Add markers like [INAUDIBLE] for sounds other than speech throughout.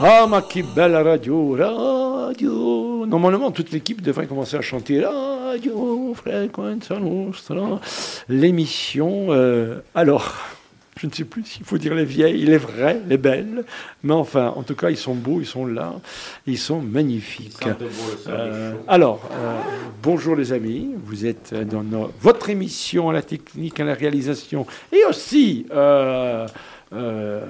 Ah, ma qui belle radio, radio. Normalement, toute l'équipe devrait commencer à chanter Radio Frequenza Nostra. L'émission. euh, alors, je ne sais plus s'il faut dire les vieilles, les vraies, les belles. Mais enfin, en tout cas, ils sont beaux, ils sont là, ils sont magnifiques. Euh, alors, euh, bonjour les amis, vous êtes dans votre émission à la technique, à la réalisation et aussi euh, euh,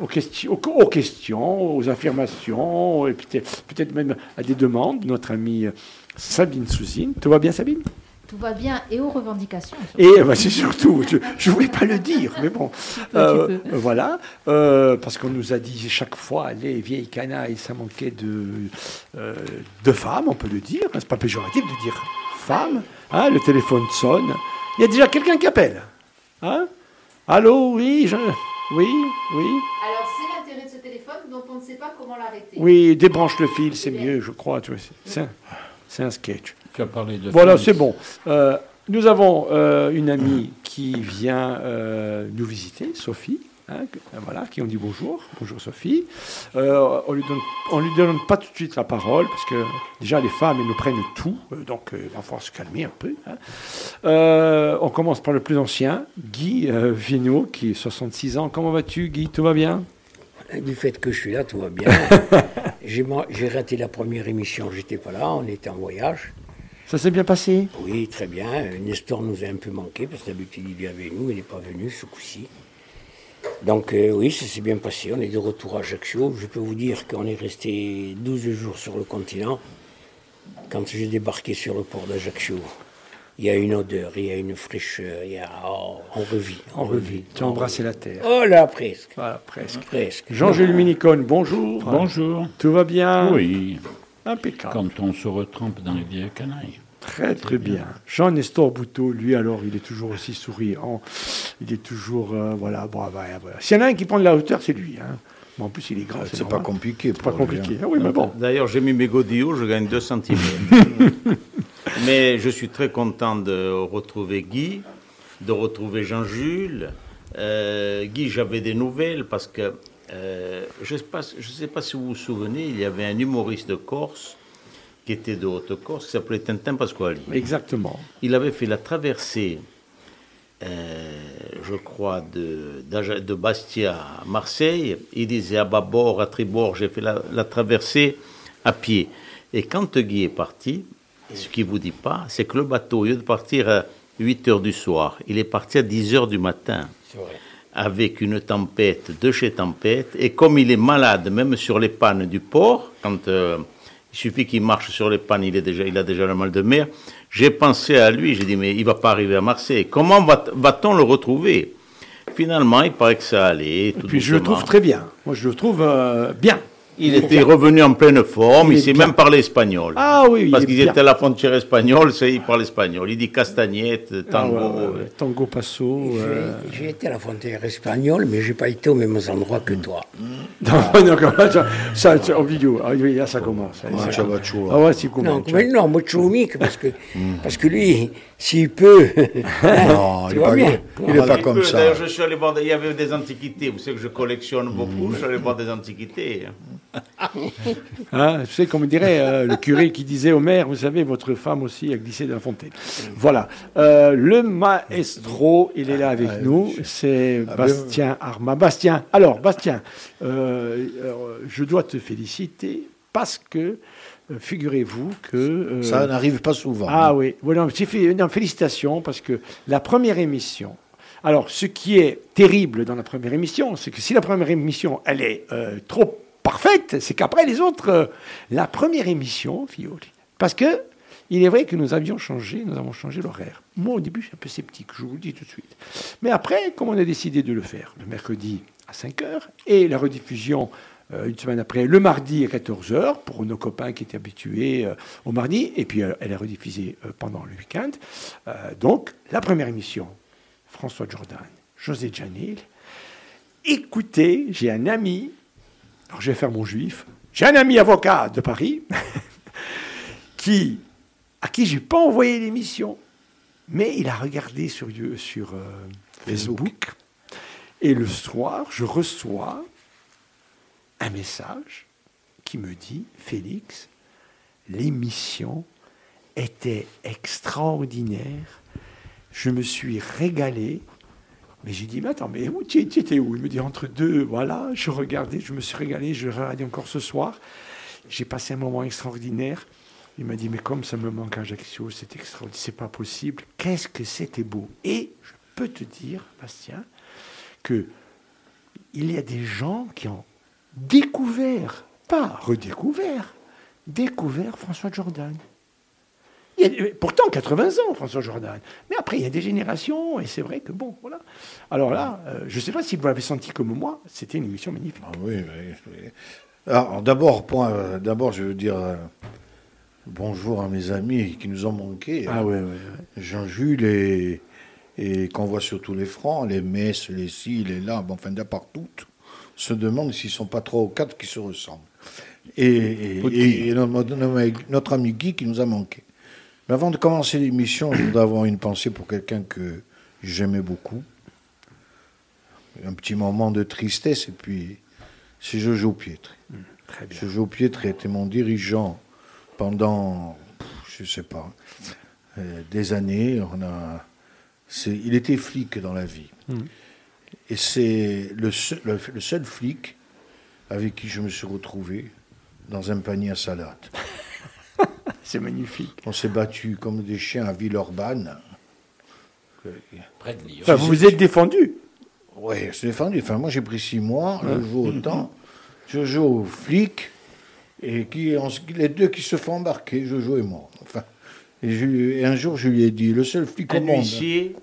aux, questions, aux, aux questions, aux affirmations et peut-être peut-être même à des demandes. Notre amie Sabine Souzine. Tout va bien Sabine? Tout va bien et aux revendications. et euh, bah, c'est surtout, je ne voulais pas le dire, mais bon. peux, Euh, tu peux. voilà, euh, parce qu'on nous a dit chaque fois, les vieilles canailles, ça manquait de, euh, de femmes, on peut le dire. hein, C'est pas péjoratif de dire femme. hein, le téléphone sonne. Il y a déjà quelqu'un qui appelle. Hein? Allô, oui, je... oui, oui. Alors c'est l'intérêt de ce téléphone dont on ne sait pas comment l'arrêter. Oui, débranche le fil, c'est mieux, je crois. tu vois, c'est- un, c'est un sketch. Tu as parlé de Voilà, c'est bon. Euh, nous avons euh, une amie qui vient euh, nous visiter, Sophie. Hein, euh, voilà, qui on dit bonjour. Bonjour Sophie. Euh, on lui donne, on lui donne pas tout de suite la parole parce que déjà les femmes elles nous prennent tout, euh, donc euh, il va falloir se calmer un peu. hein. Euh, on commence par le plus ancien, Guy euh, Vigneault, qui est 66 ans. Comment vas-tu, Guy? Tout va bien? Du fait que je suis là, tout va bien. [LAUGHS] J'ai raté la première émission, j'étais pas là, on était en voyage. Ça s'est bien passé? Oui, très bien. Nestor nous a un peu manqué, parce que d'habitude il est avec nous, il n'est pas venu ce coup-ci. Donc euh, oui, ça s'est bien passé. On est de retour à Ajaccio. Je peux vous dire qu'on est resté 12 jours sur le continent. Quand j'ai débarqué sur le port d'Ajaccio, il y a une odeur, il y a une fraîcheur, il y a... oh, on revit, on revit. Tu as embrassé la terre. Oh là, presque, Voilà, presque. presque. Jean-Jules Minicone, bonjour. Bonjour. Tout va bien? Oui, Impeccable. quand on se retrempe dans les vieilles canailles. Très très bien. Jean-Nestor Bouteau, lui alors, il est toujours aussi souriant. Il est toujours, euh, voilà, bon, voilà, voilà. S'il y en a un qui prend de la hauteur, c'est lui. Hein. Mais en plus, il est grand. C'est normal. pas compliqué. C'est pas pour lui, compliqué. hein. Ah oui, mais bon. D'ailleurs, j'ai mis mes godillots, je gagne 2 centimes. [LAUGHS] Mais je suis très content de retrouver Guy, de retrouver Jean-Jules. Euh, Guy, j'avais des nouvelles parce que euh, je ne sais, pas- je sais pas si vous vous souvenez, il y avait un humoriste de Corse qui était de Haute-Corse qui s'appelait Tintin Pasquali. Exactement. Il avait fait la traversée, euh, je crois, de, Bastia à Marseille. Il disait à bâbord, à tribord, j'ai fait la, la traversée à pied. Et quand Guy est parti, ce qu'il ne vous dit pas, c'est que le bateau, au lieu de partir à 8 heures du soir, il est parti à 10 heures du matin C'est vrai. avec une tempête de chez tempête. Et comme il est malade, même sur les pannes du port, quand euh, il suffit qu'il marche sur les pannes, il, est déjà, il a déjà le mal de mer, j'ai pensé à lui, j'ai dit, mais il va pas arriver à Marseille. Comment va- va-t-on le retrouver? Finalement, il paraît que ça allait. Et puis je le trouve très bien. Moi, je le trouve euh, bien. Il était revenu en pleine forme, Il il, sait bien. même parler espagnol. Ah oui, Parce qu'ils étaient à la frontière espagnole, c'est- il parle espagnol. Il dit castagnette, tango. Ah ouais, ouais, ouais. Tango Passo. J'ai- euh, J'ai été à la frontière espagnole, mais j'ai pas été aux mêmes endroits que toi. [LAUGHS] Non, non, comment ça, ça, c'est en vidéo. Ah oui, là, ça commence. Toujours. Ah ouais, c'est cool. Non, mais non, Mochoumik, parce que, [LAUGHS] parce que lui, s'il peut. [LAUGHS] Non, tu il est vois pas- bien. il est pas comme ça. D'ailleurs, je suis allé voir, il y avait des antiquités. Vous savez que je collectionne beaucoup, je suis allé voir des antiquités. [LAUGHS] Hein, tu sais, comme dirait euh, le curé qui disait au maire, vous savez, votre femme aussi a glissé dans la fontaine. Voilà. Euh, le maestro, il est là avec Ah, nous, c'est Ah, Bastien Arma. Bastien, alors, Bastien, euh, je dois te féliciter parce que, figurez-vous que... euh, Ça n'arrive pas souvent. ah oui, voilà, non, félicitations parce que la première émission. Alors, ce qui est terrible dans la première émission, c'est que si la première émission, elle est euh, trop parfaite, c'est qu'après les autres, euh, la première émission, parce que il est vrai que nous avions changé, nous avons changé l'horaire. Moi, au début, je suis un peu sceptique, je vous le dis tout de suite. Mais après, comme on a décidé de le faire le mercredi à 5 heures et la rediffusion euh, une semaine après, le mardi à 14h, pour nos copains qui étaient habitués euh, au mardi, et puis elle est rediffusée pendant le week-end. Donc, la première émission, François Jordan, José Janil. Écoutez, j'ai un ami, alors je vais faire mon juif, j'ai un ami avocat de Paris, [LAUGHS] qui, à qui je n'ai pas envoyé l'émission, mais il a regardé sur, sur euh, Facebook. Et le soir, je reçois un message qui me dit Félix, l'émission était extraordinaire. Je me suis régalé. Mais j'ai dit, mais attends, mais où tu étais où? Il me dit, entre deux, voilà, je regardais, je me suis régalé, je regardais encore ce soir. J'ai passé un moment extraordinaire. Il m'a dit, mais comme ça me manque Ajaccio, c'est extraordinaire, c'est pas possible. Qu'est-ce que c'était beau Et je peux te dire, Bastien, que il y a des gens qui ont découvert, pas redécouvert, découvert François Jordan. Il y a- pourtant, 80 ans, François Jordan. Mais après, il y a des générations, et c'est vrai que bon, voilà. Alors là, euh, je ne sais pas si vous l'avez senti comme moi, c'était une émission magnifique. Ah oui, oui, oui. Alors, d'abord, point, euh, d'abord, je veux dire euh, bonjour à mes amis qui nous ont manqué. Ah ouais, ouais. Jean-Jules et, et qu'on voit sur tous les fronts, les messes, les ci, les là, bon, enfin, de partout, se demandent s'ils sont pas trois ou quatre qui se ressemblent. Et, et- et- et notre, notre- notre ami Guy qui nous a manqué. Mais avant de commencer l'émission, je voudrais avoir une pensée pour quelqu'un que j'aimais beaucoup. Un petit moment de tristesse, et puis c'est Jojo Pietri. Très bien. Jojo Pietri était mon dirigeant pendant, je sais pas, euh, des années. On a, il était flic dans la vie. Et c'est le seul, le- le seul flic avec qui je me suis retrouvé dans un panier à salade. [LAUGHS] [LAUGHS] C'est magnifique. On s'est battu comme des chiens à Villeurbanne. Près de Lyon. Enfin, vous vous êtes défendu. Oui, c'est défendu. Enfin, moi, j'ai pris six mois, Jojo autant. Jojo flic, et qui, on s- les deux qui se font embarquer, Jojo et moi. Enfin, et, je et un jour, je lui ai dit, le seul flic au monde, huissier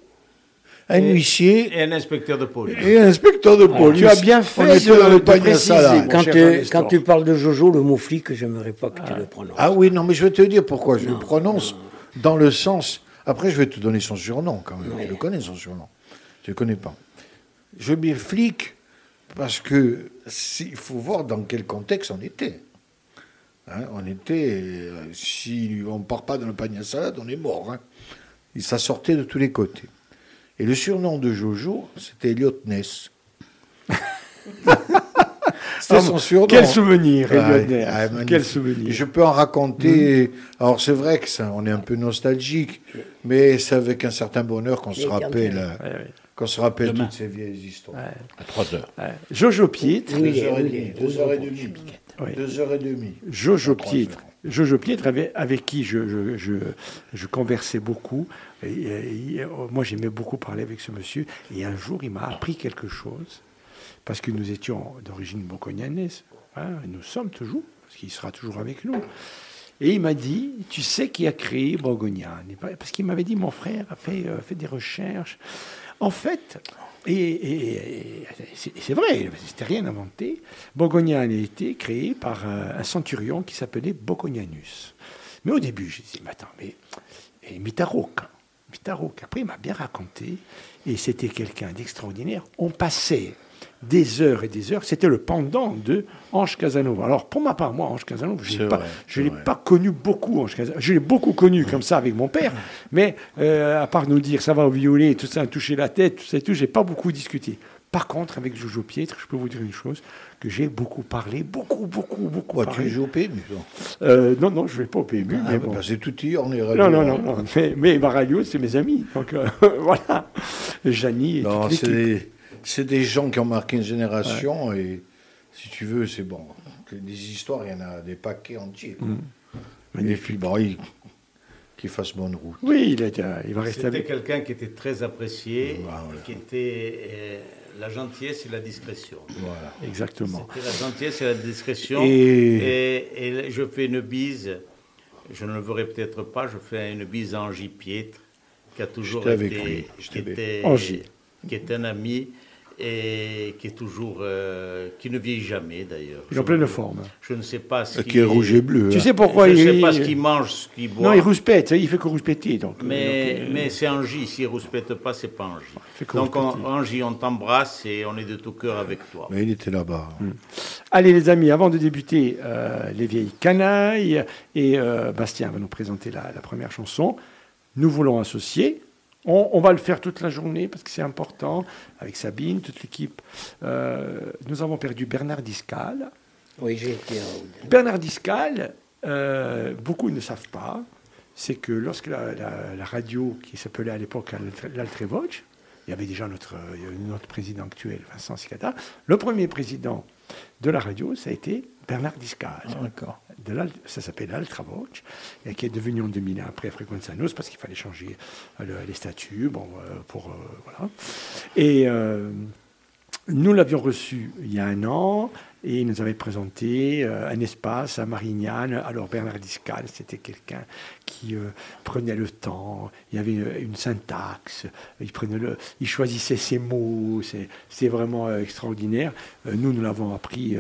un huissier et un inspecteur de police. et un inspecteur de police. tu as bien fait de- dans le de préciser. Quand, tu, quand tu parles de Jojo, le mot flic, j'aimerais pas que tu le prononces. Ah oui, non, mais je vais te dire pourquoi je le prononce dans le sens. Après, je vais te donner son surnom quand même. Ouais. Je le connais son surnom. Je ne le connais pas. Je mets flic parce que si- il faut voir dans quel contexte on était. Hein, on était. euh, si on ne part pas dans le panier à salade, on est mort. hein. Et ça sortait de tous les côtés. Et le surnom de Jojo, c'était Elliot Ness. [LAUGHS] c'était Ah, son surnom. Quel souvenir, Ah, Elliot Ness. ah. Quel souvenir. Je peux en raconter. Alors c'est vrai que ça, on est un peu nostalgique, mais c'est avec un certain bonheur qu'on se rappelle, euh, Ouais, ouais, qu'on se rappelle Demain. toutes ces vieilles histoires. ouais, À 3 heures. ouais. Jojo Pietre, Oui, Deux heures et oui, heures et demie, Oui. deux heures et demie. Jojo heures. Jojo Pietre avec, avec qui je, conversais beaucoup. Oh, moi, j'aimais beaucoup parler avec ce monsieur. Et un jour, il m'a appris quelque chose. Parce que nous étions d'origine bocognanaise. hein, et nous sommes toujours, parce qu'il sera toujours avec nous. Et il m'a dit, tu sais qui a créé Bourgognane Parce qu'il m'avait dit, mon frère a fait, euh, fait des recherches. En fait, et, c'est vrai, c'était rien inventé, Bourgognane a été créé par un, un centurion qui s'appelait Boconianus. Mais au début, j'ai dit, mais attends, mais et Mitaroc, Mitaroc, après il m'a bien raconté, et c'était quelqu'un d'extraordinaire. On passait des heures et des heures, c'était le pendant de Ange Casanova. Alors pour ma part, moi, Ange Casanova, je C'est l'ai pas, connu beaucoup, Ange Casanova. Je l'ai beaucoup connu comme ça avec mon père, [LAUGHS] mais euh, à part nous dire ça va au violet, tout ça, toucher la tête, tout ça et tout, j'ai pas beaucoup discuté. Par contre, avec Jojo Pietre, je peux vous dire une chose, que j'ai beaucoup parlé, beaucoup, beaucoup, beaucoup Quoi, tu joues au PMU Euh, non, non, je vais pas au PMU, Ah, mais bah, bon. C'est tout hier, on est Non, non, non, non. Mais, mais ma radio, c'est mes amis. Donc euh, [LAUGHS] voilà. Janie et Non, toute l'équipe. C'est des gens qui ont marqué une génération et si tu veux, c'est bon. Des histoires, il y en a des paquets entiers. quoi. Et puis, bon, il- qu'il fasse bonne route. Oui, il, euh, il va rester C'était quelqu'un qui était très apprécié, Ah, voilà. qui était euh, la gentillesse et la discrétion. Voilà. Exactement. C'était la gentillesse et la discrétion. Et- Et, et je fais une bise, je ne le verrai peut-être pas, je fais une bise à Angie Pietre, qui a toujours été, lui, qui était, Angie. qui est un ami et qui est toujours, euh, qui ne vieillit jamais d'ailleurs. Il est en Je- pleine forme. Je ne sais pas ce Qui est rouge et bleu. Tu hein. sais pourquoi je ne il. sais pas ce qu'il mange, ce qu'il boit. Non, il rouspète, il fait que rouspéter. Donc, euh, Mais, donc, euh, mais c'est Angie, s'il ne rouspète pas, c'est pas Angie. Donc on-. Angie, on t'embrasse et on est de tout cœur avec toi. Mais il était là-bas. Allez, les amis, avant de débuter euh, Les vieilles canailles, et euh, Bastien va nous présenter la, la première chanson, nous voulons associer On, on va le faire toute la journée parce que c'est important, avec Sabine, toute l'équipe. Euh, nous avons perdu Bernard Discal. Oui, j'ai été en- Bernard Discal, euh, beaucoup ne savent pas, c'est que lorsque la, la- la radio, qui s'appelait à l'époque l'Alt- l'Altrevoce, il y avait déjà notre, président actuel, Vincent Sicata, le premier président de la radio, ça a été Bernard Discal. D'accord. Ça s'appelle l'Altravoce, et qui est devenu en 2001 après Frequenza Nos, parce qu'il fallait changer euh, le- les statuts, bon, euh, pour, euh, voilà. Et nous l'avions reçu il y a un an, et il nous avait présenté un espace à Marignane. Alors Bernard Discal, c'était quelqu'un qui prenait le temps, il y avait une, syntaxe, il, prenait le, il choisissait ses mots, c'est vraiment extraordinaire. Nous, nous l'avons appris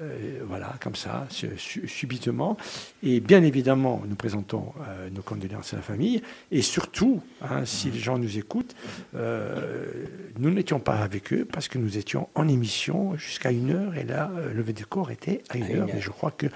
euh, voilà, comme ça, su- su- subitement. Et bien évidemment, nous présentons euh, nos condoléances à la famille. Et surtout, hein, si les gens nous écoutent, euh, nous n'étions pas avec eux parce que nous étions en émission jusqu'à une heure. Et là, le lever de corps était à une heure. Mais je crois qu'il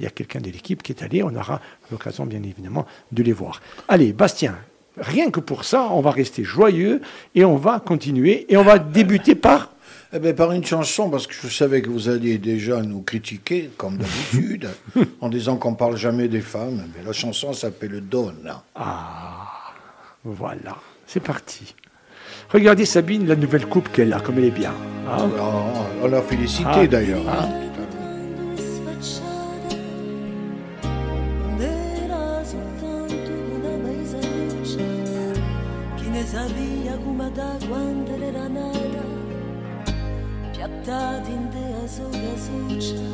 y a quelqu'un de l'équipe qui est allé. On aura l'occasion, bien évidemment, de les voir. Allez, Bastien. Rien que pour ça, on va rester joyeux et on va continuer. Et on va débuter par Eh bien, par une chanson, parce que je savais que vous alliez déjà nous critiquer, comme d'habitude, [LAUGHS] en disant qu'on parle jamais des femmes. Mais la chanson s'appelle Donna. Ah, voilà, c'est parti. Regardez Sabine, la nouvelle coupe qu'elle a, comme elle est bien. hein. On, on l'a félicité Ah. d'ailleurs. Ah. da din de azu de azucea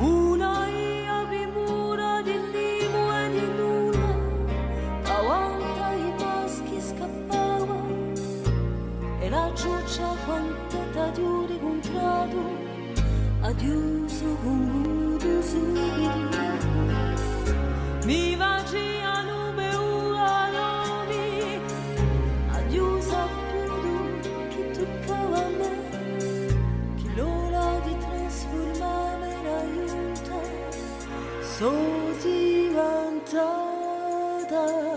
Una ia bimura din limue din una Tawanta i maschi scappava. E la giuccia quantità di ore contrado Adiuso con gudu subito. Mi vagina 소지한 자다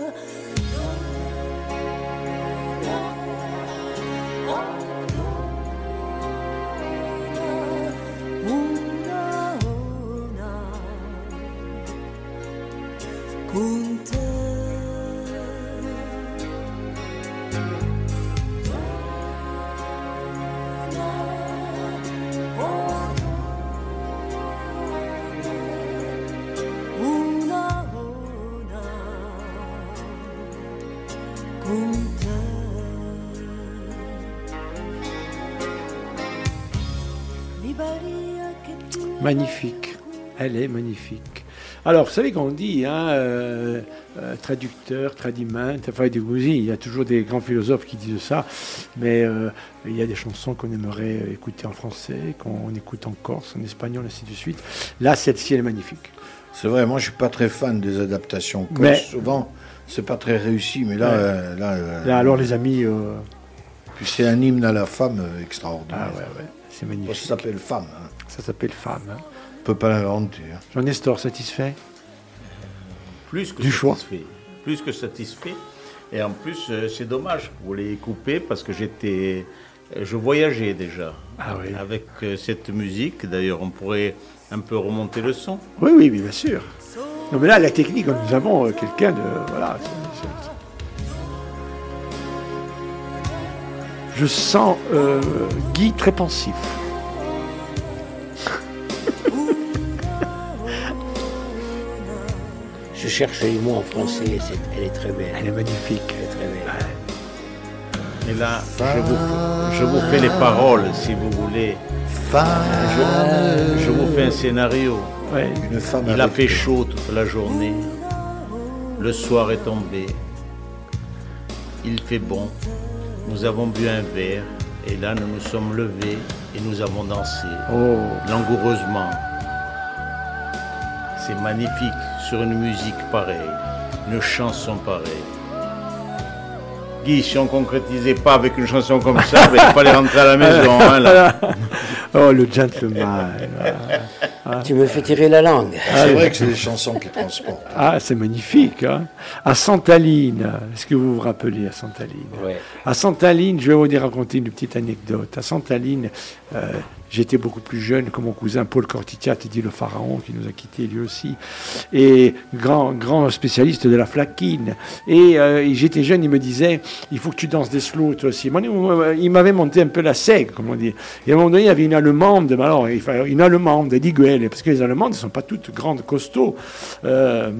Magnifique. Elle est magnifique. Alors, vous savez qu'on dit, hein, euh, euh, traducteur, tradiment, enfin, il y a toujours des grands philosophes qui disent ça, mais euh, il y a des chansons qu'on aimerait écouter en français, qu'on écoute en corse, en espagnol, ainsi de suite. Là, celle-ci, elle est magnifique. C'est vrai, moi je suis pas très fan des adaptations corse. Mais- Souvent, c'est pas très réussi, mais là, Ouais. euh, là, Là, alors, les amis, puis c'est un hymne à la femme extraordinaire. ah ouais, ouais, c'est magnifique. ça s'appelle femme. Hein. Ça s'appelle Femme. hein. On peut pas l'inventer. hein. Jean-Nestor, satisfait? Plus que Du choix. satisfait. Plus que satisfait. Et en plus, euh, c'est dommage. Vous les coupez parce que j'étais. euh, Je voyageais déjà Ah oui. avec euh, cette musique. D'ailleurs, on pourrait un peu remonter le son. Oui, oui, oui, bien sûr. Non, mais là, la technique, nous avons euh, quelqu'un de. Voilà. Je sens euh, Guy très pensif. [LAUGHS] Je cherche les mots en français, c'est- elle est très belle. Elle est magnifique. Elle est très belle. Et là, je vous, je vous fais les paroles, si vous voulez. Je, je vous fais un scénario. Ouais. Une femme Il a fait chaud toute la journée. Le soir est tombé. Il fait bon. Nous avons bu un verre. Et là, nous nous sommes levés et nous avons dansé Oh, langoureusement. C'est magnifique sur une musique pareille, une chanson pareille. Guy, si on concrétisait pas avec une chanson comme ça, ben, il fallait rentrer à la maison. hein, là. [LAUGHS] oh le gentleman. Ah. Tu me fais tirer la langue. C'est vrai que c'est des chansons qui transportent. Ah, c'est magnifique. Hein à Santaline, est-ce que vous vous rappelez à Santaline? Ouais. À Santaline, je vais vous dire raconter une petite anecdote. À Santaline, euh, j'étais beaucoup plus jeune que mon cousin Paul Cortitiat, dit le pharaon, qui nous a quittés lui aussi, et grand, grand spécialiste de la flaquine. Et euh, j'étais jeune, il me disait, il faut que tu danses des slows toi aussi. Moi, Il m'avait monté un peu la sègue, comme on dit. Et à un moment donné, il y avait une Allemande, alors, une Allemande, d'Iguel, parce que les Allemandes ne sont pas toutes grandes, costauds. euh,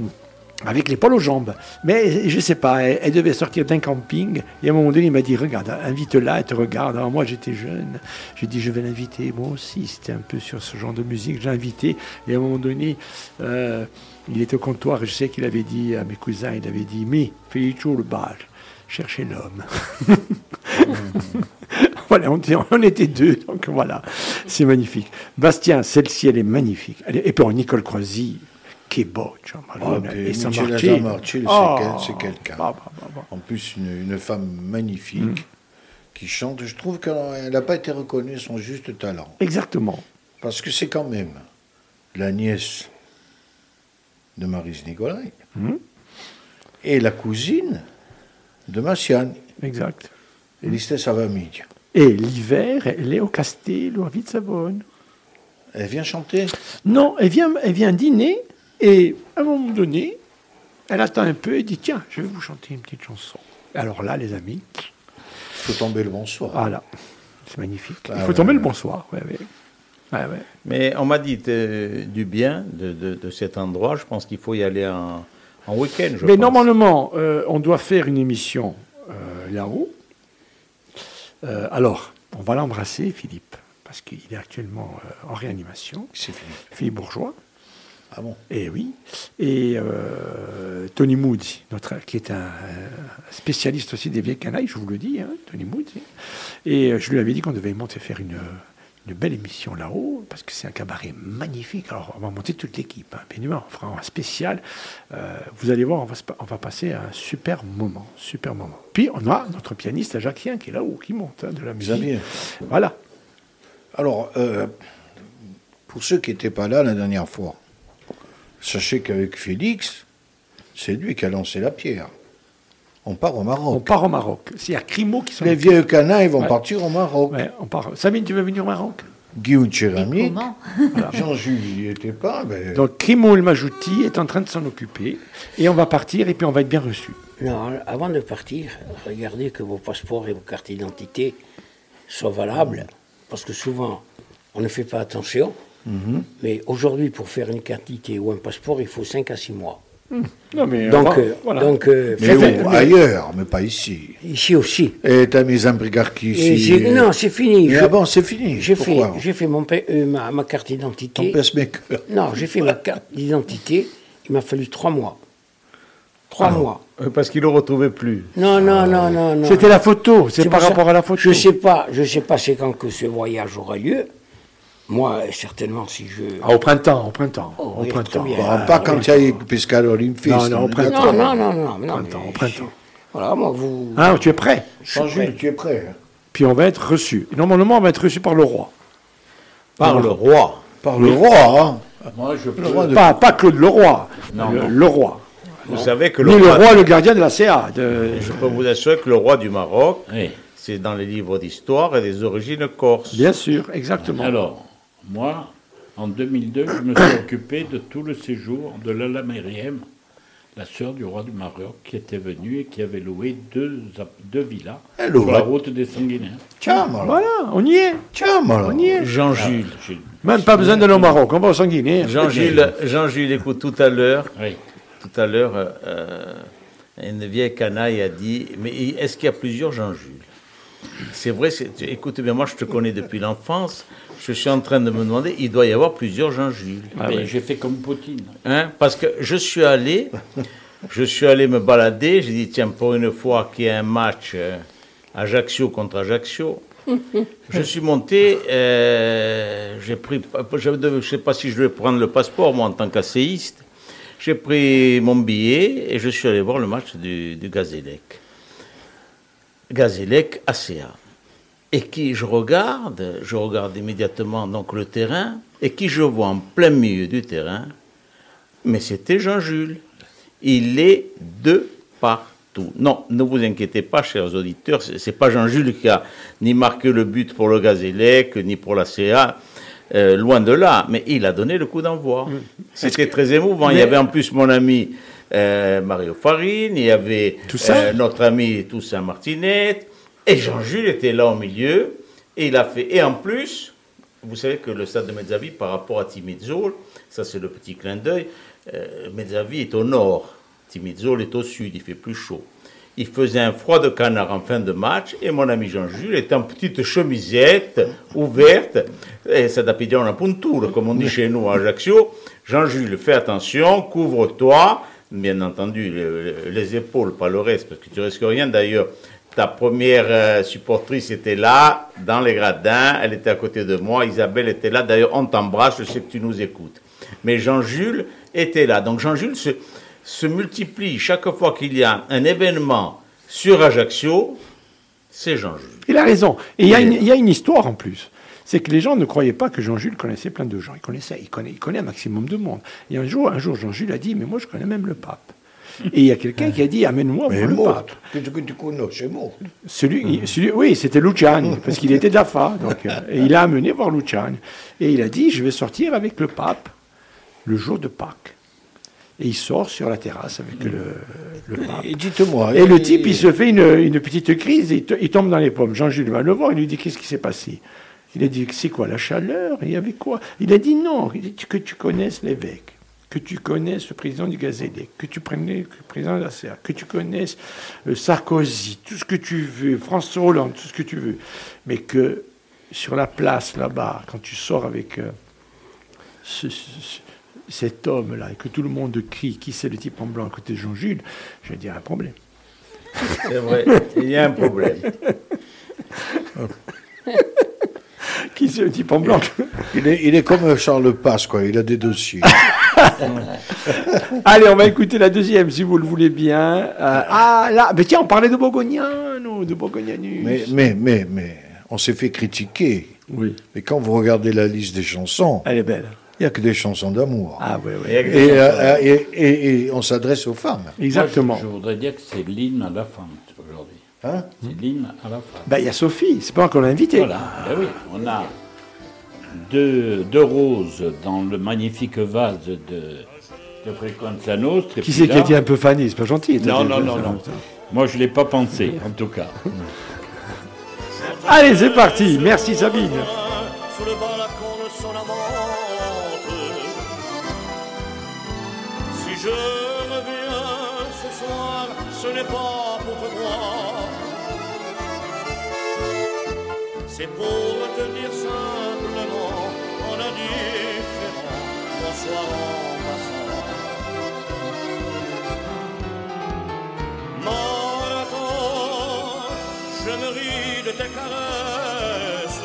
avec l'épaule aux jambes. Mais je sais pas, elle, devait sortir d'un camping. Et à un moment donné, il m'a dit Regarde, invite-la, elle te regarde. Alors moi, j'étais jeune. J'ai dit Je vais l'inviter. Moi aussi, c'était un peu sur ce genre de musique. J'ai invité. Et à un moment donné, euh, il était au comptoir. Et je sais qu'il avait dit à mes cousins Il avait dit Mais, Felicio le bal, cherchez l'homme. [LAUGHS] [LAUGHS] voilà, on, était- on était deux. Donc voilà, c'est magnifique. Bastien, celle-ci, elle est magnifique. Est- et puis oh, Nicole Croisy. Che boccia, Ah, Marina, puis e San Michela Martino. San Martino, c'est Oh, quel- c'est quelqu'un. bah, bah, bah. En plus, une, une femme magnifique Mm. qui chante. Je trouve qu'elle n'a pas été reconnue son juste talent. Exactement. Parce que c'est quand même la nièce de Maris Nicolai Mhm. et la cousine de Massiane, Exact. Eliste Savamiglia. Et l'hiver, elle est au Castello, à Vitsabone. Elle vient chanter? Non, elle vient, elle vient dîner et à un moment donné, elle attend un peu et dit Tiens, je vais vous chanter une petite chanson. Alors là, les amis, Il faut tomber le bonsoir. voilà, c'est magnifique. Il Ah faut ouais, tomber le bonsoir. Ouais, ouais. Ouais, ouais. Mais on m'a dit euh, du bien de, de- de cet endroit. Je pense qu'il faut y aller en, en week-end. Mais pense. normalement, euh, on doit faire une émission euh, là-haut. Euh, alors, on va l'embrasser, Philippe, parce qu'il est actuellement euh, en réanimation. C'est fini. Philippe Bourgeois. Ah bon? Et oui. Et euh, Tony Moody, notre, qui est un spécialiste aussi des vieilles canailles, je vous le dis, hein, Tony Moody. Et je lui avais dit qu'on devait monter faire une, une belle émission là-haut, parce que c'est un cabaret magnifique. Alors, on va monter toute l'équipe, hein, bien évidemment, on fera un spécial. Euh, vous allez voir, on va, on passer un super moment, super moment. Puis, on a notre pianiste Jacquien qui est là-haut, qui monte hein, de la musique. Xavier. Voilà. Alors, euh, pour ceux qui n'étaient pas là la dernière fois, sachez qu'avec Félix, c'est lui qui a lancé la pierre. On part au On Maroc. part au Maroc. C'est à Crimo qui sont Les vieux canins, ils vont Ouais. partir au Maroc. Ouais, on part. Sabine, tu veux venir au Maroc? Guillaume Chéramik, comment? [LAUGHS] Jean-Jules n'y était pas. ben, Donc, Crimo El Majouti est en train de s'en occuper. Et on va partir et puis on va être bien reçu. Non, avant de partir, regardez que vos passeports et vos cartes d'identité soient valables, parce que souvent, on ne fait pas attention. Mais aujourd'hui, pour faire une carte d'identité ou un passeport, il faut 5 à 6 mois. Non, mais Donc, va- euh, voilà. donc euh, mais où Ailleurs, mais pas ici. ici aussi. Et t'as mis un brigard qui Et ici. j'ai- euh, non, c'est fini. Je- ah bon, c'est fini. J'ai fait, j'ai fait mon, pa- euh, ma, ma carte Ton d'identité. pacemaker. Non, j'ai fait ma carte d'identité. Il m'a fallu 3 mois. 3 mois. Euh, Parce qu'il ne le retrouvait plus. Non, non, non, non, non. C'était la photo, c'est par ça- rapport à la photo. Je sais pas, je sais pas c'est quand que ce voyage aura lieu. Moi, certainement, si je. Ah, au printemps, au printemps. Oh, au printemps. bien. Ah, pas quand il y a eu Pescador Infist. Non, non, au printemps. non, non, non, non, non. printemps, mais au printemps. Voilà, moi, vous. Ah, tu es prêt? Jean-Jules, tu es prêt hein Puis on va être reçu. Normalement, on va être reçu par le roi. Par le roi. Par le roi, hein Moi, je peux. Le roi de- Pas, pas Claude le roi. Non, le, non. le roi. Vous savez que Ni le le roi, roi, le gardien de la CA. de- je peux vous assurer que le roi du Maroc, Oui. c'est dans les livres d'histoire et des origines corses. Bien sûr, exactement. Alors, moi, en 2002, je me suis occupé de tout le séjour de Lala Myriam, la sœur du roi du Maroc, qui était venue et qui avait loué deux, deux villas sur la route des Sanguinaires. Tiens. Voilà, on y est. Tiens. On y est. Jean-Jules. J'ai- Même pas besoin d'aller au Maroc. On va au Sanguiné. Jean-Jules, Jean-Jules, écoute, tout à l'heure, Oui. tout à l'heure, euh, euh, une vieille canaille a dit, mais est-ce qu'il y a plusieurs Jean-Jules C'est vrai, écoute bien, moi je te connais depuis l'enfance, je suis en train de me demander, il doit y avoir plusieurs Jean-Jules. Ah ouais. J'ai fait comme Poutine. Hein, parce que je suis allé, je suis allé me balader, j'ai dit, tiens, pour une fois qu'il y a un match euh, Ajaccio contre Ajaccio, [LAUGHS] je suis monté, euh, j'ai pris, je ne sais pas si je vais prendre le passeport, moi, en tant qu'asséiste, j'ai pris mon billet et je suis allé voir le match du, du Gazélec. Gazélec ACA. Et qui je regarde, je regarde immédiatement donc le terrain, et qui je vois en plein milieu du terrain, mais c'était Jean-Jules. Il est de partout. Non, ne vous inquiétez pas, chers auditeurs, c'est pas Jean-Jules qui a ni marqué le but pour le Gazélec, ni pour la CA. euh, loin de là, mais il a donné le coup d'envoi. C'était très émouvant. Il y avait en plus mon ami euh, Mario Farine, il y avait euh, notre ami Toussaint Martinet, et Jean-Jules était là au milieu, et il a fait. Et en plus, vous savez que le stade de Mezzavi, par rapport à Timizzol, ça c'est le petit clin d'œil, euh, Mezzavi est au nord, Timizzol est au sud, il fait plus chaud. Il faisait un froid de canard en fin de match, et mon ami Jean-Jules était en petite chemisette ouverte, et ça d'apidion en punture, comme on dit chez nous à Ajaccio. Jean-Jules, fais attention, couvre-toi, bien entendu, le- le- les épaules, pas le reste, parce que tu risques rien d'ailleurs. Ta première euh, supportrice était là, dans les gradins, elle était à côté de moi, Isabelle était là, d'ailleurs on t'embrasse, je sais que tu nous écoutes. Mais Jean-Jules était là. Donc Jean-Jules se, se multiplie chaque fois qu'il y a un événement sur Ajaccio, c'est Jean-Jules. Il a raison. Et il y, a une- il y a une histoire en plus. C'est que les gens ne croyaient pas que Jean-Jules connaissait plein de gens. Il connaissait, il connaît, il connaît un maximum de monde. Et un jour, un jour, Jean-Jules a dit, mais moi, je connais même le pape. Et il y a quelqu'un qui a dit, amène-moi voir le pape. Que tu, que tu connais, c'est mort. Celui, celui- oui, c'était Luciani, [LAUGHS] parce qu'il était de la FA. Donc, euh, et il a amené voir Luciani. Et il a dit, je vais sortir avec le pape le jour de Pâques. Et il sort sur la terrasse avec le, le pape. Et dites-moi. Et le type, il se fait une, une petite crise, et il, to- il tombe dans les pommes. Jean-Jules va le voir, il lui dit Qu'est-ce qui s'est passé? Il a dit C'est quoi la chaleur? Il y avait quoi? Il a dit Non, il dit, que tu connaisses l'évêque, que tu connaisses le président du Gazélec, que tu prenais le président de la CA, que tu connaisses euh, Sarkozy, tout ce que tu veux, François Hollande, tout ce que tu veux. Mais que sur la place là-bas, quand tu sors avec. euh, ce- ce- cet homme-là, et que tout le monde crie, qui c'est le type en blanc à côté de Jean-Jules, je vais dire un problème. C'est vrai, il y a un problème. Qui c'est le type en blanc? Il est, il est comme Charles Passe, quoi. Il a des dossiers. [LAUGHS] [LAUGHS] Allez, on va écouter la deuxième, si vous le voulez bien. Euh, ah, là, mais tiens, on parlait de Bourgognano, de Bourgognanus. mais, mais, mais, mais, on s'est fait critiquer. Oui, Mais quand vous regardez la liste des chansons, elle est belle. il n'y a que des chansons d'amour. Ah, oui, oui. Et- Et, euh, et, et- et on s'adresse aux femmes. Exactement. Moi, je, je voudrais dire que c'est l'hymne à la femme aujourd'hui. Hein? C'est l'hymne à la femme. Ben, il y a Sophie, c'est pas qu'on l'a invitée. Voilà, ben oui, on a deux, deux roses dans le magnifique vase de, de Frequenza Nostra. Qui c'est qui a dit un peu Fanny? C'est pas gentil. Non, non, non, non. Moi, je ne l'ai pas pensé, en tout cas. Allez, c'est parti. Merci Sabine. Sous le balcon de son amante Si je reviens ce soir, ce n'est pas pour te voir C'est pour tes caresses.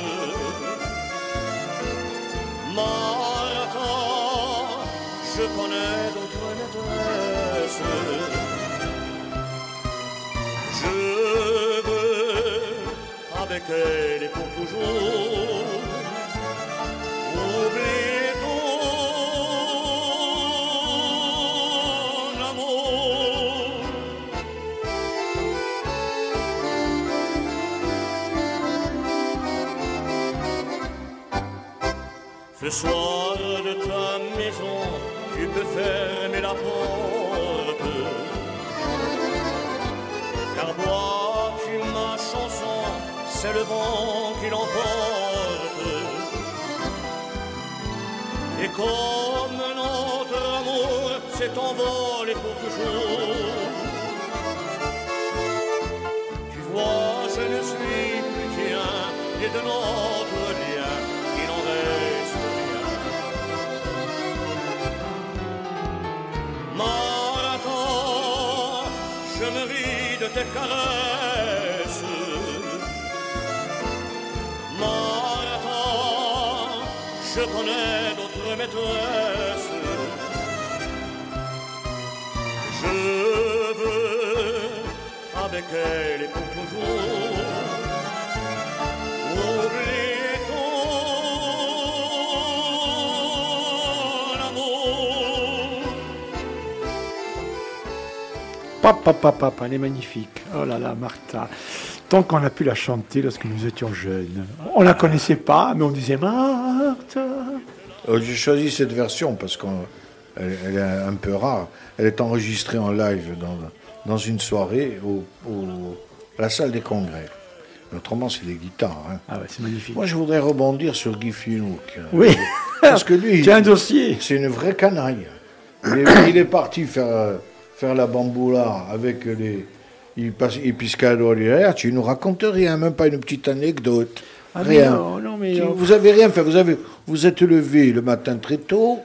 Je connais d'autres maîtresses. Je veux avec elle et pour toujours Soir de ta maison, tu peux fermer la porte. Car vois-tu ma chanson, c'est le vent qui l'emporte. Et comme notre amour s'est envolé pour toujours, tu vois, je ne suis plus tien, et de notre lien, il n'en reste ris de tes caresses. Marathon, je connais d'autres maîtresses. Je veux avec elle et pour toujours Papa, papa, papa, elle est magnifique. Oh là là, Martha. Tant qu'on a pu la chanter lorsque nous étions jeunes. On la connaissait pas, mais on disait Martha. Euh, J'ai choisi cette version parce qu'elle elle est un peu rare. Elle est enregistrée en live dans, dans une soirée au, au- à la salle des congrès. Autrement, c'est des guitares. hein. Ah ouais, c'est magnifique. Moi, je voudrais rebondir sur Guy Finouk. Oui. Parce que lui, [LAUGHS] as un dossier. c'est une vraie canaille. Il est, il est parti faire, euh, faire la bamboula avec les. Il passe, il. Tu nous racontes rien, même pas une petite anecdote. Ah, mais rien. non, non, mais Tu- non. vous avez rien fait. Vous avez, vous êtes levé le matin très tôt.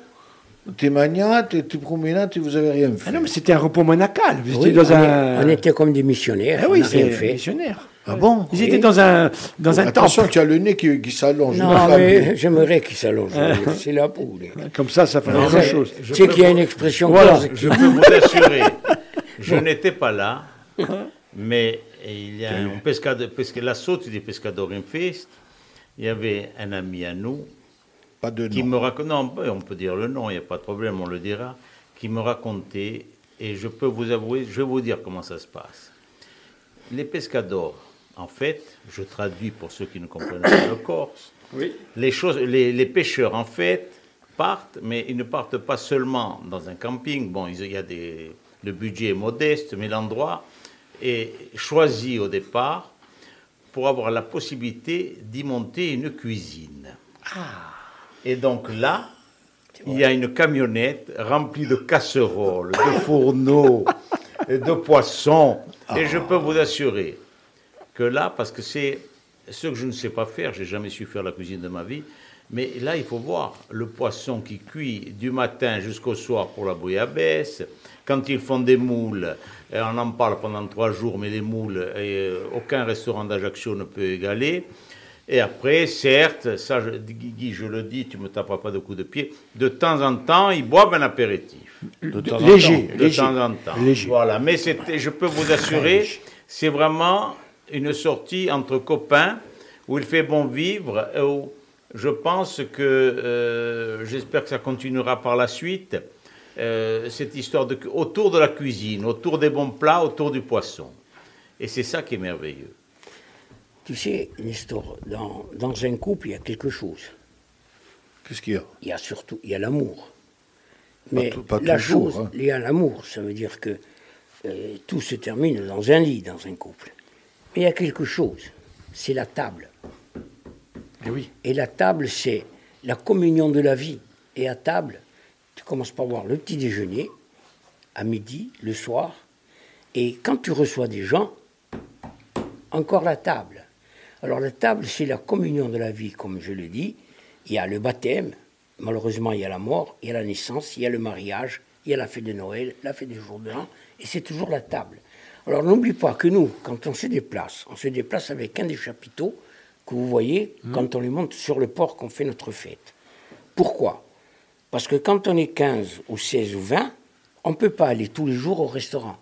T'es magnat, t'es t'es promenade, et vous avez rien fait. Ah non, mais c'était un repos monacal. Vous Oui, étiez dans on, un. est- on était comme des missionnaires. Ah oui, rien c'est fait. missionnaire. Ah bon Ils Oui. étaient dans un, dans un Attention, temple. tu as le nez qui, qui s'allonge. Non, femme, mais j'aimerais qu'il s'allonge. C'est la poule. Comme ça, ça fait la Tu même chose. sais qu'il y a une expression Voilà. qui- Je peux vous assurer, [LAUGHS] je n'étais pas là, mais il y a un pescador, parce que la saute des pescadores in Fest, il y avait un ami à nous Pas de qui nom. me racontait, non, ben, on peut dire le nom, il n'y a pas de problème, on le dira, qui me racontait, et je peux vous avouer, je vais vous dire comment ça se passe. Les pescadors, en fait, je traduis pour ceux qui ne comprennent pas le corse, les, choses, les, les pêcheurs, en fait, partent, mais ils ne partent pas seulement dans un camping. Bon, il y a des, le budget est modeste, mais l'endroit est choisi au départ pour avoir la possibilité d'y monter une cuisine. Et donc là, il y a une camionnette remplie de casseroles, de fourneaux, et de poissons. Et je peux vous assurer que là, parce que c'est ce que je ne sais pas faire, j'ai jamais su faire la cuisine de ma vie, mais là, il faut voir le poisson qui cuit du matin jusqu'au soir pour la bouillabaisse. Quand ils font des moules, euh, on en parle pendant trois jours, mais les moules, euh, aucun restaurant d'Ajaccio ne peut égaler. Et après, certes, ça, je, Guy, je le dis, tu me taperas pas de coups de pied, de temps en temps, ils boivent un apéritif. De temps en Léger, De léger. temps en temps. Léger. Voilà, mais c'était, je peux vous assurer, c'est vraiment une sortie entre copains où il fait bon vivre. et où je pense que, euh, j'espère que ça continuera par la suite, euh, cette histoire de, autour de la cuisine, autour des bons plats, autour du poisson. Et c'est ça qui est merveilleux. Tu sais, Nestor, dans, dans un couple, il y a quelque chose. Qu'est-ce qu'il y a? Il y a surtout, il y a l'amour. Mais tout- la toujours, chose, hein. il y a l'amour, ça veut dire que euh, tout se termine dans un lit, dans un couple. Mais il y a quelque chose, c'est la table. Eh oui. Et la table, c'est la communion de la vie. Et à table, tu commences par voir le petit déjeuner, à midi, le soir. Et quand tu reçois des gens, encore la table. Alors la table, c'est la communion de la vie, comme je le dis. Il y a le baptême, malheureusement il y a la mort, il y a la naissance, il y a le mariage, il y a la fête de Noël, la fête des jours de l'an, et c'est toujours la table. Alors n'oublie pas que nous, quand on se déplace, on se déplace avec un des chapiteaux que vous voyez quand on les monte sur le port qu'on fait notre fête. Pourquoi? Parce que quand on est 15 ou 16 ou 20, on ne peut pas aller tous les jours au restaurant.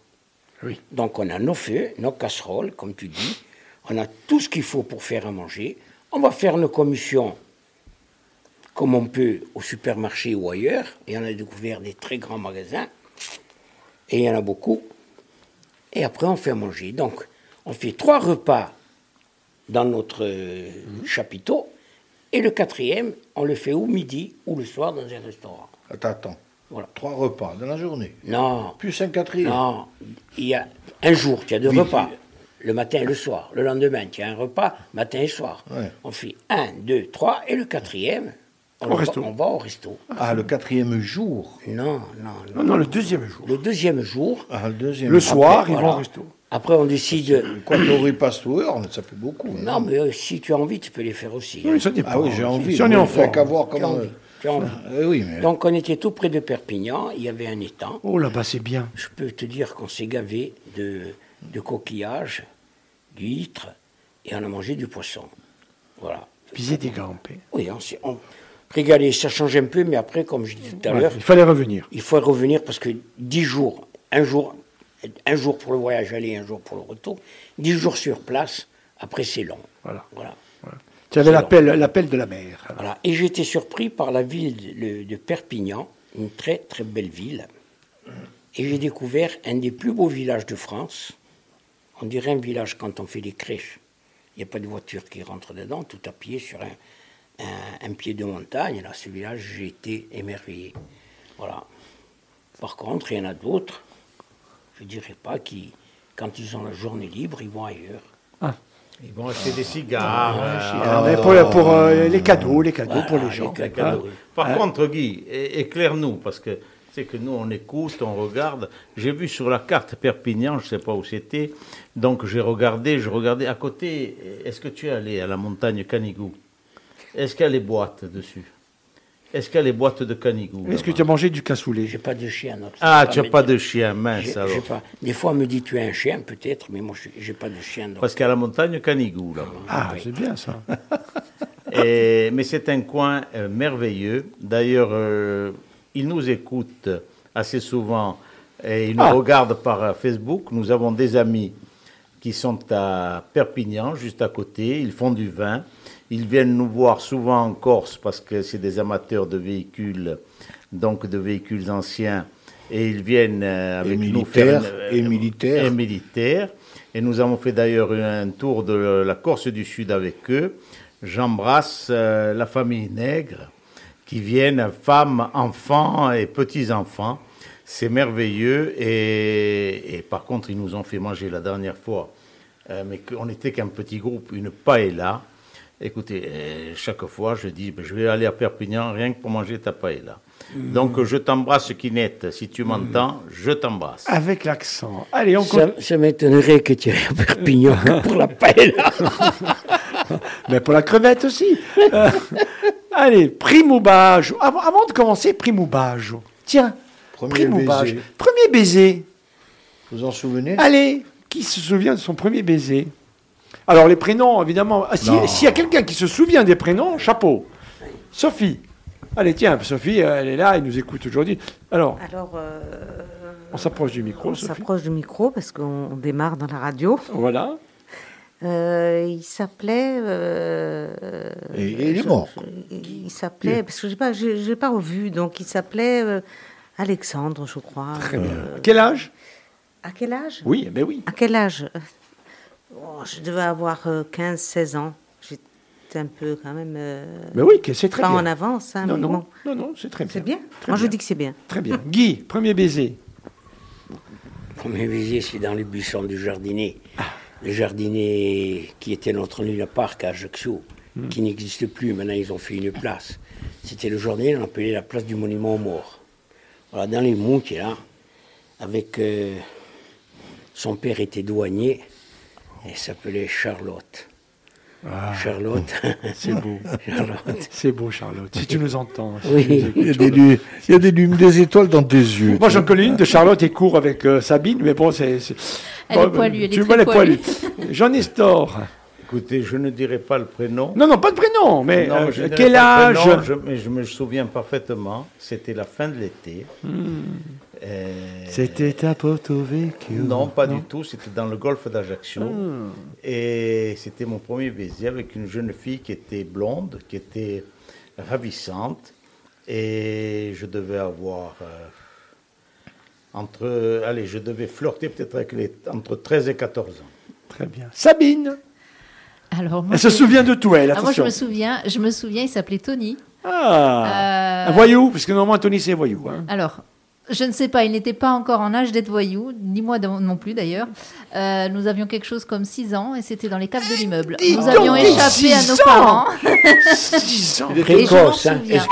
Oui. Donc on a nos feux, nos casseroles, comme tu dis, on a tout ce qu'il faut pour faire à manger. On va faire nos commissions comme on peut au supermarché ou ailleurs, et on a découvert des très grands magasins, et il y en a beaucoup. Et après on fait à manger. Donc on fait trois repas dans notre euh, chapiteau, et le quatrième, on le fait au midi ou le soir dans un restaurant. Attends, attends. Voilà. Trois repas dans la journée. Non, Plus un quatrième. non, il y a un jour, tu as deux Oui. repas. Le matin et le soir. Le lendemain, tu as un repas, matin et soir. Ouais. On fait un, deux, trois, et le quatrième, on, Au va, resto. on va au resto. Ah, le quatrième jour. Non, non, non. Non, non, le deuxième jour. Le deuxième jour, Ah, le deuxième Le soir, après, ils vont au resto. après on décide. Quand on repasse tout heure, ça fait beaucoup. hein. Non, mais euh, si tu as envie, tu peux les faire aussi. Oui, ça dépend. Ah oui, j'ai envie. Si on est en qu'à voir comment. oui, mais. Donc on était tout près de Perpignan, il y avait un étang. Oh là-bas, c'est bien. Je peux te dire qu'on s'est gavé de, de coquillages, d'huîtres, et on a mangé du poisson. Voilà. Puis ils étaient grimpés. Oui, on s'est on- régalé. Ça change un peu, mais après, comme je disais tout à Ouais, l'heure, il fallait revenir. il faut revenir parce que 10 jours, un jour, un jour pour le voyage aller, un jour pour le retour, 10 jours sur place, après c'est long. Voilà. Voilà. Tu avais l'appel, l'appel de la mer. Voilà. Et j'ai été surpris par la ville de, de Perpignan, une très très belle ville. Et j'ai découvert un des plus beaux villages de France. On dirait un village quand on fait les crèches. Il n'y a pas de voiture qui rentre dedans, tout à pied sur un, un- un pied de montagne. Là, ce village, j'ai été émerveillé. Voilà. Par contre, il y en a d'autres, je ne dirais pas, qui, quand ils ont la journée libre, ils vont ailleurs. Ils vont acheter des cigares. euh, Ah, mais pour, pour, euh, les cadeaux, les cadeaux pour les les gens. cadeaux, hein. oui. Par Hein? contre, Guy, éclaire-nous, parce que c'est que nous, on écoute, on regarde. J'ai vu sur la carte Perpignan, je ne sais pas où c'était, donc j'ai regardé, je regardais à côté. Est-ce que tu es allé à la montagne Canigou? Est-ce qu'il y a les boîtes dessus? Est-ce qu'il y a les boîtes de Canigou Est-ce que tu as mangé du cassoulet? J'ai pas de chien. Ah, tu n'as pas de chien, mince alors. pas. Des fois, on me dit tu as un chien, peut-être, mais moi, je- j'ai pas de chien. donc- Parce a la montagne Canigou là-bas. Ah, c'est bien ça. [LAUGHS] Et- mais c'est un coin euh, merveilleux. D'ailleurs, euh, il nous écoute assez souvent et il nous Ah. regarde par euh, Facebook. Nous avons des amis qui sont à Perpignan, juste à côté. Ils font du vin. Ils viennent nous voir souvent en Corse parce que c'est des amateurs de véhicules, donc de véhicules anciens. Et ils viennent euh, avec nous militaires, faire et militaires. et militaires. Et nous avons fait d'ailleurs un tour de la Corse du Sud avec eux. J'embrasse euh, la famille Nègre qui viennent, femmes, enfants et petits-enfants. C'est merveilleux. Et, et par contre, ils nous ont fait manger la dernière fois, euh, mais qu'on n'était qu'un petit groupe, une paella. Écoutez, euh, chaque fois, je dis, je vais aller à Perpignan rien que pour manger ta paella. Donc, je t'embrasse, Kinette. Si tu m'entends, je t'embrasse. Avec l'accent. Allez, on Ça, continue. ça m'étonnerait que tu ailles à Perpignan [LAUGHS] pour la paella. [LAUGHS] Mais pour la crevette aussi. Euh, allez, primo baggio. Avant, avant de commencer, primo baggio. Tiens, Premier primo baiser. baggio. Premier baiser. Vous vous en souvenez? Allez, qui se souvient de son premier baiser? Alors, les prénoms, évidemment. ah, si-. S'il y a quelqu'un qui se souvient des prénoms, chapeau. Sophie. Allez, tiens, Sophie, euh, elle est là, elle nous écoute aujourd'hui. Alors, Alors, euh, on s'approche du micro, on s'approche du micro parce qu'on on démarre dans la radio. Voilà. Euh, il s'appelait. euh, Et- et il est je- mort. je- il s'appelait parce que j'ai pas, j'ai j'ai pas revu. Donc il s'appelait euh, Alexandre, je crois. Très bien. Euh, Quel âge? À quel âge? Oui, ben oui. À quel âge? Oh, Je devais avoir 15-16 ans. J'étais un peu quand même. euh, Mais oui, c'est très pas bien. en avance. Hein, non, mais non, bon. non, non, c'est très bien. C'est bien. Très Moi, je dis que c'est bien. Très bien. Guy, premier baiser. Premier baiser, c'est dans les buissons du jardinier. Ah. Le jardinier qui était notre Luna Park à Ajaccio, Hmm. qui n'existe plus. Maintenant, ils ont fait une place. C'était le jardinier, on appelait la place du monument aux morts. Voilà, dans les monts, qui est là, avec. euh, son père était douanier, et s'appelait Charlotte. Charlotte. Ah. [LAUGHS] C'est beau. Charlotte. C'est beau, Charlotte. Si tu nous entends. si Oui. tu nous écoutes, Il y a des, il y a des, des étoiles dans tes yeux. Moi, j'en connais une de Charlotte et court avec euh, Sabine, mais bon, c'est. Elle Bon, est poilue, elle tu est vois, très elle poilue. Jean Nestor. Écoutez, je ne dirai pas le prénom. Non, non, pas de prénom, mais Non, euh, quel âge? prénom, je- mais je me souviens parfaitement. C'était la fin de l'été. Euh, C'était à Porto Vecchio. Non, pas du tout. C'était dans le golfe d'Ajaccio. Et c'était mon premier baiser avec une jeune fille qui était blonde, qui était ravissante. Et je devais avoir. euh, entre. Allez, je devais flirter peut-être avec les, entre 13 et 14 ans. Très bien. Sabine. Alors, moi, Elle se souvient de tout, elle. Ah, moi, je Attention. me souviens, je me souviens, il s'appelait Tony. Ah. Euh, Un voyou, parce que normalement, Tony, c'est voyou. hein. Alors, je ne sais pas, il n'était pas encore en âge d'être voyou, ni moi non plus d'ailleurs. Euh, nous avions quelque chose comme 6 ans et c'était dans les caves de l'immeuble. Dis Nous avions échappé à nos parents. Six ans. [LAUGHS] Précoce, hein. Est-ce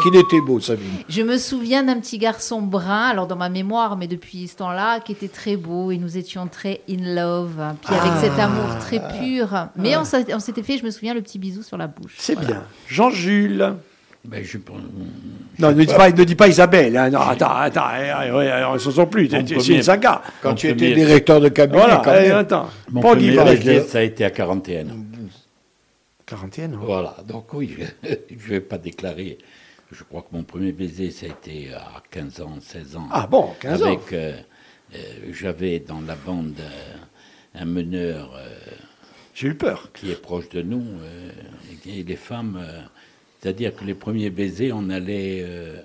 qu'il Ah oui. était beau, Sabine Je me souviens d'un petit garçon brun, alors dans ma mémoire, mais depuis ce temps-là, qui était très beau et nous étions très in love. Puis avec cet amour très pur. Mais on s'est- on s'était fait, je me souviens, le petit bisou sur la bouche. C'est Voilà. bien. Jean-Jules. Ben, je, Non, ne dis pas, ne dis pas Isabelle. hein. Non, attends, attends. on ne s'en sort plus. C'est premier- une saga. Quand Mon tu étais directeur de cabinet, Voilà, quand eh, même. attends. mon Pas premier baiser, ça a été à 41 ans. Quarantaine. hein. Voilà, donc oui, je [LAUGHS] ne vais pas déclarer. Je crois que mon premier baiser, ça a été à 15 ans, 16 ans. Ah bon, 15 ans. Avec, euh, euh, j'avais dans la bande euh, un meneur euh, J'ai eu peur. qui est proche de nous. euh, et les femmes, euh, c'est-à-dire que les premiers baisers, on allait euh,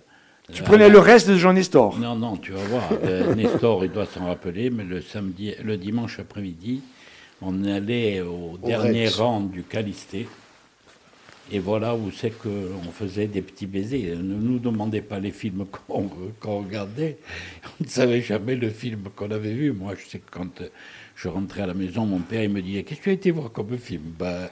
Tu prenais le reste de Jean Nestor. Non, non, tu vas voir. euh, [LAUGHS] Nestor, il doit s'en rappeler, mais le samedi, le dimanche après-midi, on allait au, dernier Rex. rang du Calisté. Et voilà où c'est qu'on faisait des petits baisers. Ne nous demandez pas les films [LAUGHS] qu'on qu'on regardait. On ne savait jamais le film qu'on avait vu. Moi, je sais que quand euh, je rentrais à la maison, mon père il me disait Qu'est-ce que tu as été voir comme film? Ben,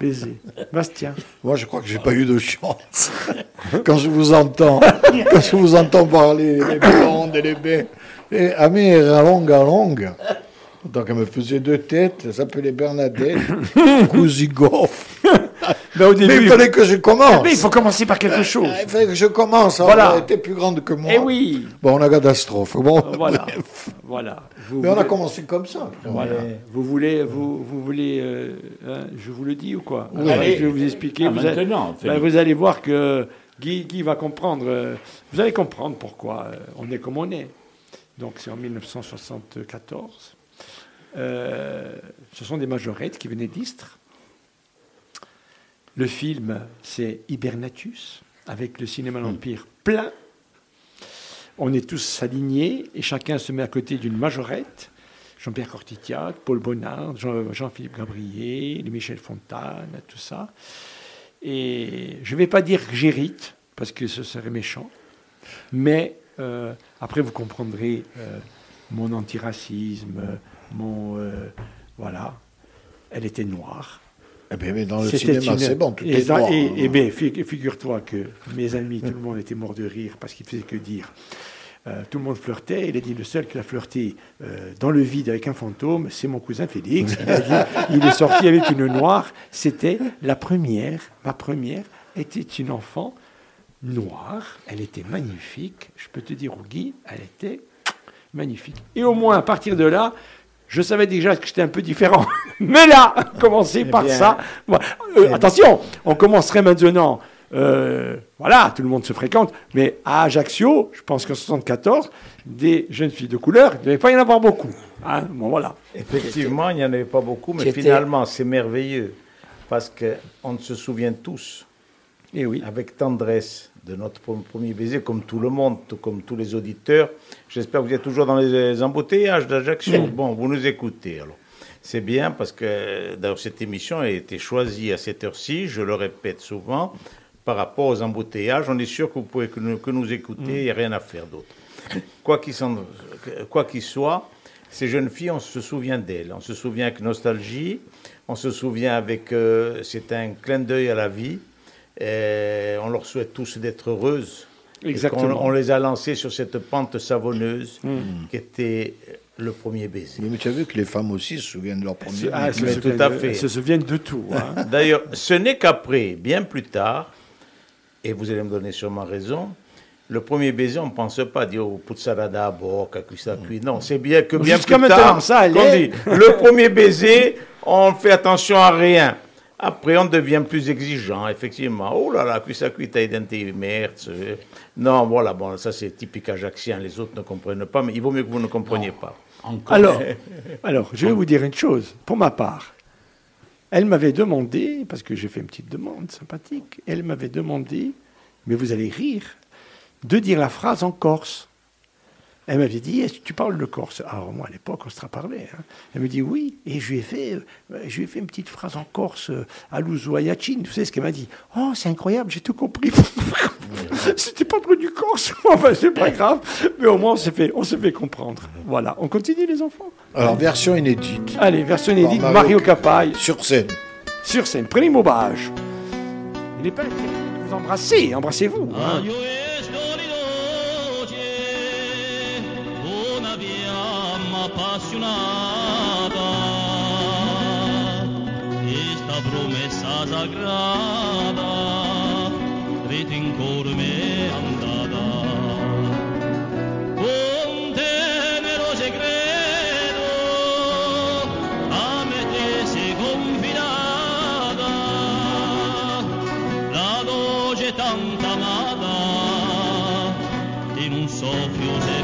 Baiser. Bastien. Moi, je crois que j'ai pas eu de chance. [LAUGHS] quand je vous entends, [LAUGHS] quand je vous entends parler les blondes et les baies, et Amé Ralonga Longa. Donc, elle me faisait deux têtes, elle s'appelait Bernadette, [LAUGHS] Kouzigoff. Ben, au Mais il fallait que je commence. Mais il faut commencer par quelque chose. Il fallait que je commence. Voilà. Elle était plus grande que moi. Eh oui. Bon, on a catastrophe. Bon, Voilà. bref. [LAUGHS] Voilà. Vous Mais on a commencé comme ça. Voilà. Vous voulez, vous, vous voulez, euh, hein, je vous le dis ou quoi Oui. Allez, Je vais vous expliquer. Ah, vous, allez, maintenant, ben, vous allez voir que Guy, Guy va comprendre. euh, vous allez comprendre pourquoi euh, on est comme on est. Donc c'est en 1974. Euh, ce sont des majorettes qui venaient d'Istres. Le film, c'est Hibernatus, avec le cinéma L'Empire plein. On est tous alignés et chacun se met à côté d'une majorette. Jean-Pierre Cortitiac, Paul Bonnard, Jean- Jean-Philippe Gabriel, Michel Fontane, tout ça. Et je ne vais pas dire que j'hérite, parce que ce serait méchant, mais euh, après vous comprendrez euh, mon antiracisme, mon... euh, voilà, elle était noire. Eh bien, mais dans le cinéma, une- c'est bon, tout et, est noir. et- et fi- figure-toi que mes amis, tout le monde était mort de rire parce qu'il faisait que dire. Euh, tout le monde flirtait. Il a dit le seul qui a flirté euh, dans le vide avec un fantôme, c'est mon cousin Félix. [LAUGHS] Il, a dit, il est sorti avec une noire. C'était la première. Ma première était une enfant noire. Elle était magnifique. Je peux te dire, Guy, elle était magnifique. Et au moins, à partir de là, je savais déjà que j'étais un peu différent. [LAUGHS] Mais là, [LAUGHS] commencer par bien. ça. Bon, euh, attention, on commencerait maintenant. euh, voilà, tout le monde se fréquente. Mais à Ajaccio, je pense qu'en 74, des jeunes filles de couleur, il ne devait pas y en avoir beaucoup. Hein, bon, voilà. Effectivement, il n'y en avait pas beaucoup, mais finalement, c'est merveilleux. Parce qu'on se souvient tous, Et oui. avec tendresse, de notre pre- premier baiser, comme tout le monde, tout comme tous les auditeurs. J'espère que vous êtes toujours dans les embouteillages d'Ajaccio. Bon, vous nous écoutez alors. C'est bien parce que d'ailleurs cette émission a été choisie à cette heure-ci, je le répète souvent, par rapport aux embouteillages. On est sûr que vous pouvez que nous, que nous écouter, il n'y a rien à faire d'autre. Quoi qu'il s'en- quoi qu'il soit, ces jeunes filles, on se souvient d'elles. On se souvient avec nostalgie, on se souvient avec. euh, c'est un clin d'œil à la vie. Et on leur souhaite tous d'être heureuses. Exactement. On, les a lancées sur cette pente savonneuse qui était le premier baiser. Mais tu as vu que les femmes aussi se souviennent de leur premier Ah, elles se mais souviennent tout à de- fait. elles se souviennent de tout. hein. [LAUGHS] D'ailleurs, ce n'est qu'après, bien plus tard, et vous allez me donner sûrement raison, le premier baiser, on ne pense pas à dire au puzzarada à bord, à cuisse à cuisse. Non, c'est bien que bien Jusqu'à plus maintenant, tard, ça allait. dit, le premier baiser, on fait attention à rien. Après, on devient plus exigeant, effectivement. Oh là là, cuisse à cuisse, t'as identifié, merde. Non, voilà, bon, ça c'est typique ajaxien, les autres ne comprennent pas, mais il vaut mieux que vous ne compreniez pas. Encore. Alors, [LAUGHS] alors, je vais vous dire une chose, pour ma part. Elle m'avait demandé, parce que j'ai fait une petite demande sympathique, elle m'avait demandé, mais vous allez rire, de dire la phrase en corse. Elle m'avait dit, est-ce que tu parles le corse? Alors moi, à l'époque, on se parlait. hein. Elle me dit oui, et je lui ai fait, euh, je lui ai fait une petite phrase en corse euh, à Louzoyachin. Vous savez ce qu'elle m'a dit? Oh, c'est incroyable, j'ai tout compris. [LAUGHS] C'était pas trop du corse, [LAUGHS] enfin, c'est pas grave, mais au moins on s'est fait, on s'est fait comprendre. Voilà, on continue les enfants. Alors, version inédite, Allez, version inédite, Par Mario Mario Capaille, sur scène. sur scène, primo bage. Il n'est pas interdit de vous embrasser, embrassez-vous. hein. Fiamma appassionata, questa promessa sagrada, rete in cuore me andata. Con tenero segreto, a me te sei confidata, la voce tanta amata in un soffio si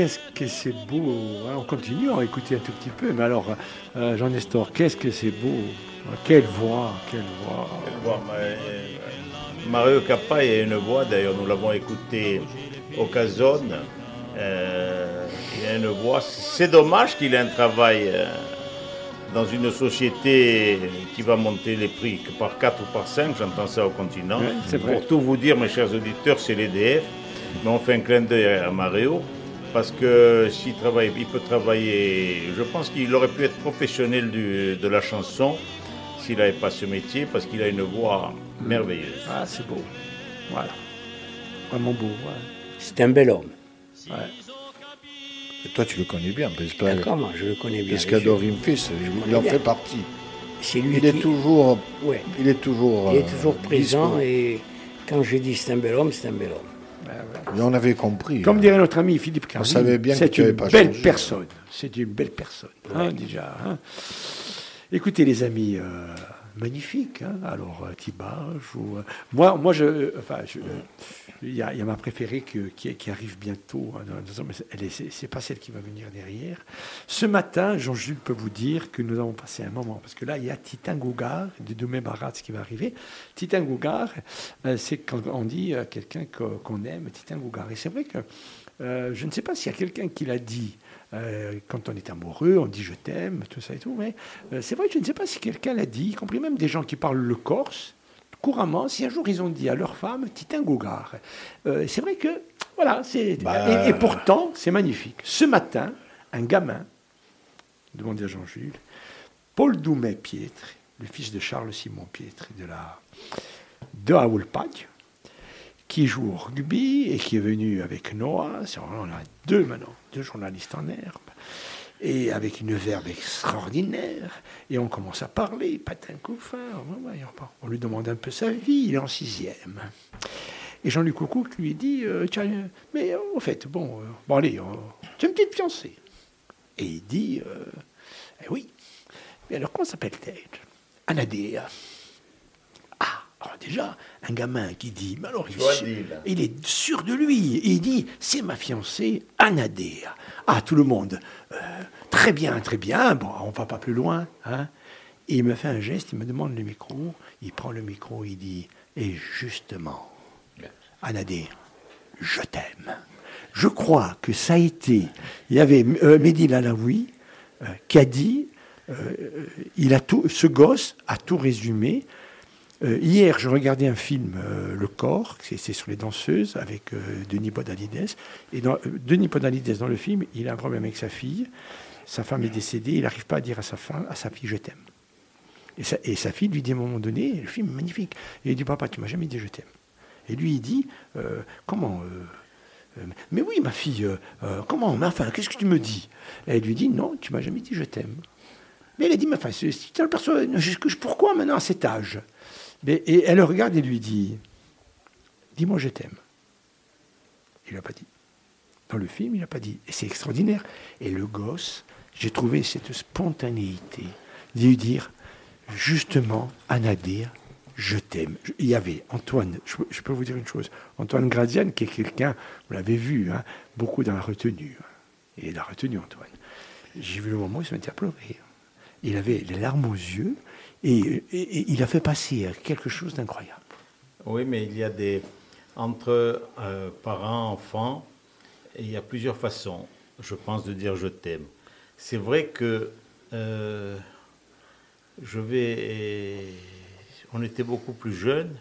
Qu'est-ce que c'est beau hein, On continue à écouter un tout petit peu. Mais alors, euh, Jean Nestor, qu'est-ce que c'est beau Quelle voix, quelle voix. Euh, Mario Cappa a une voix, d'ailleurs nous l'avons écouté au. Euh, il a une voix. C'est dommage qu'il ait un travail euh, dans une société qui va monter les prix que par 4 ou par 5, j'entends ça au continent. Ouais. Pour tout vous dire, mes chers auditeurs, c'est l'EDF. Mais on fait un clin d'œil à Mario. Parce que s'il travaille, il peut travailler. Je pense qu'il aurait pu être professionnel du- de la chanson s'il n'avait pas ce métier, parce qu'il a une voix merveilleuse. Ah, c'est beau. Voilà. Vraiment beau. ouais. C'est un bel homme. Ouais. Et toi, tu le connais bien, D'accord, moi, je le connais bien. Pescador Infis, il en bien. fait partie. C'est lui Il est qui- toujours, Ouais. il est toujours, Il est euh, présent dispo. et quand je dis c'est un bel homme, c'est un bel homme. Et on avait compris. Comme hein. dirait notre ami Philippe Carly, savait bien que c'est une pas belle changé. personne. C'est une belle personne, hein, déjà. hein. Écoutez, les amis, euh, magnifique. hein. Alors, euh, Tibage euh, moi, moi, je, euh, enfin, il y, a ma préférée qui, arrive bientôt. hein, dans- pas celle qui va venir derrière. Ce matin, Jean-Jules peut vous dire que nous avons passé un moment parce que là, il y a Titan Gougar de Doumé Barat qui va arriver. Titan Gougar, euh, c'est quand on dit quelqu'un que- qu'on aime, Titan Gougar. Et c'est vrai que je ne sais pas s'il y a quelqu'un qui l'a dit. Euh, quand on est amoureux, on dit je t'aime, tout ça et tout, mais euh, c'est vrai que je ne sais pas si quelqu'un l'a dit, y compris même des gens qui parlent le corse, couramment, si un jour ils ont dit à leur femme Titin Gougar. Euh, c'est vrai que, voilà, c'est. Bah. Et, et pourtant, c'est magnifique. Ce matin, un gamin, demandez à Jean-Jules, Paul Doumet Pietre, le fils de Charles Simon Pietre de la de Aoulpac, qui joue au rugby et qui est venu avec Noah. On a deux maintenant, deux journalistes en herbe, et avec une verbe extraordinaire. Et on commence à parler, patin couffin. on- lui demande un peu sa vie, il est en sixième. Et Jean-Luc Coucouc lui dit euh, Tiens, euh, Mais euh, au fait, bon, euh, bon allez, euh, tu as une petite fiancée. Et il dit euh, Eh Oui. Mais alors, comment s'appelle-t-elle? Anadea. Alors déjà, un gamin qui dit, mais alors il, est sûr- Joadil. il est sûr de lui, et il dit, c'est ma fiancée Anadea. Ah, tout le monde, euh, très bien, très bien, bon, on va pas plus loin. Hein. Et il me fait un geste, il me demande le micro, il prend le micro, il dit, et justement, Anadea, je t'aime. Je crois que ça a été, il y avait euh, Mehdi Lalaoui euh, qui a dit, euh, il a tout, ce gosse a tout résumé. Euh, hier, je regardais un film, euh, Le Corps, c'est sur les danseuses, avec euh, Denis Podalides. Et Denis Podalides, dans le film, il a un problème avec sa fille. Sa femme est décédée, il n'arrive pas à dire à sa, à sa fille Je t'aime. Et sa, fille lui dit à un moment donné, le film est magnifique. Et il dit Papa, tu m'as jamais dit je t'aime. Et lui, il dit Comment Mais oui, ma fille, comment Mais enfin, qu'est-ce que tu me dis? Et elle lui dit Non, tu m'as jamais dit je t'aime. Mais elle a dit Mais enfin, c'est- je- je- pourquoi maintenant à cet âge? Et elle le regarde et lui dit Dis-moi je t'aime. Il n'a pas dit. Dans le film, il n'a pas dit. C'est extraordinaire. Et le gosse, j'ai trouvé cette spontanéité de lui dire justement, Anadir, je t'aime. Il y avait Antoine, je, peux- vous dire une chose, Antoine Graziane, qui est quelqu'un, vous l'avez vu, hein, beaucoup dans la retenue. Il est dans la retenue, Antoine. J'ai vu le moment où il se mettait à pleurer. Il avait les larmes aux yeux et, il a fait passer quelque chose d'incroyable. Oui, mais il y a des. Entre euh, parents, enfants, il y a plusieurs façons, je pense, de dire je t'aime. C'est vrai que euh, je vais. On était beaucoup plus jeunes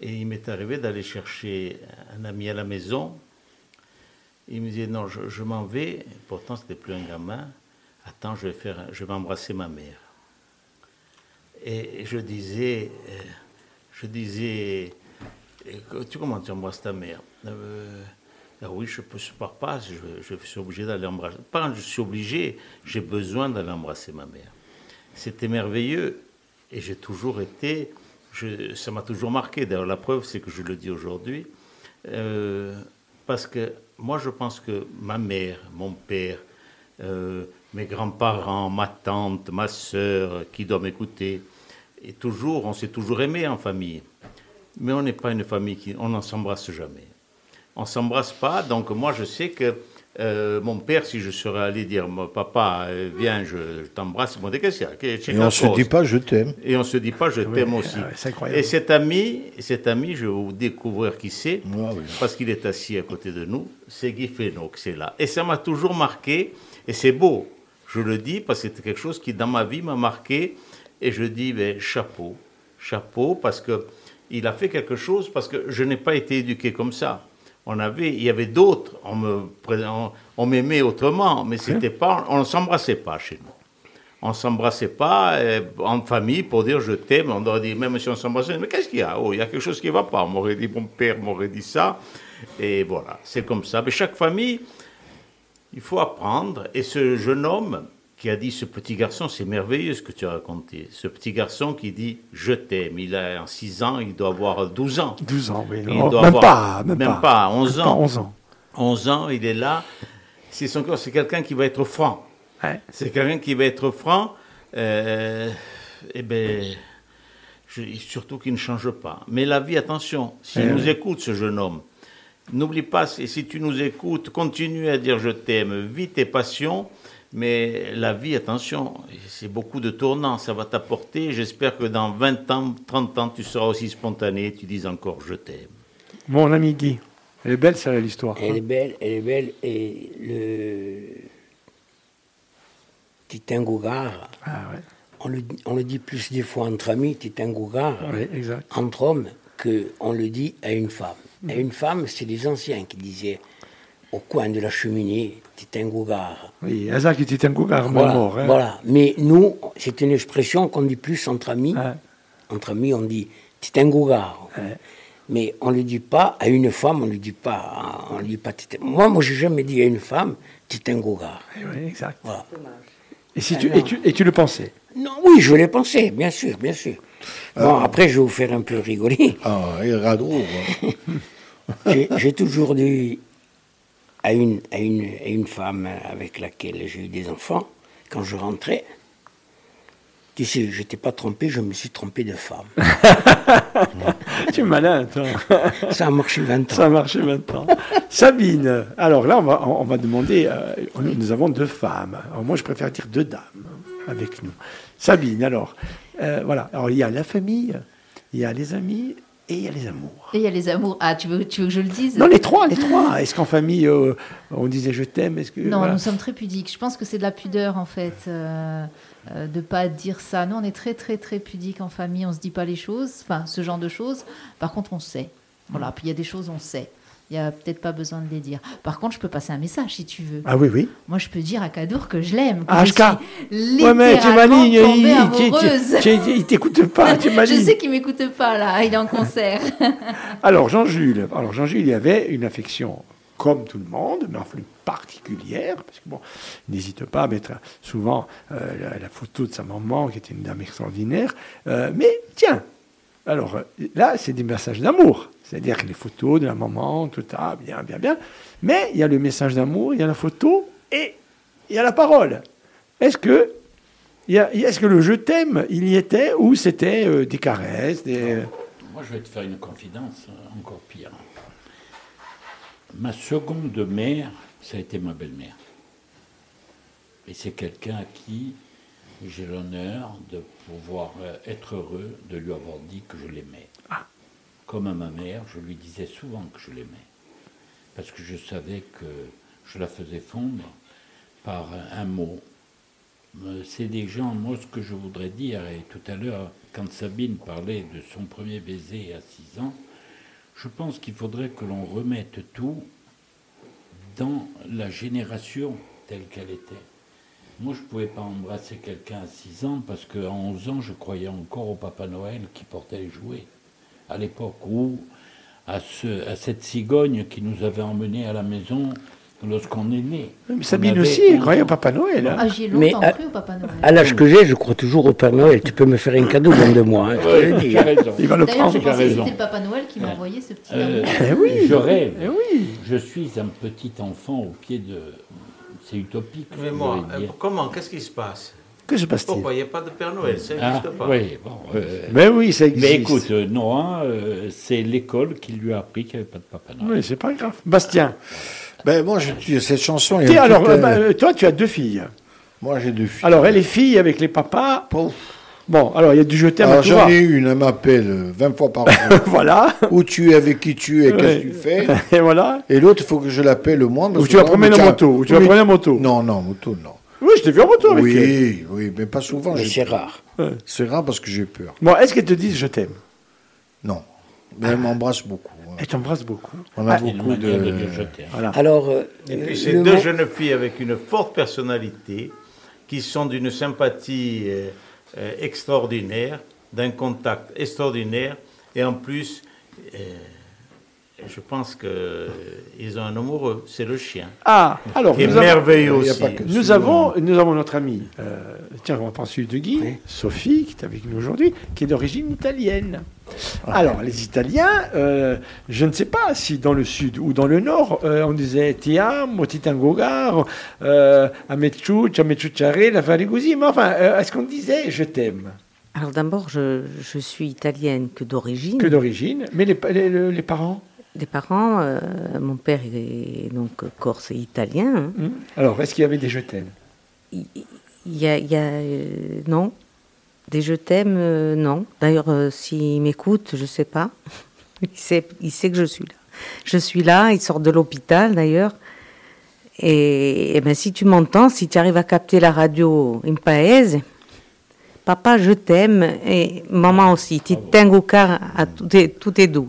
Et il m'est arrivé d'aller chercher un ami à la maison. Il me disait non, je, je m'en vais. Pourtant, c'était plus un gamin. Attends, je vais faire, je vais embrasser ma mère. Et je disais, euh, je disais, euh, tu comment tu embrasses ta mère Euh, oui, je ne pars pas, je, je suis obligé d'aller embrasser. Pas, je suis obligé, j'ai besoin d'aller embrasser ma mère. C'était merveilleux et j'ai toujours été, ça m'a toujours marqué. D'ailleurs, la preuve, c'est que je le dis aujourd'hui. Euh, parce que moi, je pense que ma mère, mon père, mes grands-parents, ma tante, ma sœur, qui doit m'écouter, et toujours, on s'est toujours aimé en famille. Mais on n'est pas une famille qui, on n'en s'embrasse jamais. On s'embrasse pas, donc moi je sais que euh, mon père, si je serais allé dire, Mon papa, euh, viens, je, je t'embrasse, il m'aurait dit, qu'est-ce qu'il y a? Et on se y a dit pas je t'aime. et on se dit pas je t'aime aussi. ah c'est incroyable. Et cet ami, cet ami, je vais vous découvrir qui c'est, Ah oui. parce qu'il est assis à côté de nous, c'est Guy que c'est là. Et ça m'a toujours marqué, et c'est beau, je le dis, parce que c'était quelque chose qui, dans ma vie, m'a marqué, et je dis, ben, chapeau, chapeau, parce que il a fait quelque chose, parce que je n'ai pas été éduqué comme ça. On avait, il y avait d'autres, on me, on, on m'aimait autrement, mais c'était pas, on ne s'embrassait pas chez nous. On s'embrassait pas euh, en famille pour dire je t'aime. On aurait dit, même si on s'embrassait, mais qu'est-ce qu'il y a? Oh, il y a quelque chose qui ne va pas. On m'aurait dit, mon père m'aurait dit ça. Et voilà, c'est comme ça. Mais chaque famille, il faut apprendre. Et ce jeune homme qui a dit, ce petit garçon, c'est merveilleux ce que tu as raconté. Ce petit garçon qui dit, je t'aime. Il a 6 ans, il doit avoir 12 ans. 12 ans, oui. Il doit même, avoir- pas, même, même pas. pas, 11 Même pas, ans. 11 ans. 11 ans, il est là. C'est son corps, c'est quelqu'un qui va être franc. Ouais. C'est quelqu'un qui va être franc. Euh, eh ben, je- surtout qu'il ne change pas. Mais la vie, attention, s'il nous écoute, ce jeune homme, n'oublie pas, et si tu nous écoutes, continue à dire je t'aime, vis tes passions. Mais la vie, attention, c'est beaucoup de tournants, ça va t'apporter. J'espère que dans 20 ans, 30 ans, tu seras aussi spontané, tu dis encore je t'aime. Mon ami Guy. Elle est belle, celle l'histoire. Elle est belle, elle est belle. Et le Titin Gougard, Ah ouais. on le, on le dit plus des fois entre amis, Titin Gougard, exact. entre hommes, qu'on le dit à une femme. À une femme, c'est les anciens qui disaient au coin de la cheminée, Titin Gougard. Oui, hasard qui était un car Voilà, mort. hein. voilà. Mais nous, c'est une expression qu'on dit plus entre amis. Ouais. Entre amis, on dit Titin Gougard. Mais on ne le dit pas à une femme, on ne le dit pas. On le dit pas. Moi, moi, j'ai jamais dit à une femme Titin Gougard. Eh Oui, exact. Voilà. Et, si tu, et, tu, et tu le pensais? Non, oui, je l'ai pensé, bien sûr, bien sûr. Bon, après, je vais vous faire un peu rigoler. Ah, il radou. [LAUGHS] J'ai j'ai toujours dit à une, à, une, à une femme avec laquelle j'ai eu des enfants, quand je rentrais, tu sais, je n'étais pas trompé, je me suis trompé de femme. [LAUGHS] Tu es malin, toi. Ça a marché 20 ans. Ça a marché maintenant. Sabine, alors là, on va, on va demander. euh, nous nous avons deux femmes. Alors moi, je préfère dire deux dames avec nous. Sabine, alors, euh, voilà. Alors, il y a la famille, il y a les amis et il y a les amours. Et il y a les amours. Ah, tu veux, tu veux que je le dise? Non, les trois, les trois. Est-ce qu'en famille, euh, on disait je t'aime Est-ce que Non, voilà. nous sommes très pudiques. Je pense que c'est de la pudeur, en fait, euh, euh, de pas dire ça. Nous, on est très, très, très pudiques en famille. On se dit pas les choses, enfin, ce genre de choses. Par contre, on sait. Voilà. Puis il y a des choses, on sait. Il y a peut-être pas besoin de les dire. Par contre, je peux passer un message si tu veux. Ah oui, oui. Moi, je peux dire à Kadour que je l'aime. Ah, je suis Ouais, mais tu es littéralement maligne. tombée il- Il t'écoute pas, tu [LAUGHS] Je sais qu'il m'écoute pas là. Il est en concert. [LAUGHS] Alors Jean-Jules, alors Jean-Jules, il avait une affection comme tout le monde, mais en plus particulière, parce que bon, n'hésite pas à mettre souvent euh, la, la photo de sa maman, qui était une dame extraordinaire. Euh, mais tiens, alors euh, là, c'est des messages d'amour, c'est-à-dire que les photos de la maman, tout ça, bien, bien, bien. Mais il y a le message d'amour, il y a la photo et il y a la parole. Est-ce que est-ce que le je t'aime, il y était ou c'était euh, des caresses, des Moi, je vais te faire une confidence euh, encore pire. Ma seconde mère, ça a été ma belle-mère. Et c'est quelqu'un à qui j'ai l'honneur de pouvoir euh, être heureux de lui avoir dit que je l'aimais. Comme à ma mère, je lui disais souvent que je l'aimais. Parce que je savais que je la faisais fondre par un mot. Euh, C'est des gens, moi ce que je voudrais dire, et tout à l'heure, quand Sabine parlait de son premier baiser à 6 ans, Je pense qu'il faudrait que l'on remette tout dans la génération telle qu'elle était. Moi, je ne pouvais pas embrasser quelqu'un à 6 ans parce qu'à 11 ans, je croyais encore au Papa Noël qui portait les jouets. À l'époque où, à, ce, à cette cigogne qui nous avait emmenés à la maison lorsqu'on est né. Mais Sabine aussi, 11 elle croyait au. Papa Noël. hein. Ah, longtemps à- cru au Papa Noël. À l'âge que j'ai, je crois toujours au Père Noël. Tu peux me faire un cadeau dans deux mois. hein, je Ouais, hein. Il va le D'ailleurs, je prendre. as pensais que raison. c'était le Papa Noël qui m'a envoyé ce petit Euh. Eh oui. Je rêve. Eh oui. Je suis un petit enfant au pied de. C'est utopique. je Mais moi, euh, dire. comment Qu'est-ce qui se passe? Que se passe-t-il Pourquoi il n'y a pas de Père Noël Ça Ah, n'existe pas. oui, bon. euh, Mais oui, ça existe. mais écoute, euh, Noah, euh, c'est l'école qui lui a appris qu'il n'y avait pas de Papa Noël. Oui, c'est pas grave. Bastien. Ben, moi, je, tu- cette chanson, Tiens, alors, euh, bah, toi, tu as deux filles. moi, j'ai deux filles. Alors, elle est fille avec les papas. Bon, alors, il y a du je t'aime à j'en ai une, elle m'appelle euh, 20 fois par jour. [LAUGHS] Voilà. Où tu es, avec qui tu es, Ouais. qu'est-ce que tu fais [LAUGHS] Et voilà. Et l'autre, il faut que je l'appelle le moins. Ou tu vas en tiens, moto. Ou tu vas promener en moto. Non, non, moto, non. Oui, je t'ai vu en moto avec elle. Oui, oui, mais pas souvent. Mais j'ai c'est peur. rare. C'est rare parce que j'ai peur. Bon, est-ce qu'elle te dit je t'aime? Non. Mais elle m'embrasse beaucoup. hein. Elle t'embrasse beaucoup. On a Ah, une beaucoup manière de de. dire je t'aime. Voilà. Alors, euh, Et puis le c'est deux mot- jeunes filles avec une forte personnalité, qui sont d'une sympathie euh, euh, extraordinaire, d'un contact extraordinaire, et en plus, euh, je pense qu'ils ont un amoureux, c'est le chien, Ah, alors, qui est nous avons, merveilleux Il y a aussi. nous avons, nous avons notre amie, euh, tiens, on va celui de Guy, Sophie, qui est avec nous aujourd'hui, qui est d'origine italienne. Alors, les Italiens, euh, je ne sais pas si dans le sud ou dans le nord, euh, on disait ti amo, ti tengo caro, euh, la farigousi, mais enfin, euh, est-ce qu'on disait je t'aime? Alors d'abord, je, je suis italienne que d'origine. que d'origine, mais les, pa- les- les- les parents? Des parents, euh, mon père est donc corse et italien. hein. hmm Alors, est-ce qu'il y avait des je t'aime? Il y a, il y a, euh, non, des je t'aime, euh, non. D'ailleurs, s'il m'écoute, je sais pas. [LAUGHS] il, sait, il sait que je suis là. Je suis là, il sort de l'hôpital d'ailleurs. Et, eh ben, si tu m'entends, si tu arrives à capter la radio in paese, papa, je t'aime, et maman aussi, ti tengo cara a tutte, tutte e due.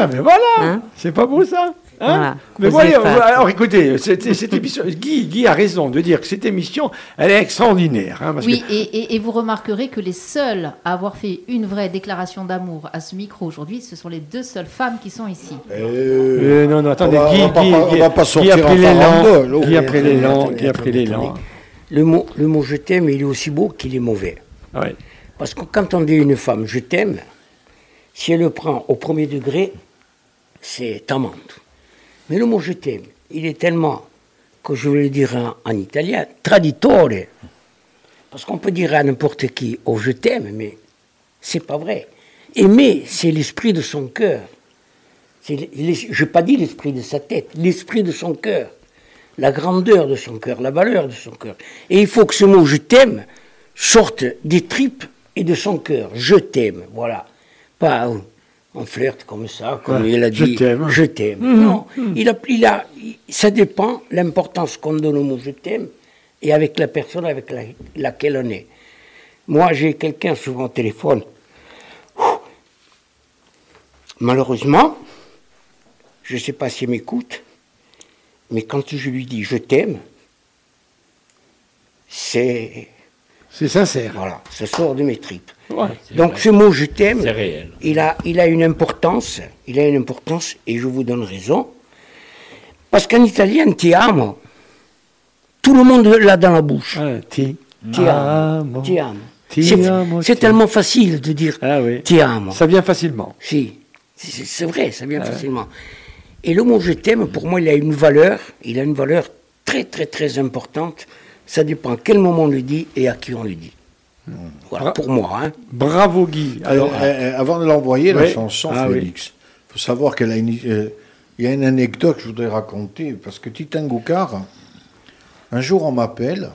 Ah, mais voilà Hein C'est pas beau ça Hein Voilà. Mais voyez, fatto. alors écoutez, cette, cette émission, Guy, Guy a raison de dire que cette émission, elle est extraordinaire. hein, parce Oui, que- et, et- et vous remarquerez que les seules à avoir fait une vraie déclaration d'amour à ce micro aujourd'hui, ce sont les deux seules femmes qui sont ici. Euh, non, non, attendez, on va- Guy, on va pas- Guy, on Guy- va pas Guy sortir a pris l'élan, Guy a oh. pris l'élan, Guy a pris l'élan. Le mot, le mot je t'aime, il est aussi beau qu'il est mauvais. Ouais. Parce que quand on dit à une femme je t'aime, si elle le prend au premier degré, c'est amante. Mais le mot je t'aime, il est tellement, que je le dire en, en italien, traditore. Parce qu'on peut dire à n'importe qui oh je t'aime, mais c'est pas vrai. Aimer, c'est l'esprit de son cœur. Je n'ai pas dit l'esprit de sa tête, l'esprit de son cœur. La grandeur de son cœur, la valeur de son cœur. Et il faut que ce mot je t'aime sorte des tripes et de son cœur. Je t'aime, voilà. Pas euh, on flirte comme ça, comme Ouais, il a je dit. t'aime. Je t'aime. Non, il a, il a, il- ça dépend l'importance qu'on donne au mot je t'aime et avec la personne avec la- laquelle on est. Moi, j'ai quelqu'un souvent au téléphone. Malheureusement, je ne sais pas s'il m'écoute, mais quand je lui dis je t'aime, c'est. C'est sincère. Voilà, ça sort de mes tripes. Ouais. Donc vrai. ce mot je t'aime, C'est réel. il a, il a une importance, il a une importance, et je vous donne raison. Parce qu'en italien, ti amo, tout le monde l'a dans la bouche. Ah, ti, Ti amo. Ti amo. Ti C'est amo, c'est ti- tellement facile de dire Ah oui. ti amo. Ça vient facilement. Si, c'est c'est vrai, ça vient facilement. Et le mot je t'aime, pour moi, il a une valeur, il a une valeur très très très importante. Ça dépend à quel moment on le dit et à qui on le dit. Voilà, Ah. pour moi. Hein. Bravo Guy. Alors, Alors, euh, euh, avant de l'envoyer, la chanson, Ah. Félix, il faut savoir qu'elle a une. euh, Il y a une anecdote que je voudrais raconter, parce que Titan Goukar, un jour, on m'appelle.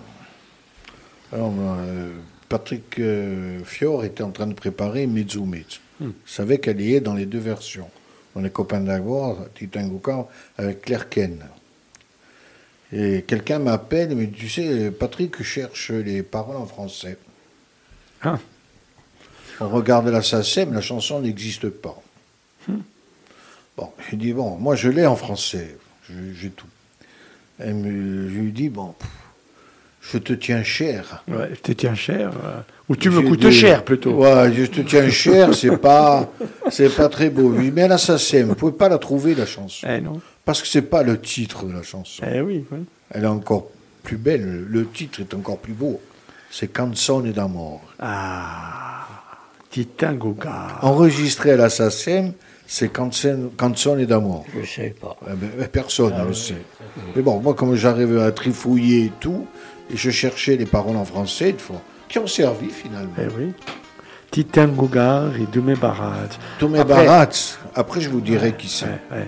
Euh, Patrick euh, Fior était en train de préparer Mezzumet. Hmm. Il savait qu'elle y est dans les deux versions. On est copains d'abord, Titan Goukar, avec Claire Ken. Et quelqu'un m'appelle, mais tu sais, Patrick cherche les paroles en français. Ah. On regarde la SACEM, la chanson n'existe pas. Bon, j'ai dit, bon, moi je l'ai en français, Je- j'ai tout. Elle me, je lui dis, bon, pff, je te tiens cher. Ouais, je te tiens cher. euh, ou tu me coûtes cher plutôt. Ouais, je te tiens cher, c'est pas, c'est pas très beau. Je lui dis, mais l'assassin, vous pouvez pas la trouver la chanson. Eh non. Parce que c'est pas le titre de la chanson. Eh oui. oui. Elle est encore plus belle, le titre est encore plus beau. C'est Canzone d'amour. Ah. Titan Goga. Enregistré à l'assassin, c'est Canzone d'amour. Je ne sais pas. Eh ben, personne ne le sait. Mais bon, moi, comme j'arrivais à trifouiller et tout, et je cherchais les paroles en français, une fois, qui ont servi finalement. Eh oui. Et Doumé Barat. Après- Barat, après je vous dirai qui c'est. Ouais, ouais.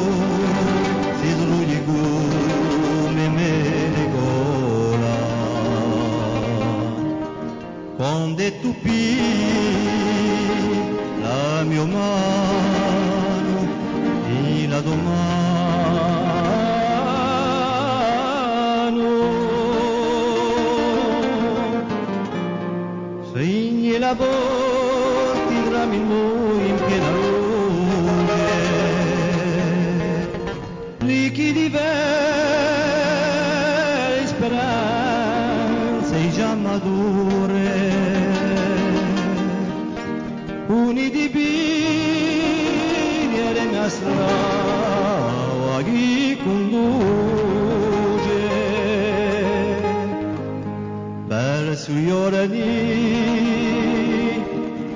quando tu la mia mano e la domano segni la botti il ramino in Bu nidi bir yerin asla Vagi kunduje Ber suyore di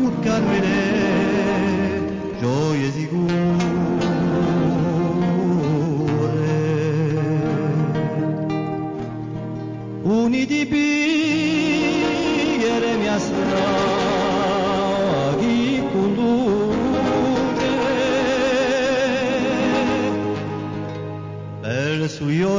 Yukkar bile. Più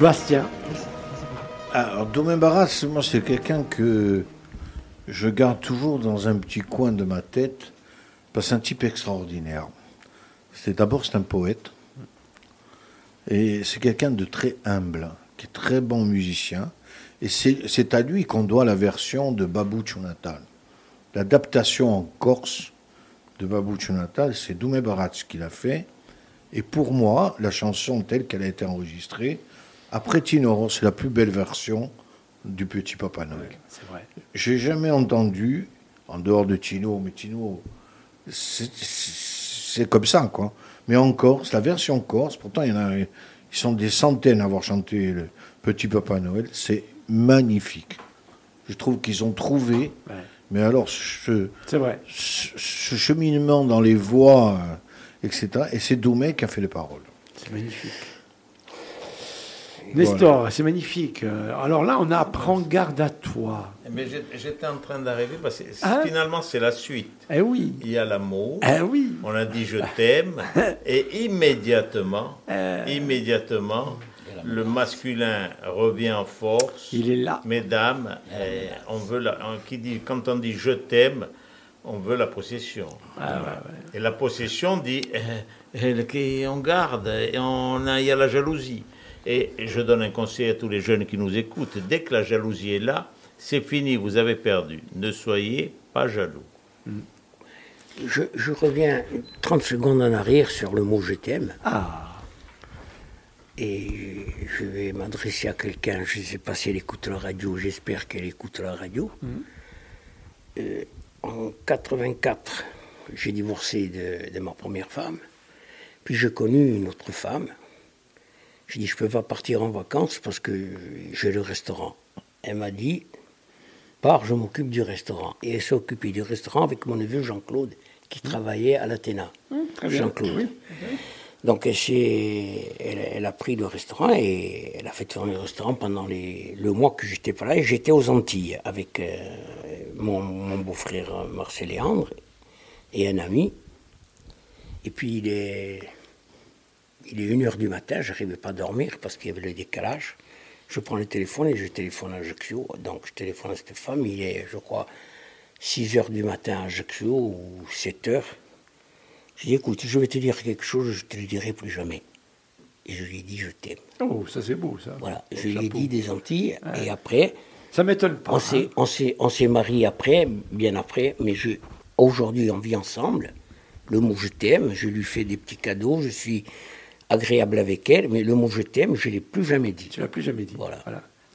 Bastien. Alors, Domain Barras, moi, c'est quelqu'un que je garde toujours dans un petit coin de ma tête, parce que c'est un type extraordinaire. C'est d'abord, c'est un poète, et c'est quelqu'un de très humble, qui est très bon musicien, et c'est à lui qu'on doit la version de Babou Natal. L'adaptation en Corse de Babou Natal, c'est Doumé Baratz qui l'a fait, et pour moi, la chanson telle qu'elle a été enregistrée, après Tinoro, c'est la plus belle version du Petit Papa Noël. C'est vrai. J'ai jamais entendu, en dehors de Tino, mais Tino, c'est- c'est comme ça, quoi. Mais en Corse, la version Corse, pourtant, il y en a, ils sont des centaines à avoir chanté le Petit Papa Noël, c'est magnifique. Je trouve qu'ils ont trouvé, Ouais. mais alors, ce, C'est vrai. ce, ce cheminement dans les voix, euh, etc., et c'est Doumé qui a fait les paroles. C'est magnifique. Nestor, c'est magnifique. Alors là, on a Prends garde à toi. Mais j'étais en train d'arriver parce que Ah. finalement c'est la suite. Eh oui. Il y a l'amour. Eh oui. On a dit je t'aime [LAUGHS] et immédiatement, Euh. immédiatement, le masculin revient en force. Il est là. Mesdames, eh, on veut la, on- qui dit, quand on dit je t'aime, on veut la possession. Ah, Et la possession dit eh, eh, on garde, et on a, il y a la jalousie. Et je donne un conseil à tous les jeunes qui nous écoutent dès que la jalousie est là, c'est fini, vous avez perdu. Ne soyez pas jaloux. Je, je reviens 30 secondes en arrière sur le mot je t'aime. Ah. Et je vais m'adresser à quelqu'un, je ne sais pas si elle écoute la radio, j'espère qu'elle écoute la radio. Euh, en 84, j'ai divorcé de, de ma première femme. Puis j'ai connu une autre femme. J'ai dit, je ne peux pas partir en vacances parce que j'ai le restaurant. Elle m'a dit, pars, je m'occupe du restaurant. Et elle s'est occupée du restaurant avec mon neveu Jean-Claude, qui travaillait à l'Athéna. bien. Jean-Claude. Donc elle, elle, elle a pris le restaurant et elle a fait tourner le restaurant pendant les, le mois que j'étais pas là. Et j'étais aux Antilles avec euh, mon, mon beau-frère euh, Marcel Léandre et un ami. Et puis il est, il est 1h du matin, j'arrivais pas à dormir parce qu'il y avait le décalage. Je prends le téléphone et je téléphone à Ajaccio. Donc je téléphone à cette femme, il est, je crois, 6h du matin à Ajaccio ou 7h. Je dis, écoute, je vais te dire quelque chose, je te le dirai plus jamais. Et je lui ai dit, je t'aime. Oh, ça c'est beau, ça. Voilà, Oh, je lui ai dit des Antilles, et après, Ça m'étonne pas. on s'est, hein. on s'est, on s'est mariés après, bien après, mais je, aujourd'hui, on vit ensemble. Le mot je t'aime, je lui fais des petits cadeaux, je suis agréable avec elle, mais le mot je t'aime, je ne l'ai plus jamais dit. Tu l'as plus jamais dit. Voilà.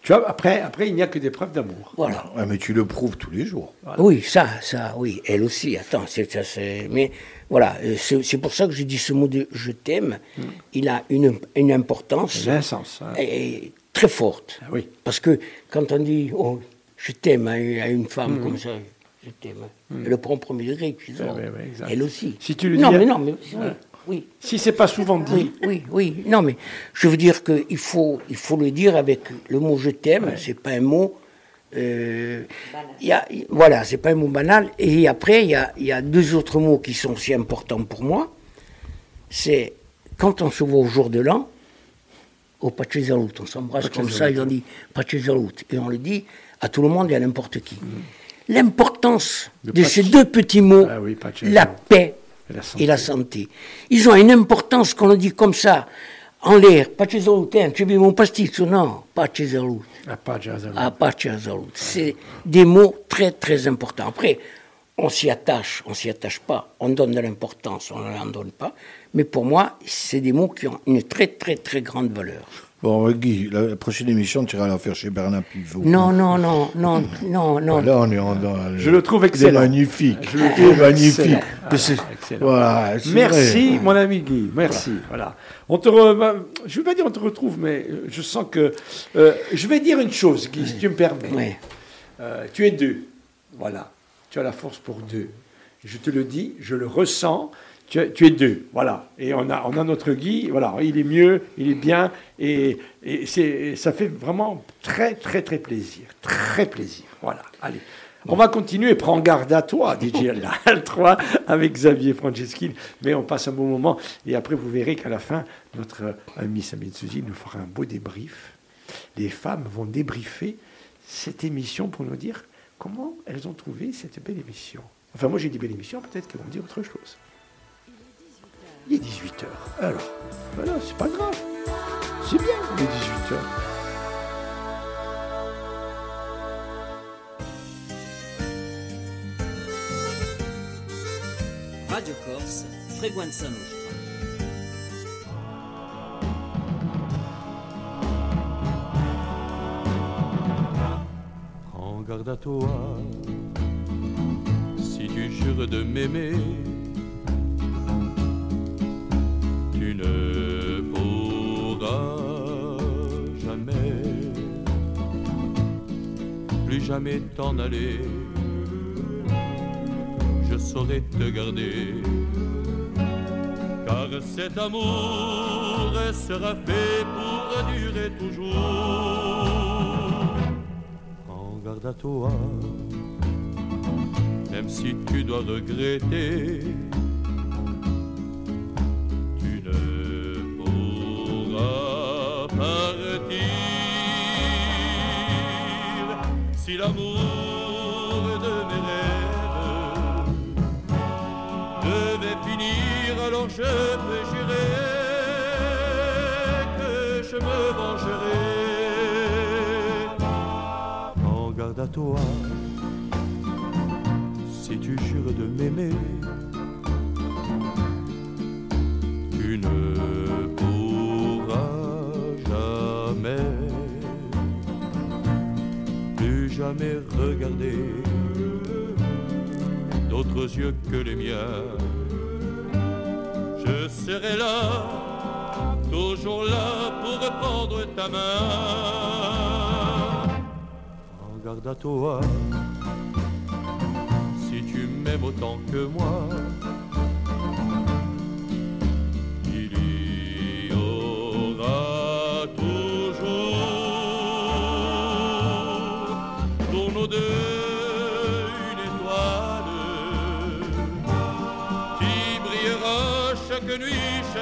Tu vois, après, après, il n'y a que des preuves d'amour. Voilà. Ouais, mais tu le prouves tous les jours. Oui, ça, ça, oui, elle aussi. Attends, c'est, ça, c'est- mais voilà, euh, c'est, c'est pour ça que je dis ce mot de je t'aime. Il a une, une importance un sens. hein. et- très forte. Ah oui. Parce que quand on dit oh, je t'aime à une, femme comme ça, je t'aime, elle le prend au premier degré. non, ouais, ouais, exact. elle aussi. Si tu le non, dis à- mais non, mais oui, Ouais. Oui. Si c'est pas souvent dit, Oui, oui, oui. Non, mais je veux dire qu'il faut, il faut le dire avec le mot je t'aime. C'est pas un mot. euh, il y a, il- voilà, c'est pas un mot banal. Et après, il y a, il y a deux autres mots qui sont aussi importants pour moi. C'est quand on se voit au jour de l'an, au Pace Salut, on s'embrasse comme ça, ils ont dit Pace Salut. Et on le dit à tout le monde et à n'importe qui. L'importance Le de ces deux petits mots, Ah oui, la paix la et la santé. Ils ont une importance qu'on le dit comme ça, en l'air. Pace Salut, hein, tu veux mon pasticcio Non, Pace. Ah. Ah. C'est des mots très très importants. Après, on s'y attache, on s'y attache pas, on donne de l'importance, on n'en donne pas. Mais pour moi, c'est des mots qui ont une très très très grande valeur. Bon, Guy, la, prochaine émission, tu iras la faire chez Bernard Pivot. Non, non, non, non, non, non. Là, on est en, dans Je le trouve excellent. magnifique. Je le trouve magnifique. excellent. Ah, excellent. Voilà, Merci, vrai. mon ami Guy. Merci. Voilà. On te re- bah, Je ne vais pas dire on te retrouve, mais je sens que. euh, je vais dire une chose, Guy, si tu me permets. Ouais. Euh, tu es deux. Voilà. Tu as la force pour deux. Je te le dis, je le ressens. Tu, es- tu es deux. Voilà. Et on a, on a notre Guy. Voilà. Il est mieux, il est bien. Et, et c'est, ça fait vraiment très, très, très plaisir. Très plaisir. Voilà. Allez. On va continuer. Prends garde à toi, DJ Al 3 avec Xavier Franceschi. Mais on passe un bon moment. Et après, vous verrez qu'à la fin, notre ami Samir Souzi nous fera un beau débrief. Les femmes vont débriefer cette émission pour nous dire comment elles ont trouvé cette belle émission. Enfin, moi j'ai dit belle émission, peut-être qu'elles vont dire autre chose. Il est 18h. Alors, voilà, c'est pas grave. C'est bien, il est 18h. Radio Corse, Freguenza Nostra. Prends garde à toi, si tu jures de m'aimer, tu ne pourras jamais, plus jamais t'en aller. Je saurai te garder, car cet amour sera fait pour durer toujours. Prends garde à toi, même si tu dois regretter, je peux jurer que je me vengerai. Prends garde à toi, si tu jures de m'aimer, tu ne pourras jamais, plus jamais regarder d'autres yeux que les miens. Serai là, toujours là pour prendre ta main. Prends garde à toi, si tu m'aimes autant que moi.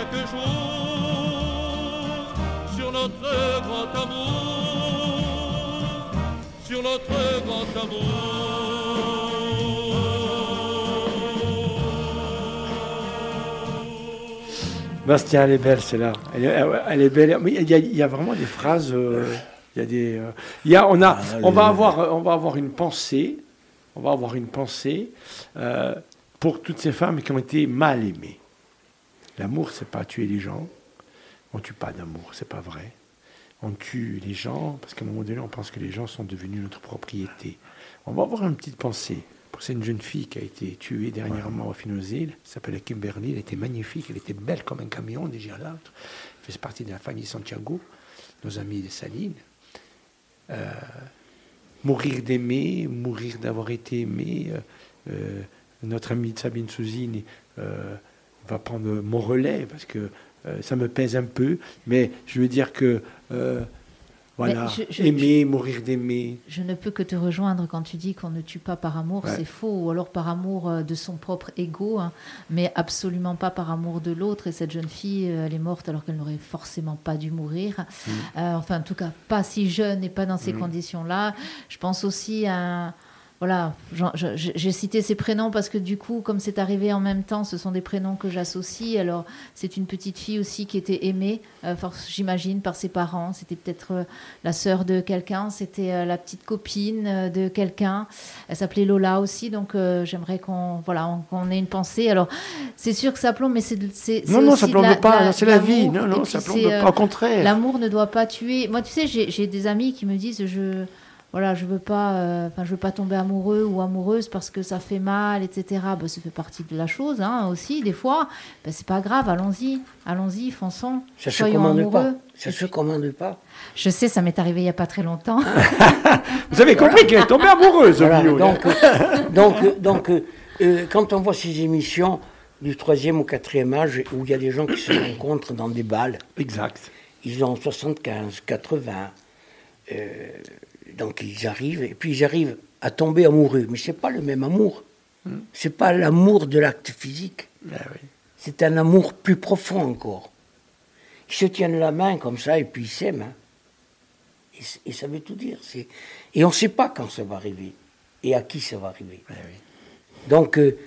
Quelques jours sur notre grand amour, sur notre grand amour. Bastien, elle est belle, celle-là. Elle, est- elle est belle. Mais il y, a, il y a vraiment des phrases. euh, il y a des. euh, il y a, on a, Ah, on va avoir, euh, on va avoir une pensée. On va avoir une pensée euh, pour toutes ces femmes qui ont été mal aimées. L'amour, c'est pas tuer les gens. On tue pas d'amour, c'est pas vrai. On tue les gens parce qu'à un moment donné, on pense que les gens sont devenus notre propriété. On va avoir une petite pensée pour cette jeune fille qui a été tuée dernièrement au Finosil. Elle s'appelle Kimberly. Elle était magnifique, elle était belle comme un camion, déjà l'autre. Elle faisait partie de la famille Santiago, nos amis de Saline. Euh, mourir d'aimer, mourir d'avoir été aimé. euh, euh, notre amie Sabine Souzine euh, va prendre mon relais parce que euh, ça me pèse un peu, mais je veux dire que euh, voilà, je- je- aimer, mourir d'aimer. Je ne peux que te rejoindre quand tu dis qu'on ne tue pas par amour, Ouais. c'est faux, ou alors par amour euh, de son propre ego, hein, mais absolument pas par amour de l'autre. Et cette jeune fille, elle est morte alors qu'elle n'aurait forcément pas dû mourir. Mm. Euh, enfin, en tout cas, pas si jeune et pas dans ces conditions-là. Je pense aussi à. Voilà, j'ai cité ces prénoms parce que du coup, comme c'est arrivé en même temps, ce sont des prénoms que j'associe. Alors, c'est une petite fille aussi qui était aimée, euh, force- j'imagine, par ses parents. C'était peut-être euh, la sœur de quelqu'un, c'était euh, la petite copine euh, de quelqu'un. Elle s'appelait Lola aussi, donc euh, j'aimerais qu'on voilà, on- qu'on ait une pensée. Alors, c'est sûr que ça plombe, mais c'est Non, non, ça plombe la- pas, c'est la vie. Non, non, ça plombe pas, au contraire. L'amour ne doit pas tuer. Moi, tu sais, j'ai des amis qui me disent je voilà, je veux pas, euh, enfin, je veux pas tomber amoureux ou amoureuse parce que ça fait mal, etc. Ben, ça fait partie de la chose, hein, aussi, des fois. Ben, c'est pas grave, allons-y, allons-y, fonçons, Ça se commande amoureux. pas. Ça se commande pas. Je sais, ça m'est arrivé il y a pas très longtemps. [LAUGHS] Vous avez compris qu'elle est tombée amoureuse, Voilà, donc, donc, euh, donc euh, euh, quand on voit ces émissions du troisième au quatrième âge où il y a des gens qui se rencontrent dans des balles, Exact. ils ont 75, 80, euh, donc ils arrivent, et puis ils arrivent à tomber amoureux. Mais c'est pas le même amour. C'est pas l'amour de l'acte physique. Ah oui. C'est un amour plus profond encore. Ils se tiennent la main comme ça et puis ils s'aiment. hein. Et, ça veut tout dire. Et on ne sait pas quand ça va arriver et à qui ça va arriver. Donc, euh,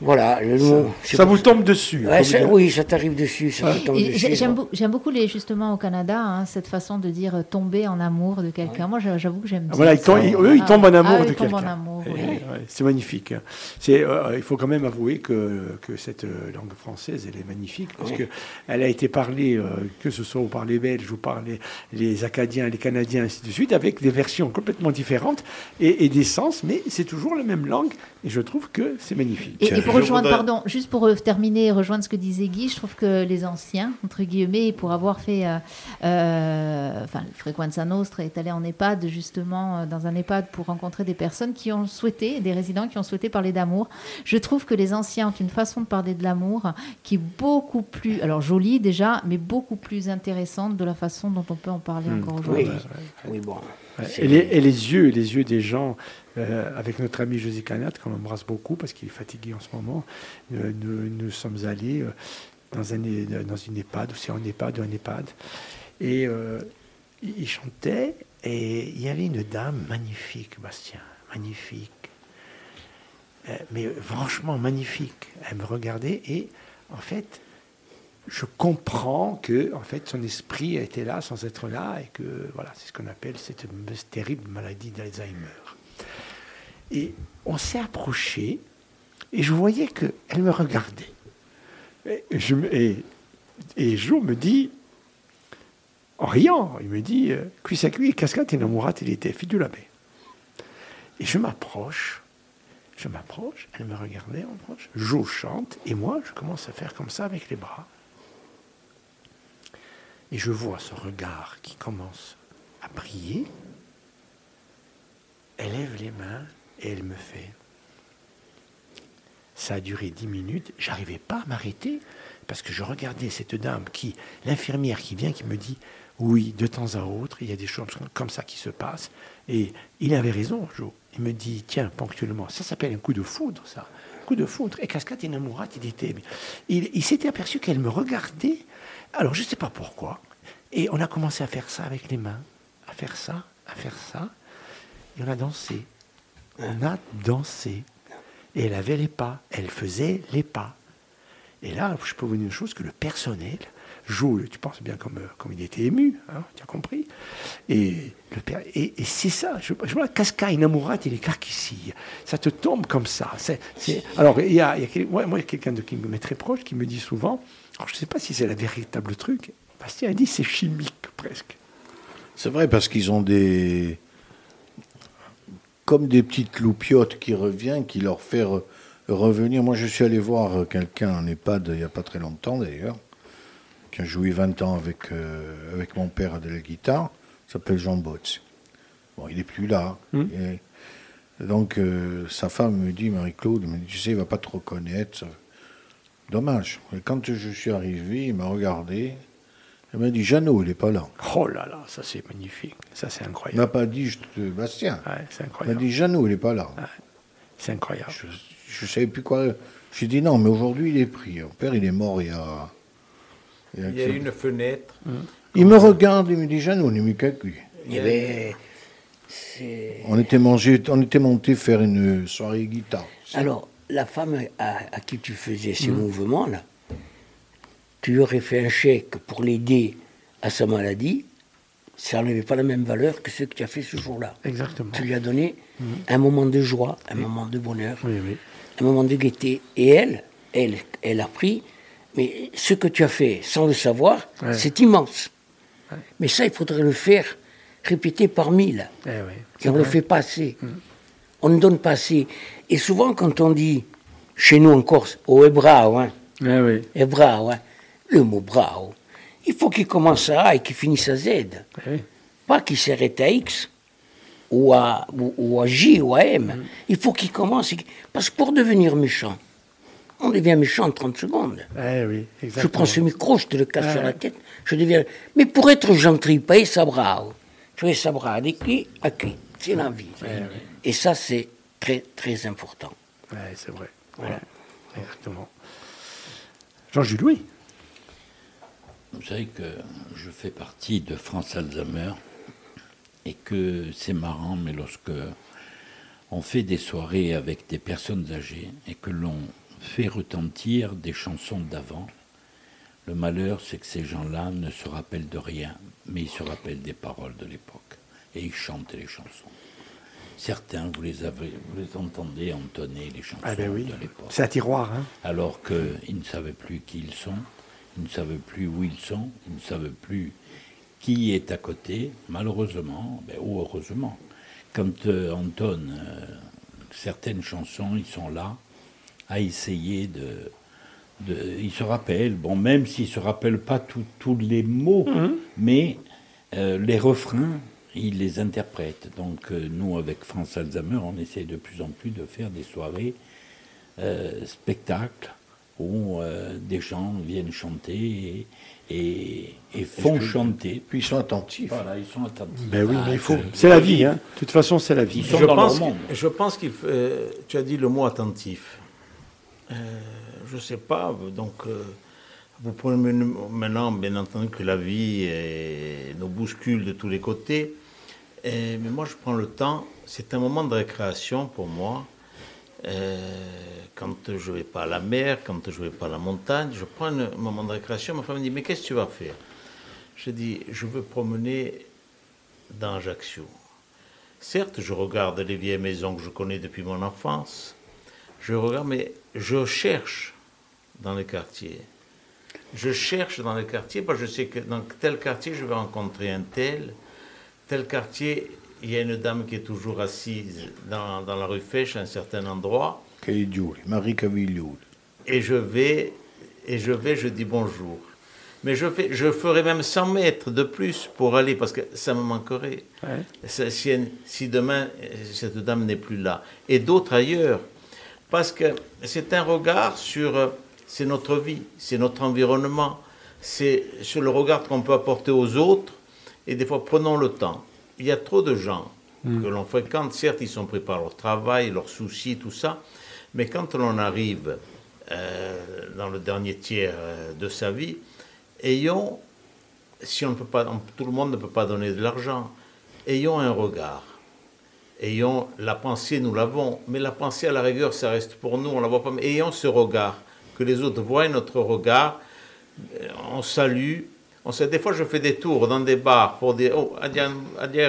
voilà. Le mot- c'est Ça vous tombe dessus. Ouais, ça- oui, ça t'arrive dessus. Ça tombe J'aime bon. beau- j'aime beaucoup les, justement au Canada, hein, cette façon de dire euh, tomber en amour de quelqu'un. Moi, j'a- j'avoue que j'aime bien. Voilà, ils ça. tombent- ils- eux, ils Ah, tombent en ah, amour eux, de quelqu'un. en amour, Eh, oui. c'est magnifique. C'est, euh, il faut quand même avouer que, que cette euh, langue française, elle est magnifique parce que elle a été parlée, euh, que ce soit par les Belges ou par les, les Acadiens, les Canadiens, ainsi de suite, avec des versions complètement différentes et, et des sens, mais c'est toujours la même langue et je trouve que c'est magnifique. Et, et pour Je rejoindre, voudrais- pardon, juste pour euh, terminer et rejoindre ce que disait Guy, je trouve que les anciens, entre guillemets, pour avoir fait, euh, euh, enfin, Frequenza Nostra est allé en EHPAD, justement, euh, dans un EHPAD pour rencontrer des personnes qui ont souhaité, des résidents qui ont souhaité parler d'amour. Je trouve que les anciens ont une façon de parler de l'amour qui est beaucoup plus, alors jolie déjà, mais beaucoup plus intéressante de la façon dont on peut en parler Hmm. encore Oui, aujourd'hui. oui, bon. Et les, yeux, les yeux des gens, euh, avec notre ami José Canat, qu'on embrasse beaucoup parce qu'il est fatigué en ce moment, euh, nous, sommes allés euh, dans, une EHPAD, ou c'est un EHPAD ou un EHPAD, et il chantait, et il y avait une dame magnifique, Bastien, magnifique, mais franchement magnifique. Elle me regardait et en fait, je comprends que en fait son esprit était là sans être là et que voilà c'est ce qu'on appelle cette terrible maladie d'Alzheimer. Et on s'est approché et je voyais que elle me regardait. Et, je, Jo me dit en riant, il me dit euh, Qui c'est qui cascade innamorato di te, figlia me. Et je m'approche, je m'approche, elle me regardait, on approche, Jo chante, et moi, je commence à faire comme ça avec les bras. Et je vois ce regard qui commence à briller. Elle lève les mains et elle me fait. Ça a duré dix minutes. J'arrivais pas à m'arrêter parce que je regardais cette dame qui, l'infirmière qui vient, qui me dit oui, de temps à autre, il y a des choses comme ça qui se passent. Et il avait raison, Jo. Il me dit tiens, ponctuellement, ça s'appelle un coup de foudre, ça. coup de foudre. Et Cascade Inamurat, il était, il, il s'était aperçu qu'elle me regardait. Alors, je ne sais pas pourquoi. Et on a commencé à faire ça avec les mains, à faire ça, à faire ça. Et on a dansé. On a dansé. Et elle avait les pas. Elle faisait les pas. Et là, je peux vous dire une chose, que le personnel joue, tu penses bien comme, euh, comme il était ému, hein, tu as compris Et, et, c'est ça, je, vois Casca Inamurat et les Kakissi, ça te tombe comme ça. C'est- alors, il y a, y quelqu'un de qui m'est très proche qui me dit souvent, alors je ne sais pas si c'est le véritable truc, Bastien a dit c'est chimique presque. C'est vrai parce qu'ils ont des comme des petites loupiottes qui reviennent, qui leur fait re- revenir. Moi, je suis allé voir quelqu'un en EHPAD il n'y a pas très longtemps d'ailleurs, qui a joué 20 ans avec, euh, avec mon père de la guitare. Il s'appelle Jean Botz. Bon, il n'est plus là. Et donc, euh, sa femme me dit, Marie-Claude, tu sais, il va pas te reconnaître. ça- Dommage. Et quand je suis arrivé, il m'a regardé. Elle m'a dit, Jeannot, il n'est pas là. Oh là là, ça c'est magnifique, ça c'est Il incroyable. m'a pas dit, je te, Bastien. Ouais, c'est Il m'a incroyable. dit, Jeannot, il n'est pas là. C'est incroyable. Je ne savais plus quoi. J'ai dit, non, mais aujourd'hui, il est pris. Mon père, il est mort il y a. il y a Il y a que- une fenêtre. Il me regarde, il me dit, Jeannot, on est mis qu'à lui. Il y avait. On était, mangé, on était monté faire une soirée guitare. Alors, la femme à, à qui tu faisais ces Mhm. mouvements-là, tu lui aurais fait un chèque pour l'aider à sa maladie, ça n'avait pas la même valeur que ce que tu as fait ce jour-là. Exactement. Tu lui as donné Mhm. un moment de joie, un moment de bonheur, Oui, oui. un moment de gaieté. Et elle, elle, elle a pris, mais ce que tu as fait sans le savoir, Ouais. c'est immense. Mais ça, il faudrait le faire répéter par mille. Eh Et on ne le fait pas assez. On ne donne pas assez. Et souvent, quand on dit, chez nous en Corse, au bravo, hein, Eh oui. hein, le mot bravo, il faut qu'il commence à A et qu'il finisse à Z. Eh oui. Pas qu'il s'arrête à X ou à, ou, ou à J ou à M. Il faut qu'il commence. Parce que pour devenir méchant, on devient méchant en 30 secondes. Eh oui, Je prends ce micro, je te le casse sur la tête, je deviens... Mais pour être gentil, pas ça bravo. Tu es bravo, de qui? À qui? C'est la vie. Et ça, c'est très, très important. Ouais, c'est vrai. Ouais, exactement. Jean-Jules Louis. Vous savez que je fais partie de France Alzheimer et que c'est marrant, mais lorsque on fait des soirées avec des personnes âgées et que l'on fait retentir des chansons d'avant, le malheur, c'est que ces gens-là ne se rappellent de rien, mais ils se rappellent des paroles de l'époque et ils chantent les chansons. Certains, vous les, avez, vous les entendez entonner les chansons Ah ben oui. de l'époque C'est un tiroir, hein. alors qu'ils ne savaient plus qui ils sont, ils ne savaient plus où ils sont, ils ne savaient plus qui est à côté, malheureusement, ben, ou heureusement. Quand euh, on tonne euh, certaines chansons, ils sont là à essayer de... de ils se rappellent, bon, même s'ils ne se rappellent pas tous les mots, mais euh, les refrains, ils les interprètent. Donc euh, nous, avec France Alzheimer, on essaie de plus en plus de faire des soirées euh, spectacles où euh, des gens viennent chanter et, et- et font que- chanter. Puis ils sont attentifs. Voilà, ils sont attentifs. Ben oui, Ah, mais il faut. je- C'est la vie, hein. De toute façon, c'est la vie. Ils sont Je dans leur pense, monde. que- je pense qu'il euh, tu as dit le mot attentif. Euh, je ne sais pas, donc euh, vous pouvez me- maintenant, bien entendu, que la vie nous bouscule de tous les côtés. Mais moi, je prends le temps. C'est un moment de récréation pour moi. Euh, quand je ne vais pas à la mer, quand je ne vais pas à la montagne, je prends un moment de récréation. Ma femme me dit Mais qu'est-ce que tu vas faire? Je dis Je veux promener dans Ajaccio. Certes, je regarde les vieilles maisons que je connais depuis mon enfance. Je regarde, mais je cherche dans les quartiers. Je cherche dans les quartiers parce que je sais que dans tel quartier, je vais rencontrer un tel. Tel quartier, il y a une dame qui est toujours assise dans, dans la rue Fèche à un certain endroit. Marie. Et je vais, et je vais, je dis bonjour. Mais je, fais, je ferai même 100 mètres de plus pour aller, parce que ça me manquerait. Ouais. Si, si demain, cette dame n'est plus là. Et d'autres ailleurs. Parce que c'est un regard sur, euh, c'est notre vie, c'est notre environnement, c'est sur le regard qu'on peut apporter aux autres. Et des fois, prenons le temps. Il y a trop de gens que l'on fréquente, certes, ils sont pris par leur travail, leurs soucis, tout ça. Mais quand l'on arrive euh, dans le dernier tiers euh, de sa vie, ayons, si on ne peut pas, on- tout le monde ne peut pas donner de l'argent, ayons un regard. Ayons la pensée, nous l'avons, mais la pensée à la rigueur, ça reste pour nous, on la voit pas. Mais ayons ce regard, que les autres voient notre regard. Euh, On salue. On sait, des fois, je fais des tours dans des bars pour dire Oh, Adian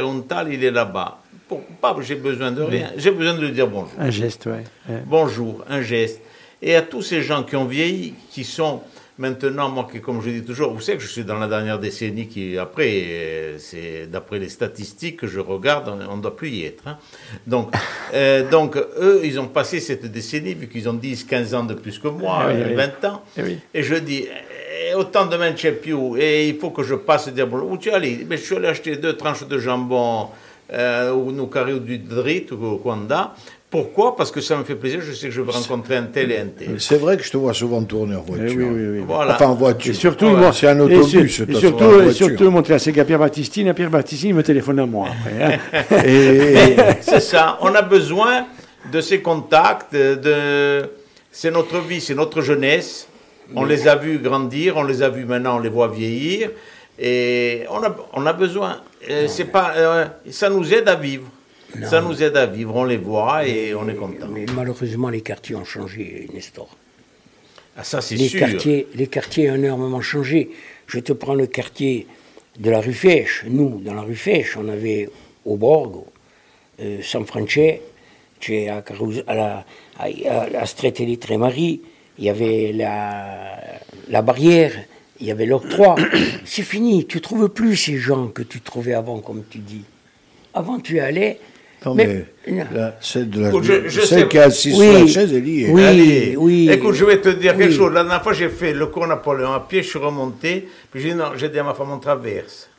Untal, il est là-bas. Pour, pas j'ai besoin de rien, j'ai besoin de lui dire bonjour Un geste, ouais. bonjour, un geste. Et à tous ces gens qui ont vieilli, qui sont maintenant, moi, qui, comme je dis toujours, vous savez que je suis dans la dernière décennie qui, après, c'est d'après les statistiques que je regarde, on ne doit plus y être. hein. Donc, [LAUGHS] euh, donc, eux, ils ont passé cette décennie, vu qu'ils ont 10, 15 ans de plus que moi, Ah oui, euh, oui. 20 ans. Eh oui. Et je dis, autant de main chez Piu, et il faut que je passe dire bonjour. Où tu es allé? Mais Je suis allé acheter deux tranches de jambon, euh, ou nous carré ou du drit, ou Kwanda. Pourquoi? Parce que ça me fait plaisir, je sais que je vais rencontrer un tel et un tel. C'est vrai que je te vois souvent tourner en voiture. Eh oui, oui, oui. Voilà. Enfin, en voiture. Et surtout, moi, c'est un et autobus. et surtout, et surtout montrer à Pierre Battistine, et Pierre Battistine me téléphone à moi. après, hein. [LAUGHS] Et- [LAUGHS] C'est ça, on a besoin de ces contacts, de... c'est notre vie, c'est notre jeunesse. On les a vus grandir, on les a vus maintenant, on les voit vieillir. Et on a, on a besoin. C'est pas, euh, ça nous aide à vivre. Ça nous aide à vivre, on les voit et on est content. Mais malheureusement, les quartiers ont changé, Nestor. Ah, ça, c'est Les sûr. quartiers, les quartiers ont énormément changé. Je te prends le quartier de la rue Fèche. Nous, dans la rue Fèche, on avait au Borgo, euh, San Francesco, à, à la, à, à, à Strette di Tremari, il y avait la, la barrière, il y avait l'octroi. [COUGHS] C'est fini, tu trouves plus ces gens que tu trouvais avant, comme tu dis. Avant, tu allais. Non, mais, la- celle, de la- Écoute, je- je celle sais- qui est assise Oui. sur la chaise, elle y est. Oui, Allez. oui. Écoute, je vais te dire quelque Oui. chose. La dernière fois, j'ai fait le cours Napoléon à pied, je suis remonté, puis j'ai dit non, j'ai dit à ma femme, on traverse.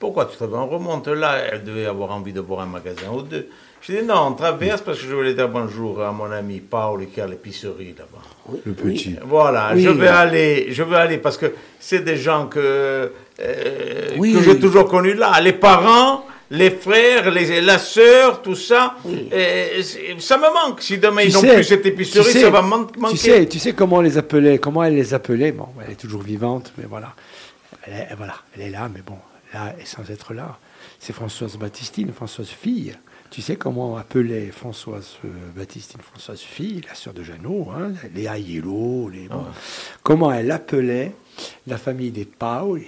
Pourquoi tu traverses On remonte là, elle devait avoir envie de voir un magasin ou deux. J'ai dit non, on traverse parce que je voulais dire bonjour à mon ami Paul qui a l'épicerie là-bas. Le petit. Voilà, Oui. je vais aller, je vais aller parce que c'est des gens que, euh, Oui. que j'ai toujours connus là. Les parents, les frères, les, la sœur, tout ça. Et ça me manque. Si demain ils n'ont plus cette épicerie, tu sais- ça va man- manquer. Tu sais, tu sais comment on les appelait, comment elle les appelait. Bon, elle est toujours vivante, mais voilà. Elle est, voilà, elle est là, mais bon, là, et sans être là. C'est Françoise Baptistine, Françoise fille. Tu sais comment on appelait Françoise euh, Baptistine, Françoise fille, la sœur de Jeannot, hein, les Aiello, les. Comment elle appelait la famille des Paoli,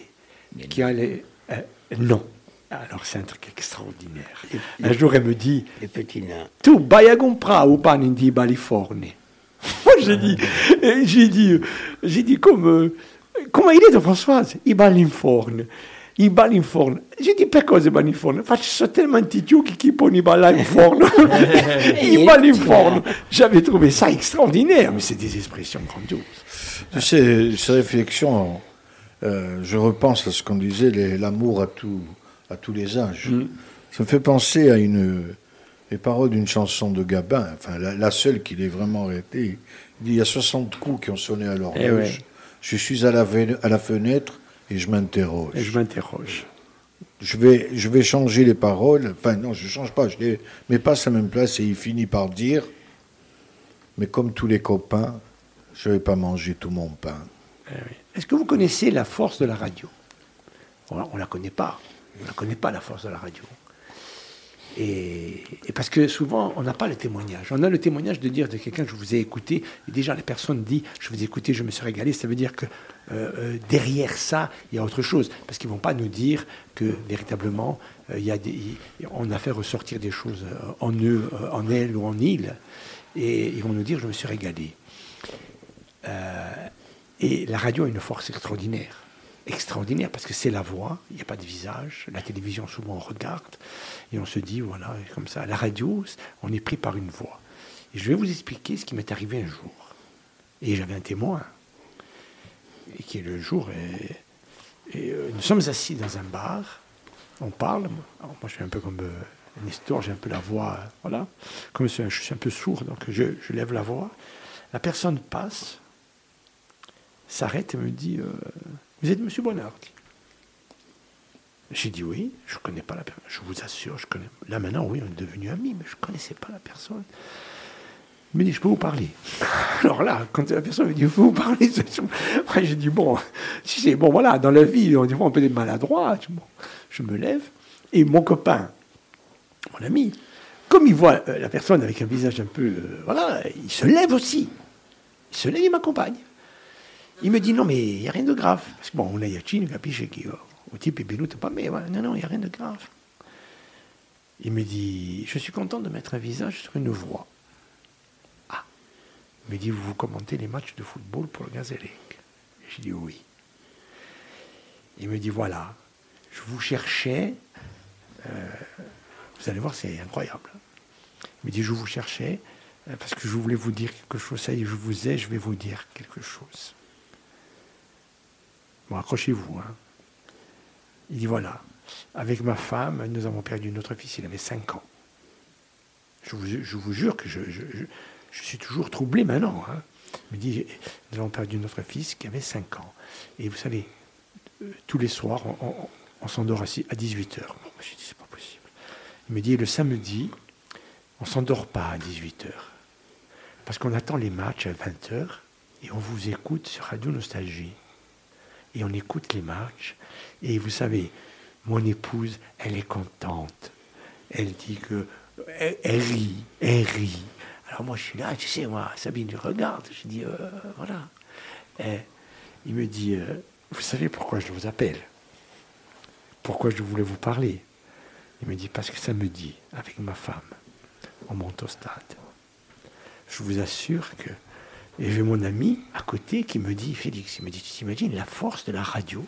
qui allait. euh, non. Alors c'est un truc extraordinaire. Un jour, elle me dit Les petits nains. tu vai a comprare un pane di baliforne? [LAUGHS] Moi, j'ai dit, j'ai dit, euh, j'ai dit, comme, euh, come hai detto Françoise? I ballinforn. I ballinforn. J'ai dit, per cosa i ballinforn? Faccio sono talmente tiuchi che pone i ballinforn. [LAUGHS] I ballinforn. J'avais trouvé ça extraordinaire, mais c'est des expressions grandioses. Tu sais, ces réflexions, euh, je repense à ce qu'on disait, l'amour à, tout, à tous les âges. Ça me fait penser à une, les paroles d'une chanson de Gabin, enfin la, la seule qu'il ait vraiment arrêtée. Il dit, il y a 60 coups qui ont sonné à l'horloge. Eh ouais. Je suis à la, à la fenêtre et je m'interroge. Et je m'interroge. Je vais, je vais changer les paroles. Enfin, non, je ne change pas. Je les mets pas à sa même place et il finit par dire Mais comme tous les copains, je ne vais pas manger tout mon pain. Est-ce que vous connaissez la force de la radio? On ne la connaît pas. On ne connaît pas la force de la radio. Et, et parce que souvent, on n'a pas le témoignage. On a le témoignage de dire de quelqu'un, je vous ai écouté, et déjà la personne dit, je vous ai écouté, je me suis régalé, ça veut dire que euh, euh, derrière ça, il y a autre chose. Parce qu'ils ne vont pas nous dire que véritablement, euh, il y a des, on a fait ressortir des choses en eux, en elle ou en il, et ils vont nous dire, je me suis régalé. Et la radio a une force extraordinaire. Extraordinaire parce que c'est la voix, il n'y a pas de visage. La télévision, souvent, on regarde et on se dit, voilà, comme ça. La radio, on est pris par une voix. Et je vais vous expliquer ce qui m'est arrivé un jour. Et j'avais un témoin, et qui est le jour. Et, euh, nous sommes assis dans un bar, on parle. Moi, je suis un peu comme euh, Nestor, j'ai un peu la voix, voilà. Comme je suis un- peu sourd, donc je, je lève la voix. La personne passe, s'arrête et me dit euh, Vous êtes Monsieur Bonnard? J'ai dit Oui, je ne connais pas la personne. Je vous assure, je connais. Là maintenant, oui, on est devenus amis, mais je ne connaissais pas la personne. Il me dit, je peux vous parler. [LAUGHS] Alors là, quand la personne me dit, je peux vous parler, moi, [LAUGHS] j'ai dit, bon, si c'est bon, voilà, dans la vie, on, fois, on peut être maladroit. Je- me lève, et mon copain, mon ami, comme il voit euh, la personne avec un visage un peu, euh, voilà, il se lève aussi. Il se lève, il m'accompagne. Il me dit, non, mais il n'y a rien de grave. Parce que bon, on a Yachin, capisce che io, au type venuto pas, mais non, non, il n'y a rien de grave. Il me dit, je suis content de mettre un visage sur une voix. Me dit, vous, vous commentez les matchs de football pour le Gazélec J'ai dit oui. Il me dit, voilà, je vous cherchais, euh, vous allez voir, c'est incroyable. Il me dit, je vous cherchais euh, parce que je voulais vous dire quelque chose. Ça y est, je vous ai, je vais vous dire quelque chose. Bon, accrochez-vous. Hein. Il dit, voilà, avec ma femme, nous avons perdu notre fils, il avait 5 ans. Je vous, jure que je- je- suis toujours troublé maintenant. hein. Il me dit, nous avons perdu notre fils qui avait 5 ans. Et vous savez, euh, tous les soirs, on, s'endort à 18h. Bon, j'ai dit, c'est pas possible. Il me dit, le samedi, on s'endort pas à 18h. Parce qu'on attend les matchs à 20h et on vous écoute sur Radio Nostalgie. Et on écoute les matchs. Et vous savez, mon épouse, elle est contente. Elle dit que. Elle, elle rit, elle rit. Alors moi, je suis là, tu sais, moi, Sabine, je regarde. Je dis, euh, voilà. Et il me dit, euh, vous savez pourquoi je vous appelle? Pourquoi je voulais vous parler? Il me dit, parce que ça me dit, avec ma femme, on monte au stade. Je vous assure que. Et j'ai mon ami à côté qui me dit, Félix, il me dit, tu t'imagines la force de la radio,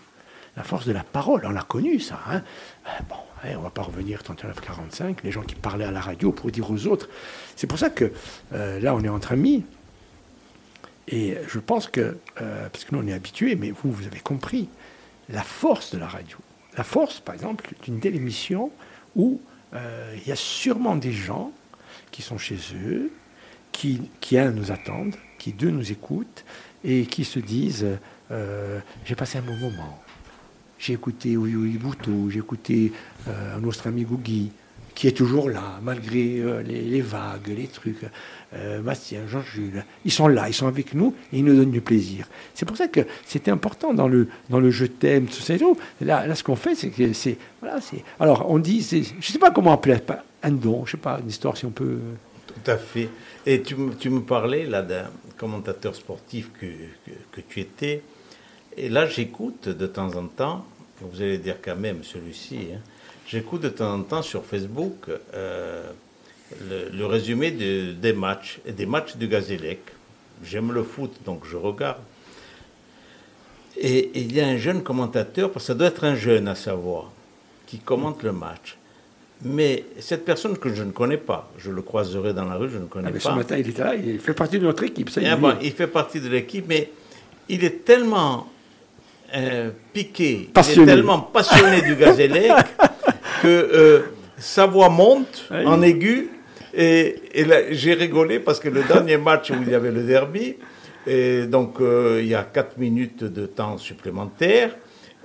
la force de la parole, on l'a connu ça. Hein Euh, bon, hein, on va pas revenir 39-45, les gens qui parlaient à la radio pour dire aux autres. C'est pour ça que euh, là, on est entre amis. Et je pense que, euh, parce que nous on est habitués, mais vous, vous avez compris, la force de la radio. La force, par exemple, d'une telle émission où il y a sûrement des gens qui sont chez eux, qui, qui un, nous attendent, qui deux, nous écoutent, et qui se disent, j'ai passé un bon moment. J'ai écouté Oui Bouteau, j'ai écouté euh, notre ami Gougui, qui est toujours là, malgré euh, les, vagues, les trucs. Euh, Bastien, Jean-Jules, ils sont là, ils sont avec nous et ils nous donnent du plaisir. C'est pour ça que c'était important dans le, dans le je t'aime, tout ça et tout. Là, là ce qu'on fait, c'est que c'est. Alors, on dit, je ne sais pas comment appeler un don, je ne sais pas, une histoire si on peut. Tout à fait. Et tu, tu me parlais là d'un commentateur sportif que, que tu étais. Et là, j'écoute de temps en temps, vous allez dire quand même celui-ci, hein, j'écoute de temps en temps sur Facebook euh, le, le résumé de- des matchs, et des matchs du Gazélec. J'aime le foot, donc je regarde. Et, et il y a un jeune commentateur, parce que ça doit être un jeune à savoir, qui commente le match. Mais cette personne que je ne connais pas, je le croiserai dans la rue, je ne connais Ah, mais pas. ce matin, il était là, il fait partie de notre équipe. Ça, Eh il ben, il fait partie de l'équipe, mais il est tellement euh, piqué, Passionné. il est tellement passionné du Gazélec [LAUGHS] que euh, sa voix monte Oui. en aigu. Et, j'ai rigolé parce que le dernier match où il y avait le derby, et donc euh, il y a 4 minutes de temps supplémentaire,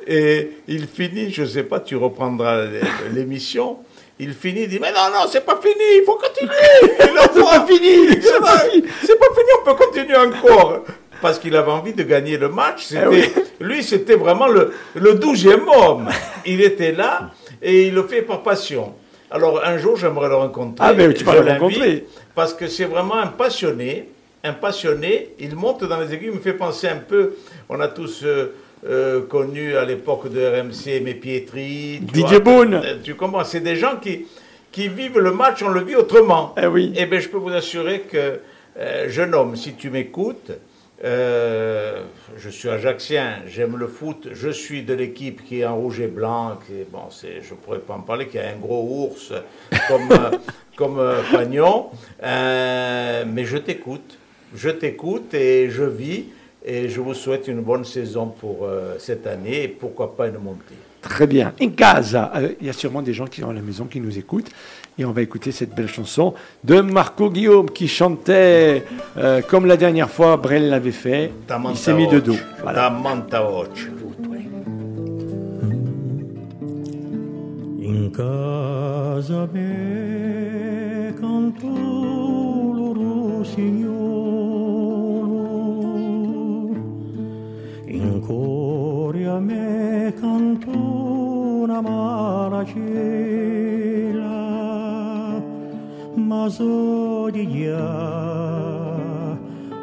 et il finit, je ne sais pas, tu reprendras l'émission. Il finit, il dit Mais non, non, c'est pas fini, il faut continuer. [LAUGHS] C'est pas fini, c'est pas fini. c'est pas fini, on peut continuer encore. Parce qu'il avait envie de gagner le match. C'était- Eh oui. Lui, c'était vraiment le, le douzième homme. Il était là et il le fait par passion. Alors, un jour, j'aimerais le rencontrer. Ah, mais tu vas le rencontrer. Parce que c'est vraiment un passionné. Un passionné. Il monte dans les aiguilles. Il me fait penser un peu. On a tous euh, euh, connu à l'époque de RMC, mais Pietri. tu DJ vois. Boone. Euh, Tu comprends C'est des gens qui, qui vivent le match, on le vit autrement. Eh oui. Eh bien, je peux vous assurer que, euh, jeune homme, si tu m'écoutes, euh, je suis ajaxien, j'aime le foot, je suis de l'équipe qui est en rouge et blanc, qui bon, c'est, je pourrais pas en parler, qui a un gros ours comme, [LAUGHS] euh, comme euh, Fagnon, Euh, mais je t'écoute, je t'écoute et je vis, et je vous souhaite une bonne saison pour cette année, et pourquoi pas une montée. Très bien. In casa. Il y a sûrement des gens qui sont à la maison qui nous écoutent. Et on va écouter cette belle chanson de Marco Guillaume qui chantait euh, comme la dernière fois Brel l'avait fait. Il s'est mis de dos. Voilà. In casa me canto loro rossignolo in cuore a me canto una ma so di dia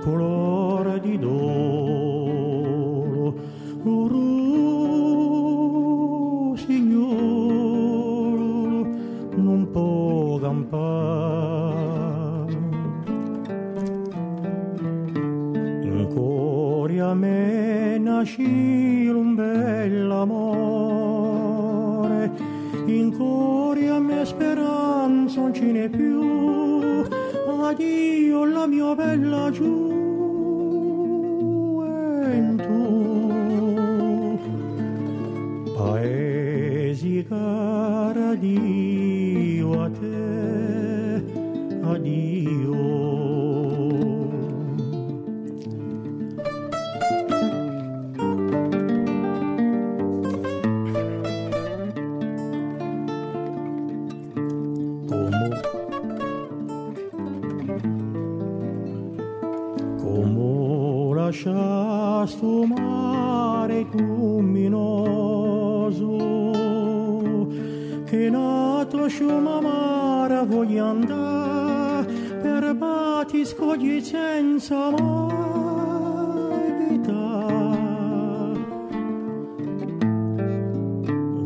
colore di dolo rossignolo non può campare. In cuore a me nasce un bell'amore in cuore a me speranza non ce n'è più. Addio la mia bella gioventù. Paesi cara un mare luminoso. Che nato sciuma mare voglio andare per bati scogli senza mai vita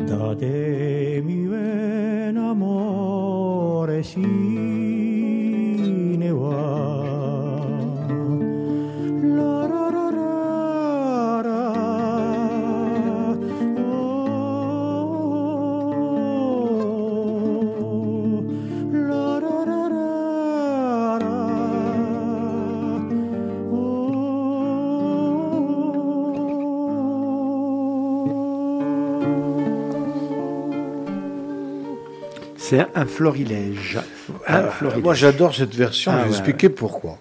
da te mi viene amore si C'est un florilège. Un Ah, florilège. moi, j'adore cette version. Ah, je vais ouais, expliquer pourquoi.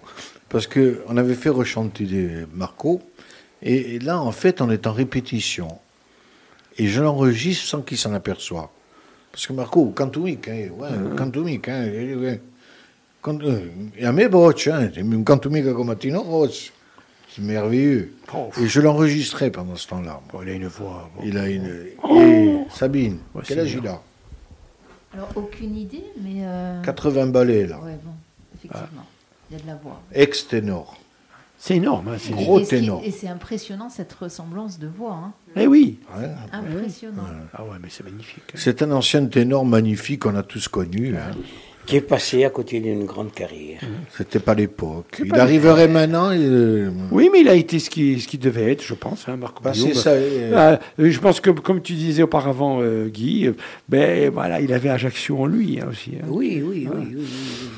Parce que on avait fait rechanter des Marco, et, et là, en fait, on est en répétition. Et je l'enregistre sans qu'il s'en aperçoive. Parce que Marco, cantumique, hein, ouais, cantumique, hein, eh, ouais. Can- euh, Et a me bocce, hein, comme Tino Ross. C'est merveilleux. Oh. Et je l'enregistrais pendant ce temps-là. Bon, il a une voix. bon. Il a une. Et Sabine, quel âge il a? Alors, aucune idée, mais. euh, 80 ballets, là. Ouais, bon, effectivement. Il y a de la voix. Ex-ténor. C'est énorme. hein, c'est- Gros ténor. Et c'est impressionnant cette ressemblance de voix. hein. Eh oui. Ouais. Impressionnant. Ah ouais, mais c'est magnifique. hein. C'est un ancien ténor magnifique qu'on a tous connu. hein. Qui est passé à côté d'une grande carrière. C'était pas l'époque. Il pas arriverait maintenant. et, euh, Oui, mais il a été ce qui, ce qui devait être, je pense, hein, Marco bah, ça. euh, Ah, je pense que, comme tu disais auparavant, euh, Guy, euh, ben voilà, il avait Ajaccio en lui hein, aussi. hein. Oui, oui, oui, oui, oui,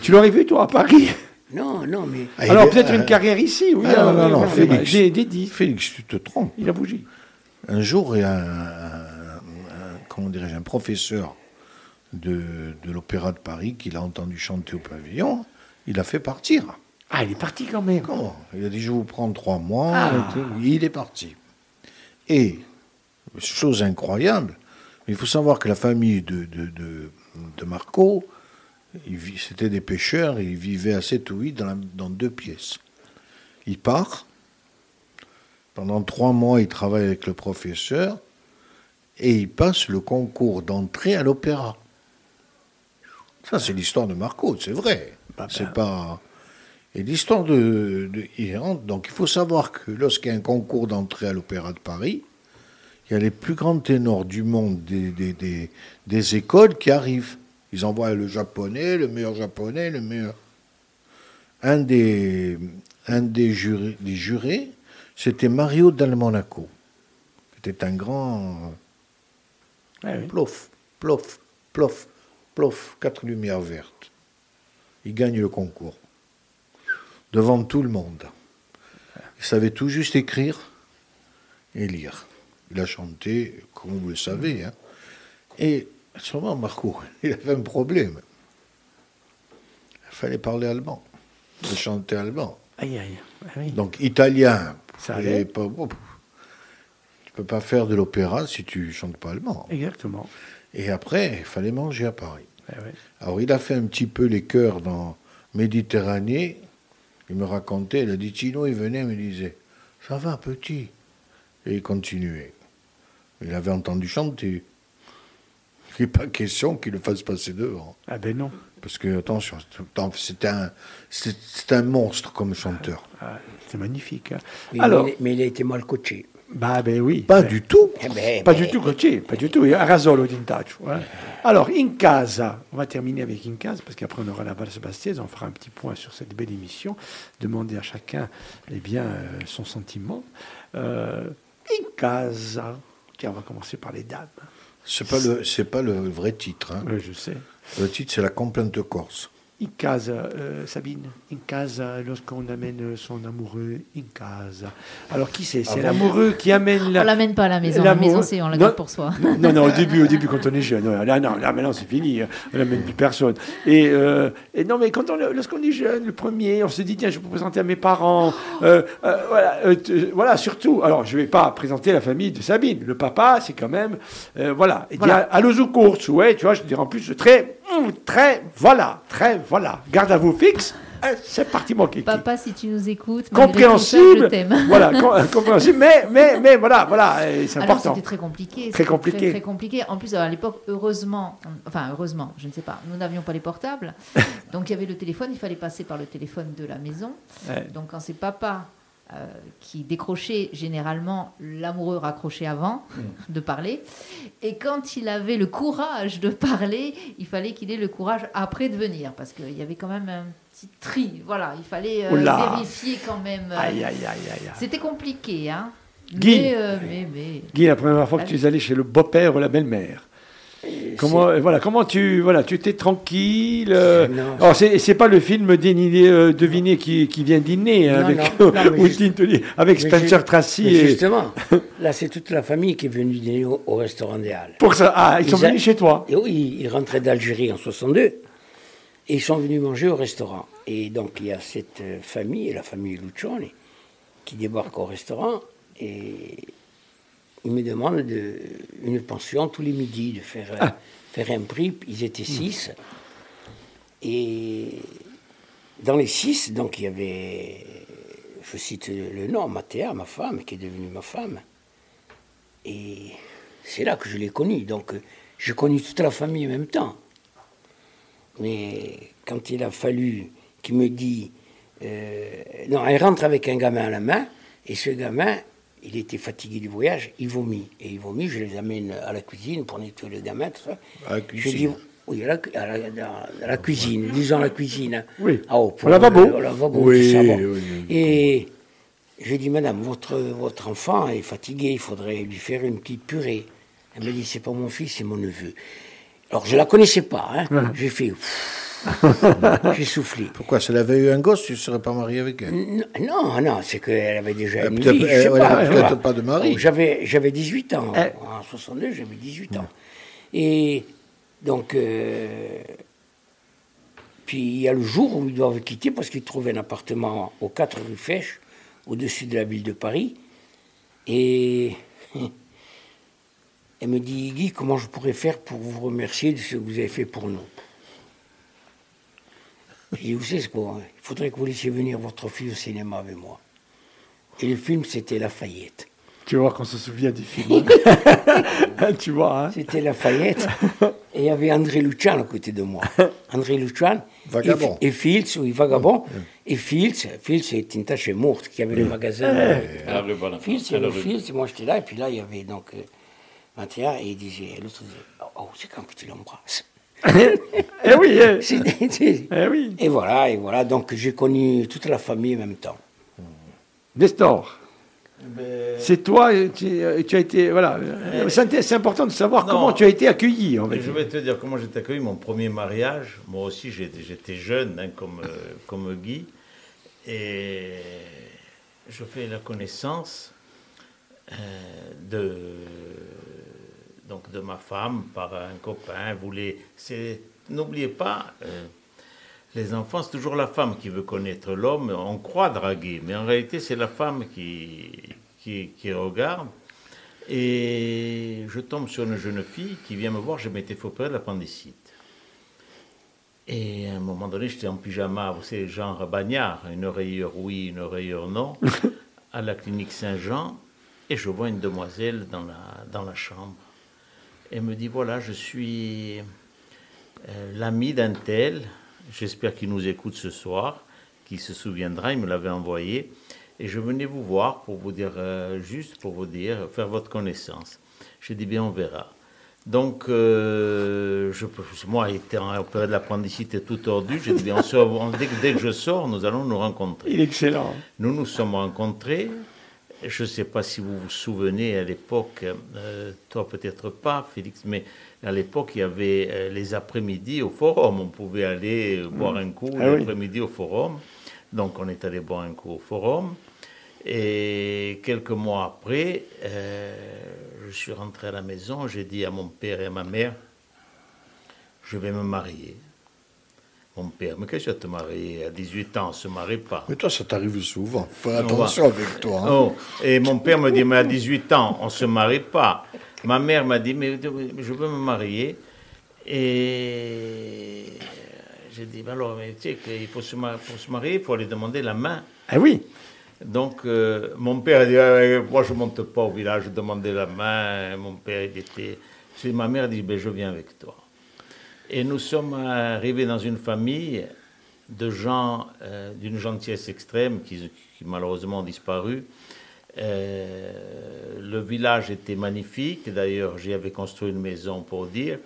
Tu l'aurais vu toi à Paris? Non, non, mais ah, Alors peut-être euh, une carrière ici, oui. ah, non, non, ouais, Félix. Félix, tu te trompes. Il a bougé. Un jour, il y a un, un- un- comment dirais-je, un professeur de, de l'Opéra de Paris qui l'a entendu chanter au pavillon. Il l'a fait partir. Ah, il est parti quand même. Comment? Il a dit, je vous prendre trois mois. Ah. Il est parti. Et, chose incroyable, il faut savoir que la famille de, de, de, de Marco, c'était des pêcheurs et ils vivaient à 7 ou 8 dans, la- dans deux pièces. Il part. Pendant trois mois, il travaille avec le professeur et il passe le concours d'entrée à l'opéra. Ça, c'est l'histoire de Marco, c'est vrai. Bah, c'est bah. pas. Et l'histoire de, de il rentre. Donc, il faut savoir que lorsqu'il y a un concours d'entrée à l'Opéra de Paris, il y a les plus grands ténors du monde des, des, des, des écoles qui arrivent. Ils envoient le japonais, le meilleur japonais, le meilleur. Un des, un des jurés, des jurés c'était Mario Dal Monaco. C'était un grand. Ouais, oui. Plof, plof, plof, plof, quatre lumières vertes. Il gagne le concours. Devant tout le monde. Il savait tout juste écrire et lire. Il a chanté, comme vous le savez. hein. Et à ce moment, Marco, [LAUGHS] il avait un problème. Il fallait parler allemand. Il chantait allemand. Aïe, aïe. Ah oui. Donc italien. Ça et pas, tu peux pas faire de l'opéra si tu chantes pas allemand. Exactement. Et après, il fallait manger à Paris. Ouais. Alors il a fait un petit peu les chœurs dans Méditerranée il me racontait, il a dit Tino, il venait, il me disait Ça va, petit? Et il continuait. Il avait entendu chanter. Il n'est pas question qu'il le fasse passer devant. Ah ben non. Parce que, attention, c'est un, c'est c'est un monstre comme chanteur. Ah, c'est magnifique. hein. Alors, mais, il- mais il a été mal coaché. Bah ben oui. Pas Ben, du tout. Eh ben, Pas ben, du tout coaché, pas du tout. Il y a Rasolo. Voilà. Alors, In Casa, on va terminer avec In Casa, parce qu'après on aura la valse bastiaise, on fera un petit point sur cette belle émission, demander à chacun eh bien, euh, son sentiment. Euh, In Casa, tiens, on va commencer par les dames. C'est pas le, c'est pas le vrai titre. hein. Oui, je sais. Le titre, c'est La complainte corse. In casa, euh, Sabine, in casa, lorsqu'on amène son amoureux, in casa. Alors, qui c'est? C'est l'amoureux qui amène la... On l'amène pas à la maison. La maison, c'est on la garde pour soi. Non, non, au début, au début, quand on est jeune. Là, non, là, maintenant, c'est fini. On n'amène plus personne. Et, euh, et non, mais quand on, lorsqu'on est jeune, le premier, on se dit, tiens, je vais vous présenter à mes parents. Euh, euh, voilà, euh, voilà, surtout. Alors, je ne vais pas présenter la famille de Sabine. Le papa, c'est quand même, euh, voilà. Et Voilà. aux courses, ouais, tu vois, je dirais en plus, très, très, voilà, très, voilà. Garde à vous fixe. Euh, C'est parti, mon kiki Papa, si tu nous écoutes, tout ça, compréhensible. je [LAUGHS] voilà, euh, compréhensible, mais, mais, mais voilà, voilà, c'est Alors important. c'était très compliqué. Très compliqué. Très, très compliqué. En plus, à l'époque, heureusement, enfin heureusement, je ne sais pas, nous n'avions pas les portables. [LAUGHS] Donc il y avait le téléphone, il fallait passer par le téléphone de la maison. Ouais. Donc quand c'est papa euh, qui décrochait, généralement, l'amoureux raccrochait avant de parler. Et quand il avait le courage de parler, il fallait qu'il ait le courage après de venir. Parce qu'il y avait quand même un petit tri. Voilà, il fallait euh, vérifier quand même. euh, Aïe, aïe, aïe, aïe, aïe. C'était compliqué, hein. Guy. Mais, euh, mais, mais- Guy, la première fois que tu es allé chez le beau-père ou la belle-mère, comment, voilà, comment tu, voilà, tu étais tranquille. euh, Non. alors, c'est, c'est pas le film Dîner, euh, Deviner qui, qui vient dîner hein, Non, avec, non, non, mais [LAUGHS] ou juste- Tintoli, avec Spencer Tracy. mais Et, Justement, là, c'est toute la famille qui est venue dîner au, au restaurant des Halles. pour ça, ah, ils sont a- venus chez toi. Et oui, ils rentraient d'Algérie en 62 et ils sont venus manger au restaurant. Et donc il y a cette euh, famille, la famille Lucioni, qui débarque au restaurant et ils me demandent de, une pension tous les midis, de faire, euh, faire un prix. Ils étaient six. Et dans les six, donc il y avait, je cite le nom, Mathéa, ma femme, qui est devenue ma femme. Et c'est là que je l'ai connue. Donc, j'ai connu toute la famille en même temps. Mais quand il a fallu qu'il me dise. euh, non, elle rentre avec un gamin à la main, et ce gamin, il était fatigué du voyage, il vomit. Et il vomit, je les amène à la cuisine pour nettoyer le gamin, tout ça. À la Je cuisine. dis, oui, à la, à la- dans la cuisine, disons la cuisine. Oui. Ah, oh, pour Au lavabo. au lavabo, Oui, tout ça, bon. oui, oui. Et j'ai dit, madame, votre, votre enfant est fatigué, il faudrait lui faire une petite purée. Elle m'a dit, c'est pas mon fils, c'est mon neveu. Alors, je la connaissais pas, hein. J'ai fait, [LAUGHS] j'ai soufflé. Pourquoi Si elle avait eu un gosse, tu ne serais pas marié avec elle? Non, non, c'est qu'elle avait déjà Euh, une vie, je euh, sais pas. peut-être pas de mari. Oh, J'avais, j'avais 18 ans. Eh. En 62, j'avais 18 ans. Et donc, euh, puis il y a le jour où ils doivent quitter parce qu'ils trouvent un appartement aux 4 rue Fèche, au-dessus de la ville de Paris. Et [LAUGHS] elle me dit, Guy, comment je pourrais faire pour vous remercier de ce que vous avez fait pour nous? J'ai dit, vous savez ce quoi Il faudrait que vous laissiez venir votre fille au cinéma avec moi. Et le film, c'était Lafayette. Tu vois qu'on se souvient du film. [LAUGHS] [LAUGHS] tu vois, hein? C'était Lafayette. et il y avait André Lucian à côté de moi. [LAUGHS] André Lucian. Vagabond. Et, et Fields, oui, Vagabond. Et Fields, Fields est une tâche morte, qui avait le magasin. euh, À la Bonaparte, Fields, il y la avait rue- Fields, et moi j'étais là, et puis là, il y avait donc euh, Mathéa, et il disait, l'autre disait, oh, oh, c'est quand que tu l'embrasses? Eh oui, eh, [LAUGHS] C'est- c'est- eh oui. Et voilà, et voilà, donc j'ai connu toute la famille en même temps. Nestor, Ben, c'est toi, tu, tu as été, voilà. C'est important de savoir Non. comment tu as été accueilli. je vais te dire comment j'ai été accueilli. Mon premier mariage, moi aussi j'étais j'étais jeune, hein, comme, euh, comme Guy. Et je fais la connaissance euh, de, donc de ma femme par un copain. Voulait, c'est- N'oubliez pas, euh, les enfants, c'est toujours la femme qui veut connaître l'homme. On croit draguer, mais en réalité, c'est la femme qui, qui, qui regarde. Et je tombe sur une jeune fille qui vient me voir, je m'étais fait opérer de l'appendicite. Et à un moment donné, j'étais en pyjama, vous savez, genre bagnard, une oreilleur oui, une oreilleur non, [LAUGHS] à la clinique Saint-Jean. Et je vois une demoiselle dans la, dans la chambre. Elle me dit voilà, je suis euh, l'ami d'un tel. J'espère qu'il nous écoute ce soir, qu'il se souviendra. Il me l'avait envoyé. Et je venais vous voir pour vous dire, euh, juste pour vous dire, faire votre connaissance. J'ai dit bien, on verra. Donc, euh, je, moi, étant en période d'apprenticité tout tordu, j'ai dit bien, on se- on- dès, dès que je sors, nous allons nous rencontrer. Il est excellent. Nous nous sommes rencontrés. Je ne sais pas si vous vous souvenez, à l'époque, euh, toi peut-être pas, Félix, mais à l'époque, il y avait euh, les après-midi au forum. On pouvait aller euh, boire un coup Ah oui. l'après-midi au forum. Donc, on est allé boire un coup au forum. Et quelques mois après, je suis rentré à la maison. J'ai dit à mon père et à ma mère, je vais me marier. Mon père, mais qu'est-ce que tu te marier À 18 ans, on ne se marie pas. Mais toi, ça t'arrive souvent. Fais On attention va- avec toi. hein. Oh, et mon père me dit, mais à 18 ans, on ne se marie pas. Ma mère m'a dit, mais je veux me marier. Et j'ai dit, ben alors, mais tu sais qu'il faut se marier, pour se marier, il faut aller demander la main. Ah oui. Donc, euh, mon père a dit, Ah, moi je ne monte pas au village demander la main. Mon père, il était... C'est ma mère a dit, ben, je viens avec toi. Et nous sommes arrivés dans une famille de gens euh, d'une gentillesse extrême qui, qui malheureusement ont disparu. Euh, le village était magnifique. D'ailleurs, j'y avais construit une maison pour dire.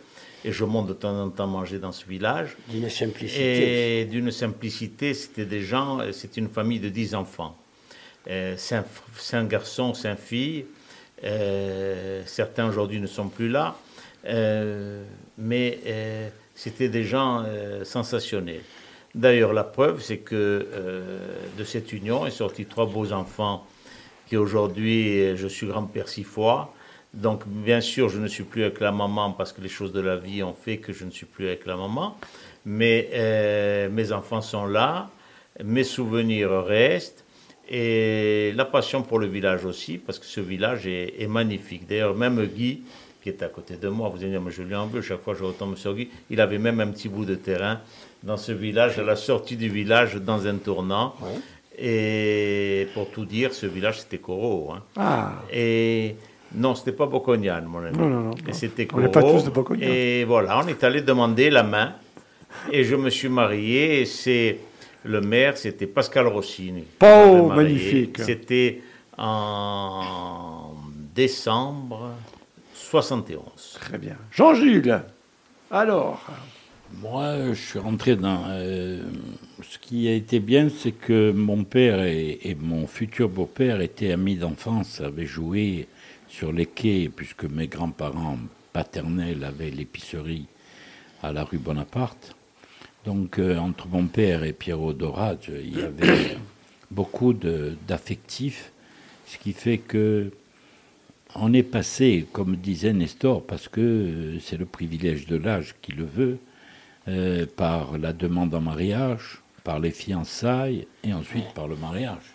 Et je monte de temps en temps manger dans ce village. D'une simplicité. Et d'une simplicité, c'était des gens, euh, c'est une famille de 10 enfants. Euh, cinq, cinq garçons, cinq filles. Certains aujourd'hui ne sont plus là. Euh, mais euh, c'était des gens euh, sensationnels. D'ailleurs, la preuve, c'est que de cette union est sorti trois beaux enfants qui aujourd'hui, je suis grand-père six fois. Donc, bien sûr, je ne suis plus avec la maman parce que les choses de la vie ont fait que je ne suis plus avec la maman. Mais mes enfants sont là, mes souvenirs restent et la passion pour le village aussi, parce que ce village est magnifique. D'ailleurs, même Guy, qui est à côté de moi, vous allez dire, mais je lui en veux, chaque fois je retombe sur Guy, il avait même un petit bout de terrain dans ce village, à la sortie du village, dans un tournant. Et pour tout dire, ce village, c'était Coro. hein. Ah. Et non, c'était pas Bocognane, mon ami. Non, non, non, Et c'était On n'est pas tous de Bocognane. Et voilà, on est allé demander la main. Et je me suis marié. Et c'est le maire, c'était Pascal Rossini. Oh, magnifique. C'était en décembre 71. Très bien. Jean-Jules, alors Moi, je suis rentré dans. euh, ce qui a été bien, c'est que mon père et, et mon futur beau-père étaient amis d'enfance, avaient joué sur les quais, puisque mes grands-parents paternels avaient l'épicerie à la rue Bonaparte. Donc, euh, entre mon père et Pierrot Dorade, il y avait [COUGHS] beaucoup d'affectifs, ce qui fait que on est passé, comme disait Nestor, parce que euh, c'est le privilège de l'âge qui le veut, euh, par la demande en mariage, par les fiançailles et ensuite par le mariage.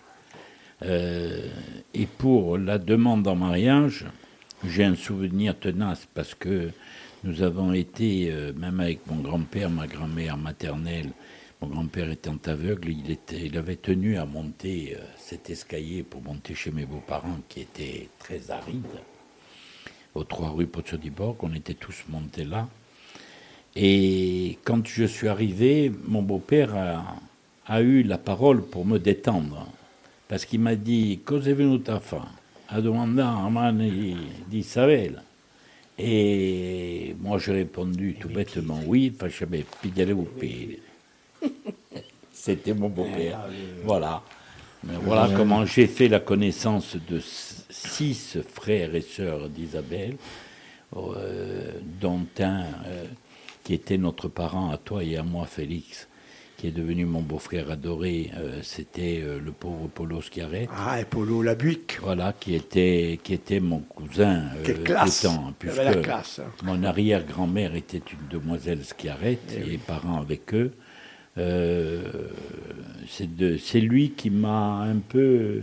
Euh, et pour la demande en mariage, j'ai un souvenir tenace parce que nous avons été, même avec mon grand-père, ma grand-mère maternelle, mon grand-père étant aveugle, il, était, il avait tenu à monter euh, cet escalier pour monter chez mes beaux-parents qui était très aride, aux trois rues Pozzo-di-Borg. On était tous montés là. Et quand je suis arrivé, mon beau-père a, a eu la parole pour me détendre. Parce qu'il m'a dit Cosa è venuta a fa? A Mani di Isabella. Et moi j'ai répondu tout bêtement Oui, facciamo pigliare peli. [LAUGHS] C'était mon beau-père. Voilà. Mais voilà comment j'ai fait la connaissance de six frères et sœurs d'Isabelle, euh, dont un euh, qui était notre parent à toi et à moi, Félix, qui est devenu mon beau-frère adoré. euh, C'était euh, le pauvre Polo Schiaret. Ah, et Polo Labuic. Voilà, qui était, qui était mon cousin. euh, Quelle classe étant, Il avait la classe. mon arrière-grand-mère était une demoiselle Schiaret Eh et parents avec eux. Euh, c'est lui qui m'a un peu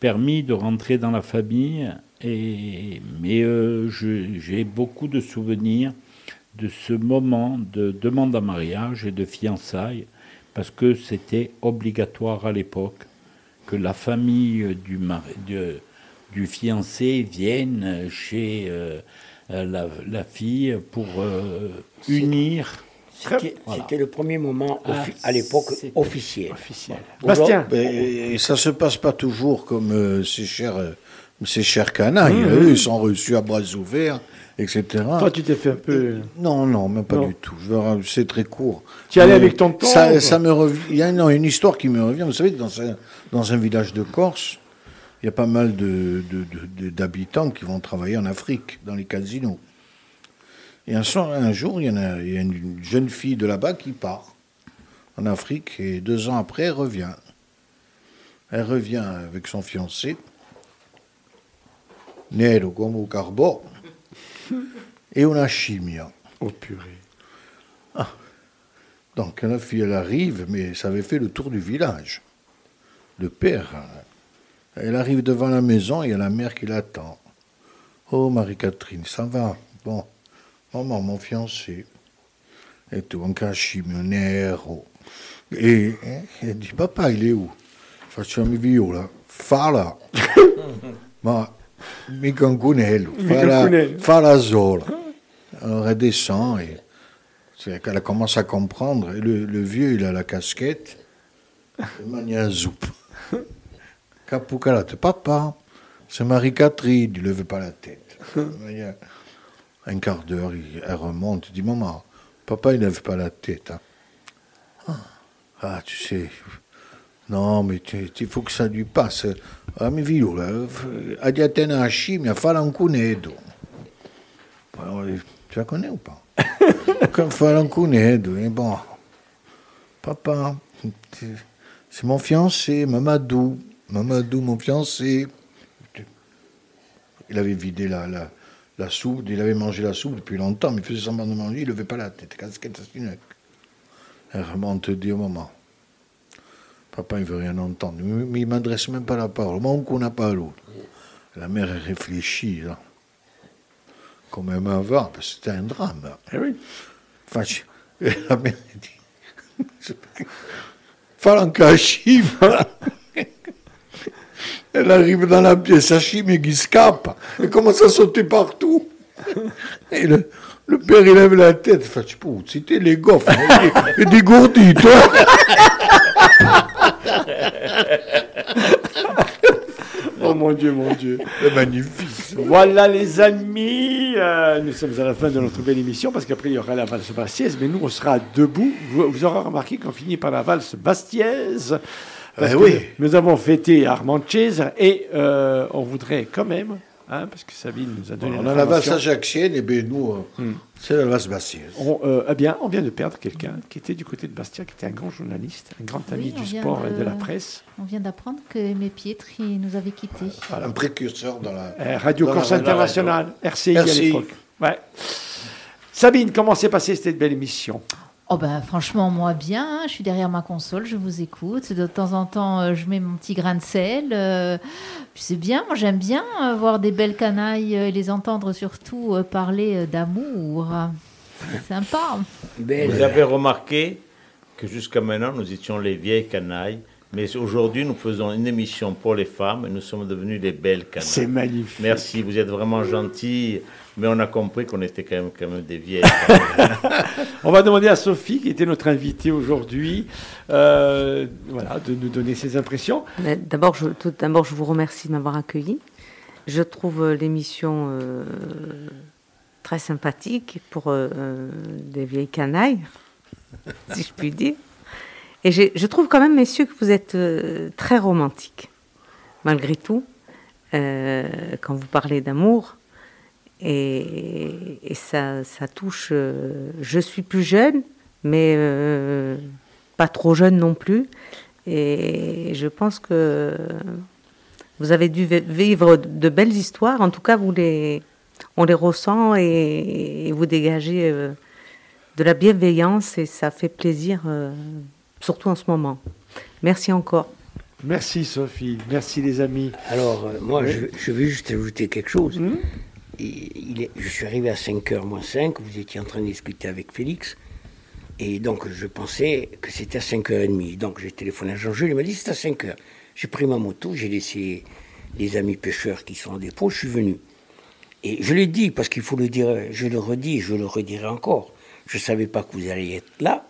permis de rentrer dans la famille. Et, mais euh, j'ai beaucoup de souvenirs de ce moment de demande en mariage et de fiançailles, parce que c'était obligatoire à l'époque que la famille du, mari- de- du fiancé vienne chez euh, la, la fille pour unir. C'était Voilà. le premier moment, Ah, à l'époque, c'était officiel. Bastien, Et, et ça se passe pas toujours comme euh, ces chers, euh, ces chers canailles. Mmh, Eux, mmh. ils sont reçus à bras ouverts, etc. toi, tu t'es fait un peu. Non, non, même pas Non. du tout. C'est très court. Tu y allais Mais avec ton temps, Ça, me revient. Il y a non, une histoire qui me revient. Vous savez, dans un, dans un village de Corse, il y a pas mal de- de- de- de- d'habitants qui vont travailler en Afrique, dans les casinos. Et un, jour, il y, en a, il y a une jeune fille de là-bas qui part en Afrique et deux ans après, elle revient. Elle revient avec son fiancé, nero come un carbone, [LAUGHS] et una scimmia. Oh purée. Donc la fille, elle arrive, mais ça avait fait le tour du village. Le père, hein, elle arrive devant la maison et il y a la mère qui l'attend. Oh Marie-Catherine, ça va? Bon, maman, mon fiancé. Et tout, un cachimio nero. Et elle dit, papa, il est où? Facciamo viola. Fala. [LAUGHS] Ma mica un cunello. Fala, fala sola. Alors elle descend et c'est qu'elle commence à comprendre. Et le, le vieux, il a la casquette. Il manie un zoup. [LAUGHS] Capucalate, papa, c'est Marie-Catherine, il ne levait pas la tête. Un quart d'heure, il- elle remonte, il dit Maman, papa, il ne lève pas la tête. hein. Ah, tu sais, non, mais il faut que ça lui passe. Ah, mais vieux, là, a attena a un. Alors, Tu la connais ou pas? Comme fa un et bon. Papa, c'est- c'est mon fiancé, Mamadou. Mamadou, mon fiancé. Il avait vidé la, la, la soupe, il avait mangé la soupe depuis longtemps, mais il faisait semblant de manger, il ne levait pas la tête. Elle remonte dit au maman. Papa, il veut rien entendre. Mais il ne m'adresse même pas la parole. Mon qu'on n'a pas l'autre. La mère réfléchit, là. Comme elle va, parce que c'était un drame. Eh oui. Enfin, je- [LAUGHS] la mère dit Fala un cachim. Elle arrive dans la pièce, Hachim qui scappa. Elle commence à sauter partout. [LAUGHS] Et le, le père, il lève la tête. Il fait, Puh, c'était les gaufres. Et dégourdi, toi. [LAUGHS] Oh mon Dieu, mon Dieu. C'est magnifique. Voilà les amis, euh, nous sommes à la fin de notre belle émission parce qu'après il y aura la valse bastiaise, mais nous on sera debout. Vous, vous aurez remarqué qu'on finit par la valse bastiaise. Parce Eh que oui. Nous avons fêté Armand et euh, on voudrait quand même, hein, parce que Sabine nous a donné On a la l'information, ajaxienne, et bien nous, euh, c'est la valse bastiaise. on, euh, eh bien, on vient de perdre quelqu'un qui était du côté de Bastia, qui était un grand journaliste, un grand ami Oui, du sport et de la presse. On vient d'apprendre que Aimé Pietri nous avait quittés. Un précurseur dans la. Euh, Radio dans Corse. Internationale, RCI, à RCI. l'époque. Ouais. Sabine, comment s'est passée cette belle émission? Oh ben franchement moi bien, hein. je suis derrière ma console, je vous écoute. De temps en temps euh, je mets mon petit grain de sel. euh, c'est bien, moi j'aime bien euh, voir des belles canailles et les entendre surtout parler d'amour. C'est sympa. Vous avez remarqué que jusqu'à maintenant, nous étions les vieilles canailles, mais aujourd'hui, nous faisons une émission pour les femmes et nous sommes devenus les belles canailles. C'est magnifique. Merci, vous êtes vraiment gentils, mais on a compris qu'on était quand même, quand même des vieilles canailles. [LAUGHS] On va demander à Sophie, qui était notre invitée aujourd'hui, euh, voilà, de nous donner ses impressions. Mais D'abord, je, tout d'abord, je vous remercie de m'avoir accueilli. Je trouve euh, l'émission euh, très sympathique pour euh, des vieilles canailles, [LAUGHS] si je puis dire. Et je trouve quand même, messieurs, que vous êtes euh, très romantiques, malgré tout, euh, quand vous parlez d'amour. Et, ça, touche. euh, je suis plus jeune, mais pas trop jeune non plus. Et je pense que vous avez dû vi- vivre de belles histoires. En tout cas, on les ressent et, et vous dégagez de la bienveillance et ça fait plaisir, surtout en ce moment. Merci encore. Merci Sophie, merci les amis. Alors, euh, moi, Oui. je, je vais juste ajouter quelque chose. Et il est- je suis arrivé à 5h moins 5, vous étiez en train de discuter avec Félix. Et donc, je pensais que c'était à 5h30. Donc, j'ai téléphoné à Jean-Jules, il m'a dit c'est à 5h. J'ai pris ma moto, j'ai laissé les amis pêcheurs qui sont en dépôt, je suis venu. Et je l'ai dit, parce qu'il faut le dire, je le redis, je le redirai encore. Je ne savais pas que vous alliez être là,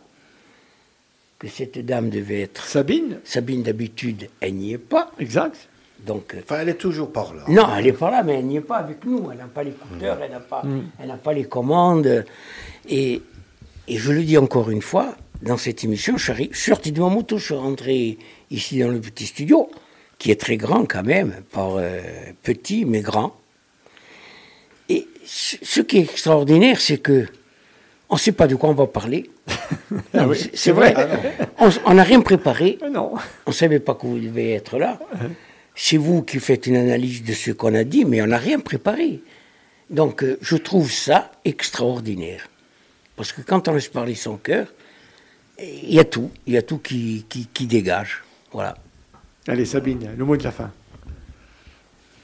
que cette dame devait être. Sabine Sabine, d'habitude, elle n'y est pas. Exact. Donc, euh, Enfin, elle est toujours par là. non, elle n'est pas là, mais elle n'y est pas avec nous. Elle n'a pas l'écouteur, elle n'a pas, elle n'a pas les commandes. Et, et je le dis encore une fois, dans cette émission, je suis sorti de ma moto, je suis rentré ici dans le petit studio, qui est très grand quand même, pas euh, petit, mais grand. Et ce ce qui est extraordinaire, c'est que on ne sait pas de quoi on va parler. [LAUGHS] Ah oui, c'est- vrai. vrai. On on n'a rien préparé. Non. On ne savait pas que vous devez être là. C'est vous qui faites une analyse de ce qu'on a dit, mais on n'a rien préparé. Donc, euh, je trouve ça extraordinaire. Parce que quand on laisse parler son cœur, il y a tout. Il y a tout qui, qui, qui dégage. Voilà. Allez, Sabine, le mot de la fin.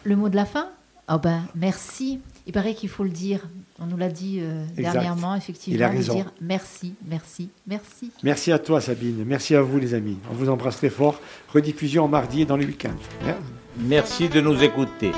Le mot de la fin? Oh ben, merci. Il paraît qu'il faut le dire. On nous l'a dit euh, dernièrement, Il effectivement, de raison. dire merci, merci, merci. Merci à toi, Sabine. Merci à vous, les amis. On vous embrasse très fort. Rediffusion en mardi et dans les week-ends. Merci de nous écouter.